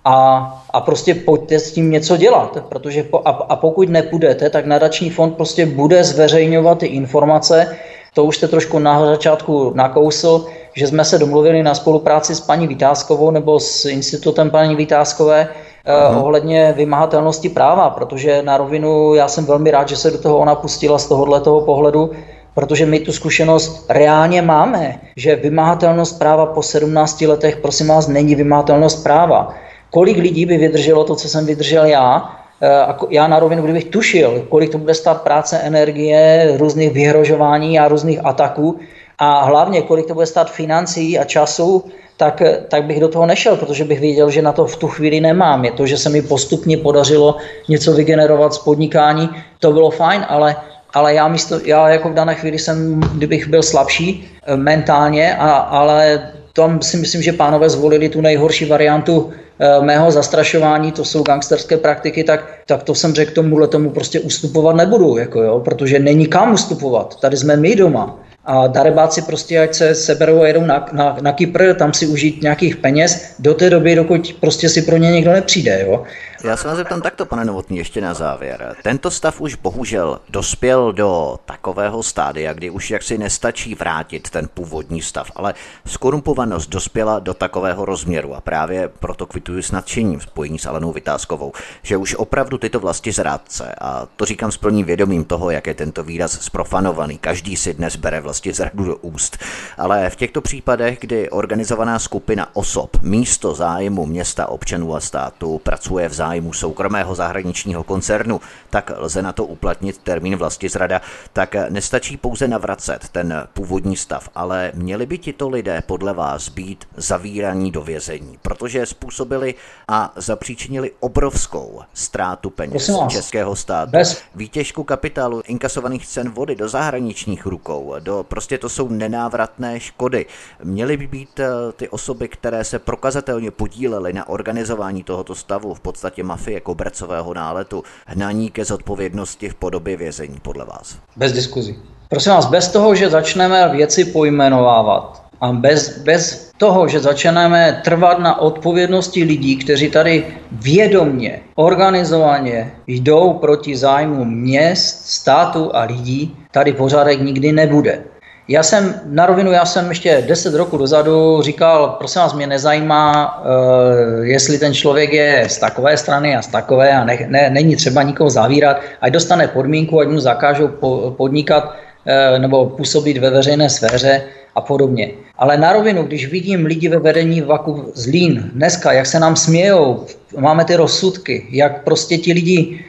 A, a prostě pojďte s tím něco dělat, protože po, a, a pokud nepůjdete, tak nadační fond prostě bude zveřejňovat ty informace, to už jste trošku na začátku nakousl, že jsme se domluvili na spolupráci s paní Vytázkovou nebo s institutem paní Vytázkové uh, ohledně vymahatelnosti práva, protože na rovinu já jsem velmi rád, že se do toho ona pustila z tohohle toho pohledu, protože my tu zkušenost reálně máme, že vymahatelnost práva po 17 letech, prosím vás, není vymahatelnost práva. Kolik lidí by vydrželo to, co jsem vydržel já, eh, já na rovinu, kdybych tušil, kolik to bude stát práce, energie, různých vyhrožování a různých ataků a hlavně, kolik to bude stát financí a času, tak, tak bych do toho nešel, protože bych věděl, že na to v tu chvíli nemám. Je to, že se mi postupně podařilo něco vygenerovat z podnikání, to bylo fajn, ale ale já, místo, já jako v dané chvíli jsem, kdybych byl slabší eh, mentálně, a, ale tam si myslím, že pánové zvolili tu nejhorší variantu e, mého zastrašování, to jsou gangsterské praktiky, tak, tak to jsem řekl tomuhle tomu prostě ustupovat nebudu, jako jo, protože není kam ustupovat. Tady jsme my doma a darebáci prostě ať se seberou a jedou na, na, na Kypr, tam si užít nějakých peněz do té doby, dokud prostě si pro ně někdo nepřijde. Jo? Já se vás zeptám takto, pane Novotný, ještě na závěr. Tento stav už bohužel dospěl do takového stádia, kdy už jaksi nestačí vrátit ten původní stav, ale skorumpovanost dospěla do takového rozměru a právě proto kvituju s nadšením spojení s Alenou Vytázkovou, že už opravdu tyto vlasti zrádce, a to říkám s plným vědomím toho, jak je tento výraz sprofanovaný, každý si dnes bere vlastně zradu do úst, ale v těchto případech, kdy organizovaná skupina osob místo zájmu města, občanů a státu pracuje v zájmu zájmu soukromého zahraničního koncernu, tak lze na to uplatnit termín vlasti zrada, tak nestačí pouze navracet ten původní stav, ale měli by tito lidé podle vás být zavíraní do vězení, protože způsobili a zapříčinili obrovskou ztrátu peněz českého státu, Bez... výtěžku kapitálu, inkasovaných cen vody do zahraničních rukou, do, prostě to jsou nenávratné škody. Měly by být eh, ty osoby, které se prokazatelně podílely na organizování tohoto stavu, v podstatě podstatě mafie kobercového náletu, hnaní ke zodpovědnosti v podobě vězení, podle vás? Bez diskuzí. Prosím vás, bez toho, že začneme věci pojmenovávat a bez, bez toho, že začneme trvat na odpovědnosti lidí, kteří tady vědomně, organizovaně jdou proti zájmu měst, státu a lidí, tady pořádek nikdy nebude. Já jsem na rovinu, já jsem ještě 10 roku dozadu říkal, prosím vás, mě nezajímá, uh, jestli ten člověk je z takové strany a z takové a ne, ne, není třeba nikoho zavírat, ať dostane podmínku, ať mu zakážou po, podnikat uh, nebo působit ve veřejné sféře a podobně. Ale na rovinu, když vidím lidi ve vedení vaku Zlín dneska, jak se nám smějou, máme ty rozsudky, jak prostě ti lidi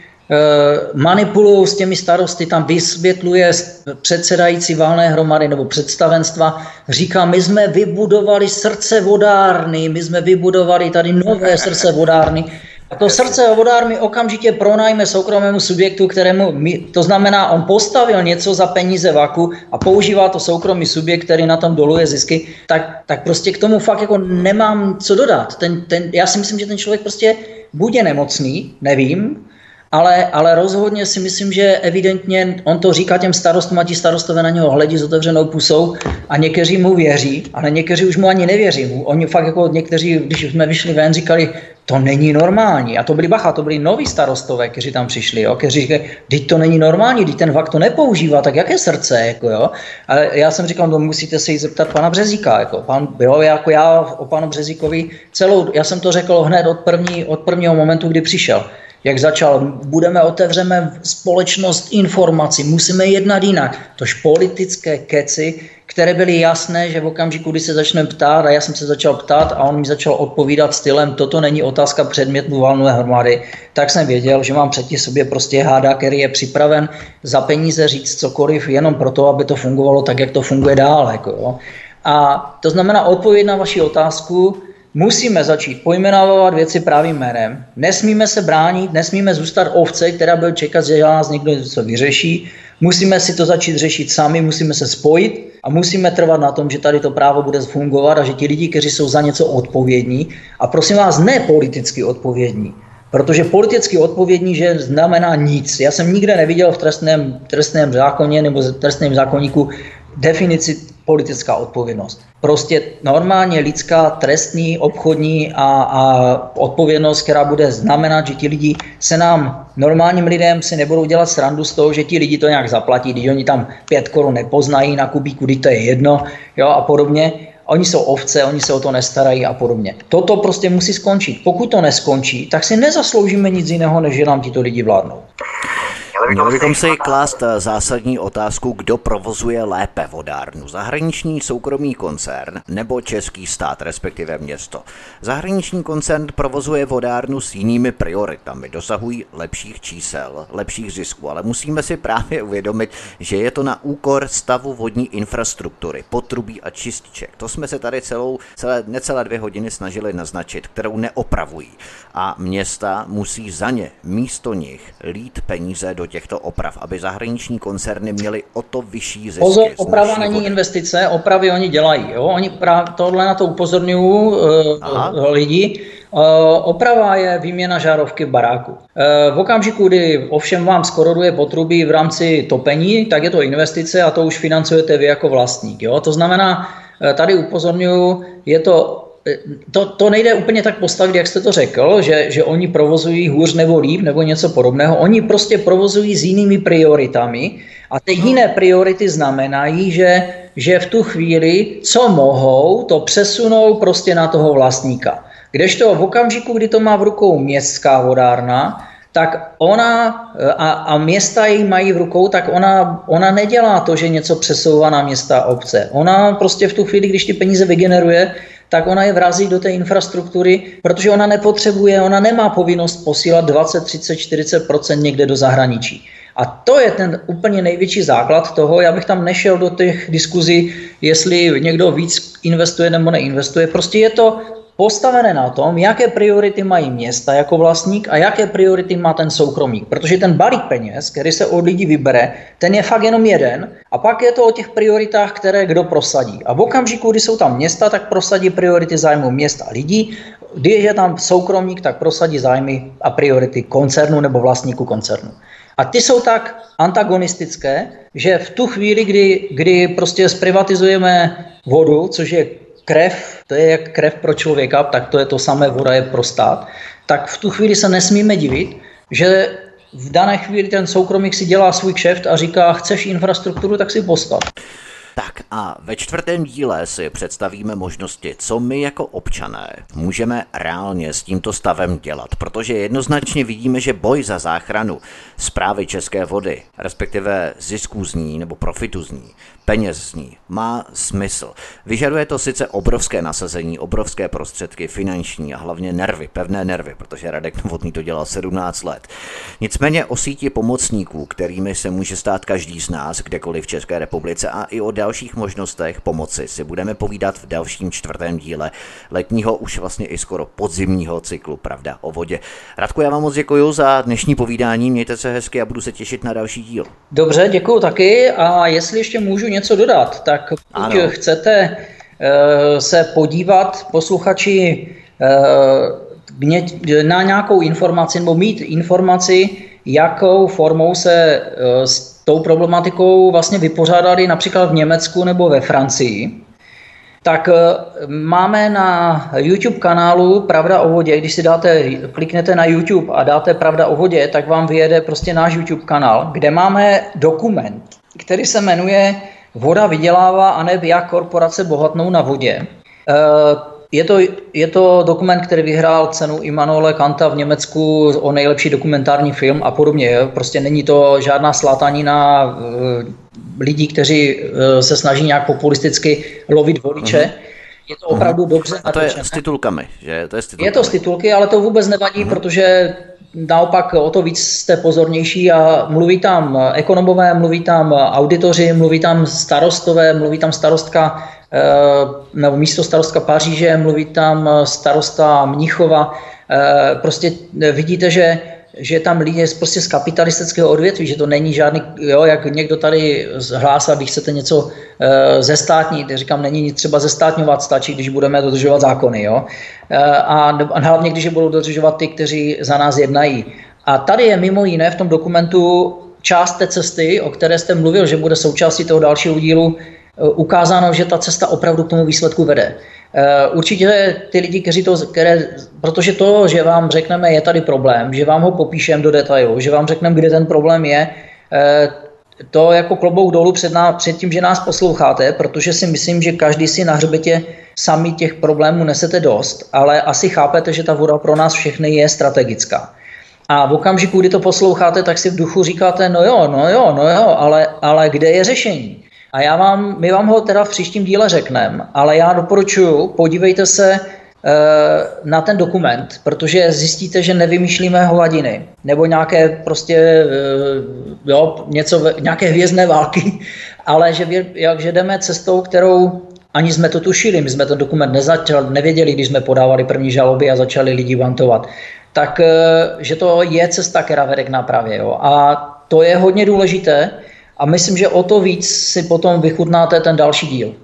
manipulují s těmi starosty, tam vysvětluje předsedající válné hromady nebo představenstva, říká, my jsme vybudovali srdce vodárny, my jsme vybudovali tady nové srdce vodárny, a to srdce vodárny okamžitě pronajme soukromému subjektu, kterému, my, to znamená, on postavil něco za peníze vaku a používá to soukromý subjekt, který na tom doluje zisky, tak, tak prostě k tomu fakt jako nemám co dodat. Ten, ten, já si myslím, že ten člověk prostě buď je nemocný, nevím, ale, ale rozhodně si myslím, že evidentně on to říká těm starostům a ti starostové na něho hledí s otevřenou pusou a někteří mu věří, ale někteří už mu ani nevěří. Oni fakt jako někteří, když jsme vyšli ven, říkali, to není normální. A to byli bacha, to byli noví starostové, kteří tam přišli, jo, kteří říkali, teď to není normální, teď ten vak to nepoužívá, tak jaké srdce, jako jo. A já jsem říkal, no musíte se jít zeptat pana Březíka, jako, pan, jo, jako já o panu Březíkovi celou, já jsem to řekl hned od, první, od prvního momentu, kdy přišel jak začal, budeme otevřeme společnost informací, musíme jednat jinak. Tož politické keci, které byly jasné, že v okamžiku, kdy se začneme ptát, a já jsem se začal ptát a on mi začal odpovídat stylem, toto není otázka předmětu valné hromady, tak jsem věděl, že mám předtím sobě prostě háda, který je připraven za peníze říct cokoliv, jenom proto, aby to fungovalo tak, jak to funguje dál. Jako jo. A to znamená odpověď na vaši otázku, Musíme začít pojmenovat věci pravým jménem. Nesmíme se bránit, nesmíme zůstat ovce, která bude čekat, že nás někdo něco vyřeší. Musíme si to začít řešit sami, musíme se spojit a musíme trvat na tom, že tady to právo bude fungovat a že ti lidi, kteří jsou za něco odpovědní, a prosím vás, ne politicky odpovědní, Protože politicky odpovědní, že znamená nic. Já jsem nikde neviděl v trestném, trestném zákoně nebo v trestném zákonníku definici politická odpovědnost. Prostě normálně lidská, trestní, obchodní a, a odpovědnost, která bude znamenat, že ti lidi se nám, normálním lidem, si nebudou dělat srandu z toho, že ti lidi to nějak zaplatí, když oni tam pět korun nepoznají na kubíku, když to je jedno jo, a podobně. Oni jsou ovce, oni se o to nestarají a podobně. Toto prostě musí skončit. Pokud to neskončí, tak si nezasloužíme nic jiného, než že nám tito lidi vládnou. Měli bychom si klást eh, zásadní otázku, kdo provozuje lépe vodárnu. Zahraniční soukromý koncern nebo český stát, respektive město. Zahraniční koncern provozuje vodárnu s jinými prioritami, dosahují lepších čísel, lepších zisků, ale musíme si právě uvědomit, že je to na úkor stavu vodní infrastruktury, potrubí a čističek. To jsme se tady celou, celé, necelé dvě hodiny snažili naznačit, kterou neopravují. A města musí za ně místo nich lít peníze do těchto oprav, aby zahraniční koncerny měly o to vyšší zisky? Pozor, oprava není vody. investice, opravy oni dělají. Jo? Oni právě tohle na to upozorňují uh, lidi. Uh, oprava je výměna žárovky v baráku. Uh, v okamžiku, kdy ovšem vám skoroduje potrubí v rámci topení, tak je to investice a to už financujete vy jako vlastník. Jo? To znamená, tady upozorňuji, je to to, to nejde úplně tak postavit, jak jste to řekl, že, že oni provozují hůř nebo líp nebo něco podobného. Oni prostě provozují s jinými prioritami a ty jiné priority znamenají, že, že v tu chvíli, co mohou, to přesunou prostě na toho vlastníka. Kdežto v okamžiku, kdy to má v rukou městská vodárna, tak ona a, a města ji mají v rukou, tak ona, ona nedělá to, že něco přesouvá na města a obce. Ona prostě v tu chvíli, když ty peníze vygeneruje, tak ona je vrazí do té infrastruktury, protože ona nepotřebuje, ona nemá povinnost posílat 20, 30, 40% někde do zahraničí. A to je ten úplně největší základ toho, já bych tam nešel do těch diskuzí, jestli někdo víc investuje nebo neinvestuje. Prostě je to postavené na tom, jaké priority mají města jako vlastník a jaké priority má ten soukromník. Protože ten balík peněz, který se od lidí vybere, ten je fakt jenom jeden a pak je to o těch prioritách, které kdo prosadí. A v okamžiku, kdy jsou tam města, tak prosadí priority zájmu města a lidí. Když je tam soukromník, tak prosadí zájmy a priority koncernu nebo vlastníku koncernu. A ty jsou tak antagonistické, že v tu chvíli, kdy, kdy prostě zprivatizujeme vodu, což je krev, to je jak krev pro člověka, tak to je to samé voda je pro stát, tak v tu chvíli se nesmíme divit, že v dané chvíli ten soukromík si dělá svůj kšeft a říká, chceš infrastrukturu, tak si postav. Tak a ve čtvrtém díle si představíme možnosti, co my jako občané můžeme reálně s tímto stavem dělat, protože jednoznačně vidíme, že boj za záchranu zprávy české vody, respektive zisků z ní nebo profitu z ní, peněz z ní, má smysl. Vyžaduje to sice obrovské nasazení, obrovské prostředky, finanční a hlavně nervy, pevné nervy, protože Radek Novotný to dělal 17 let. Nicméně o síti pomocníků, kterými se může stát každý z nás, kdekoliv v České republice a i o dalších možnostech pomoci si budeme povídat v dalším čtvrtém díle letního, už vlastně i skoro podzimního cyklu Pravda o vodě. Radku, já vám moc děkuji za dnešní povídání, mějte se hezky a budu se těšit na další díl. Dobře, děkuji taky a jestli ještě můžu něco dodat, tak pokud ano. chcete uh, se podívat, posluchači, uh, na nějakou informaci nebo mít informaci, jakou formou se uh, s tou problematikou vlastně vypořádali například v Německu nebo ve Francii, tak máme na YouTube kanálu Pravda o vodě, když si dáte, kliknete na YouTube a dáte Pravda o vodě, tak vám vyjede prostě náš YouTube kanál, kde máme dokument, který se jmenuje Voda vydělává a ne jak korporace bohatnou na vodě. Eh, je to, je to dokument, který vyhrál cenu Immanuele Kanta v Německu o nejlepší dokumentární film a podobně. Prostě není to žádná slátanina eh, lidí, kteří eh, se snaží nějak populisticky lovit voliče. Uh-huh. Je to opravdu uh-huh. dobře A to je s titulkami, že? To je, s titulkami. je to s titulky, ale to vůbec nevadí, uh-huh. protože naopak o to víc jste pozornější a mluví tam ekonomové, mluví tam auditoři, mluví tam starostové, mluví tam starostka eh, nebo místo starostka Paříže, mluví tam starosta Mnichova. Eh, prostě vidíte, že že tam lidi prostě z kapitalistického odvětví, že to není žádný, jo, jak někdo tady hlásal, když chcete něco uh, zestátnit, říkám, není nic třeba zestátňovat, stačí, když budeme dodržovat zákony, jo. Uh, a, a hlavně, když je budou dodržovat ty, kteří za nás jednají. A tady je mimo jiné v tom dokumentu část té cesty, o které jste mluvil, že bude součástí toho dalšího dílu, uh, ukázáno, že ta cesta opravdu k tomu výsledku vede. Eh, určitě ty lidi, kteří to, které, protože to, že vám řekneme, je tady problém, že vám ho popíšeme do detailu, že vám řekneme, kde ten problém je, eh, to jako klobouk dolů před, ná, před tím, že nás posloucháte, protože si myslím, že každý si na hřbetě sami těch problémů nesete dost, ale asi chápete, že ta voda pro nás všechny je strategická. A v okamžiku, kdy to posloucháte, tak si v duchu říkáte, no jo, no jo, no jo, ale, ale kde je řešení? A já vám, my vám ho teda v příštím díle řekneme, ale já doporučuji, podívejte se e, na ten dokument, protože zjistíte, že nevymýšlíme hovadiny nebo nějaké prostě e, jo, něco, nějaké hvězdné války, ale že, jak, že jdeme cestou, kterou ani jsme to tušili, my jsme ten dokument nezačali, nevěděli, když jsme podávali první žaloby a začali lidi vantovat, tak e, že to je cesta, která vede k nápravě. Jo. A to je hodně důležité a myslím, že o to víc si potom vychutnáte ten další díl.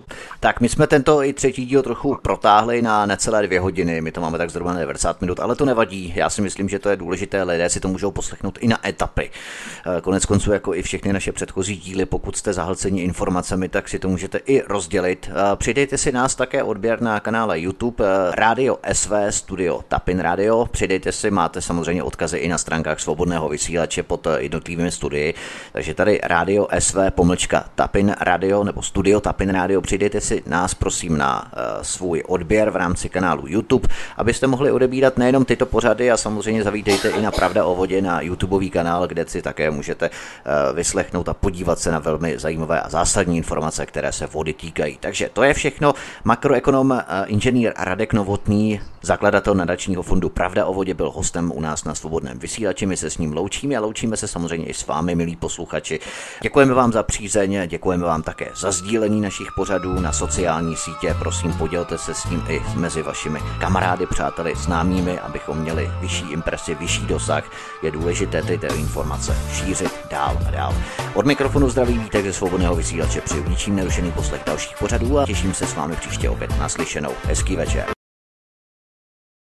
Tak my jsme tento i třetí díl trochu protáhli na necelé dvě hodiny, my to máme tak zhruba na 90 minut, ale to nevadí. Já si myslím, že to je důležité, lidé si to můžou poslechnout i na etapy. Eh, konec konců, jako i všechny naše předchozí díly, pokud jste zahlceni informacemi, tak si to můžete i rozdělit. Eh, přidejte si nás také odběr na kanále YouTube eh, Radio SV Studio Tapin Radio. Přidejte si, máte samozřejmě odkazy i na stránkách svobodného vysílače pod jednotlivými studii. Takže tady Radio SV pomlčka Tapin Radio nebo Studio Tapin Radio. Přidejte si nás prosím na uh, svůj odběr v rámci kanálu YouTube, abyste mohli odebírat nejenom tyto pořady a samozřejmě zavítejte i na Pravda o vodě na YouTubeový kanál, kde si také můžete uh, vyslechnout a podívat se na velmi zajímavé a zásadní informace, které se vody týkají. Takže to je všechno. Makroekonom uh, inženýr Radek Novotný, zakladatel nadačního fondu Pravda o vodě, byl hostem u nás na svobodném vysílači. My se s ním loučíme a loučíme se samozřejmě i s vámi, milí posluchači. Děkujeme vám za přízeň, děkujeme vám také za sdílení našich pořadů na sociální sítě. Prosím, podělte se s tím i mezi vašimi kamarády, přáteli, známými, abychom měli vyšší impresi, vyšší dosah. Je důležité tyto informace šířit dál a dál. Od mikrofonu zdraví vítek ze svobodného vysílače přeju ničím nerušený poslech dalších pořadů a těším se s vámi příště opět naslyšenou. Hezký večer.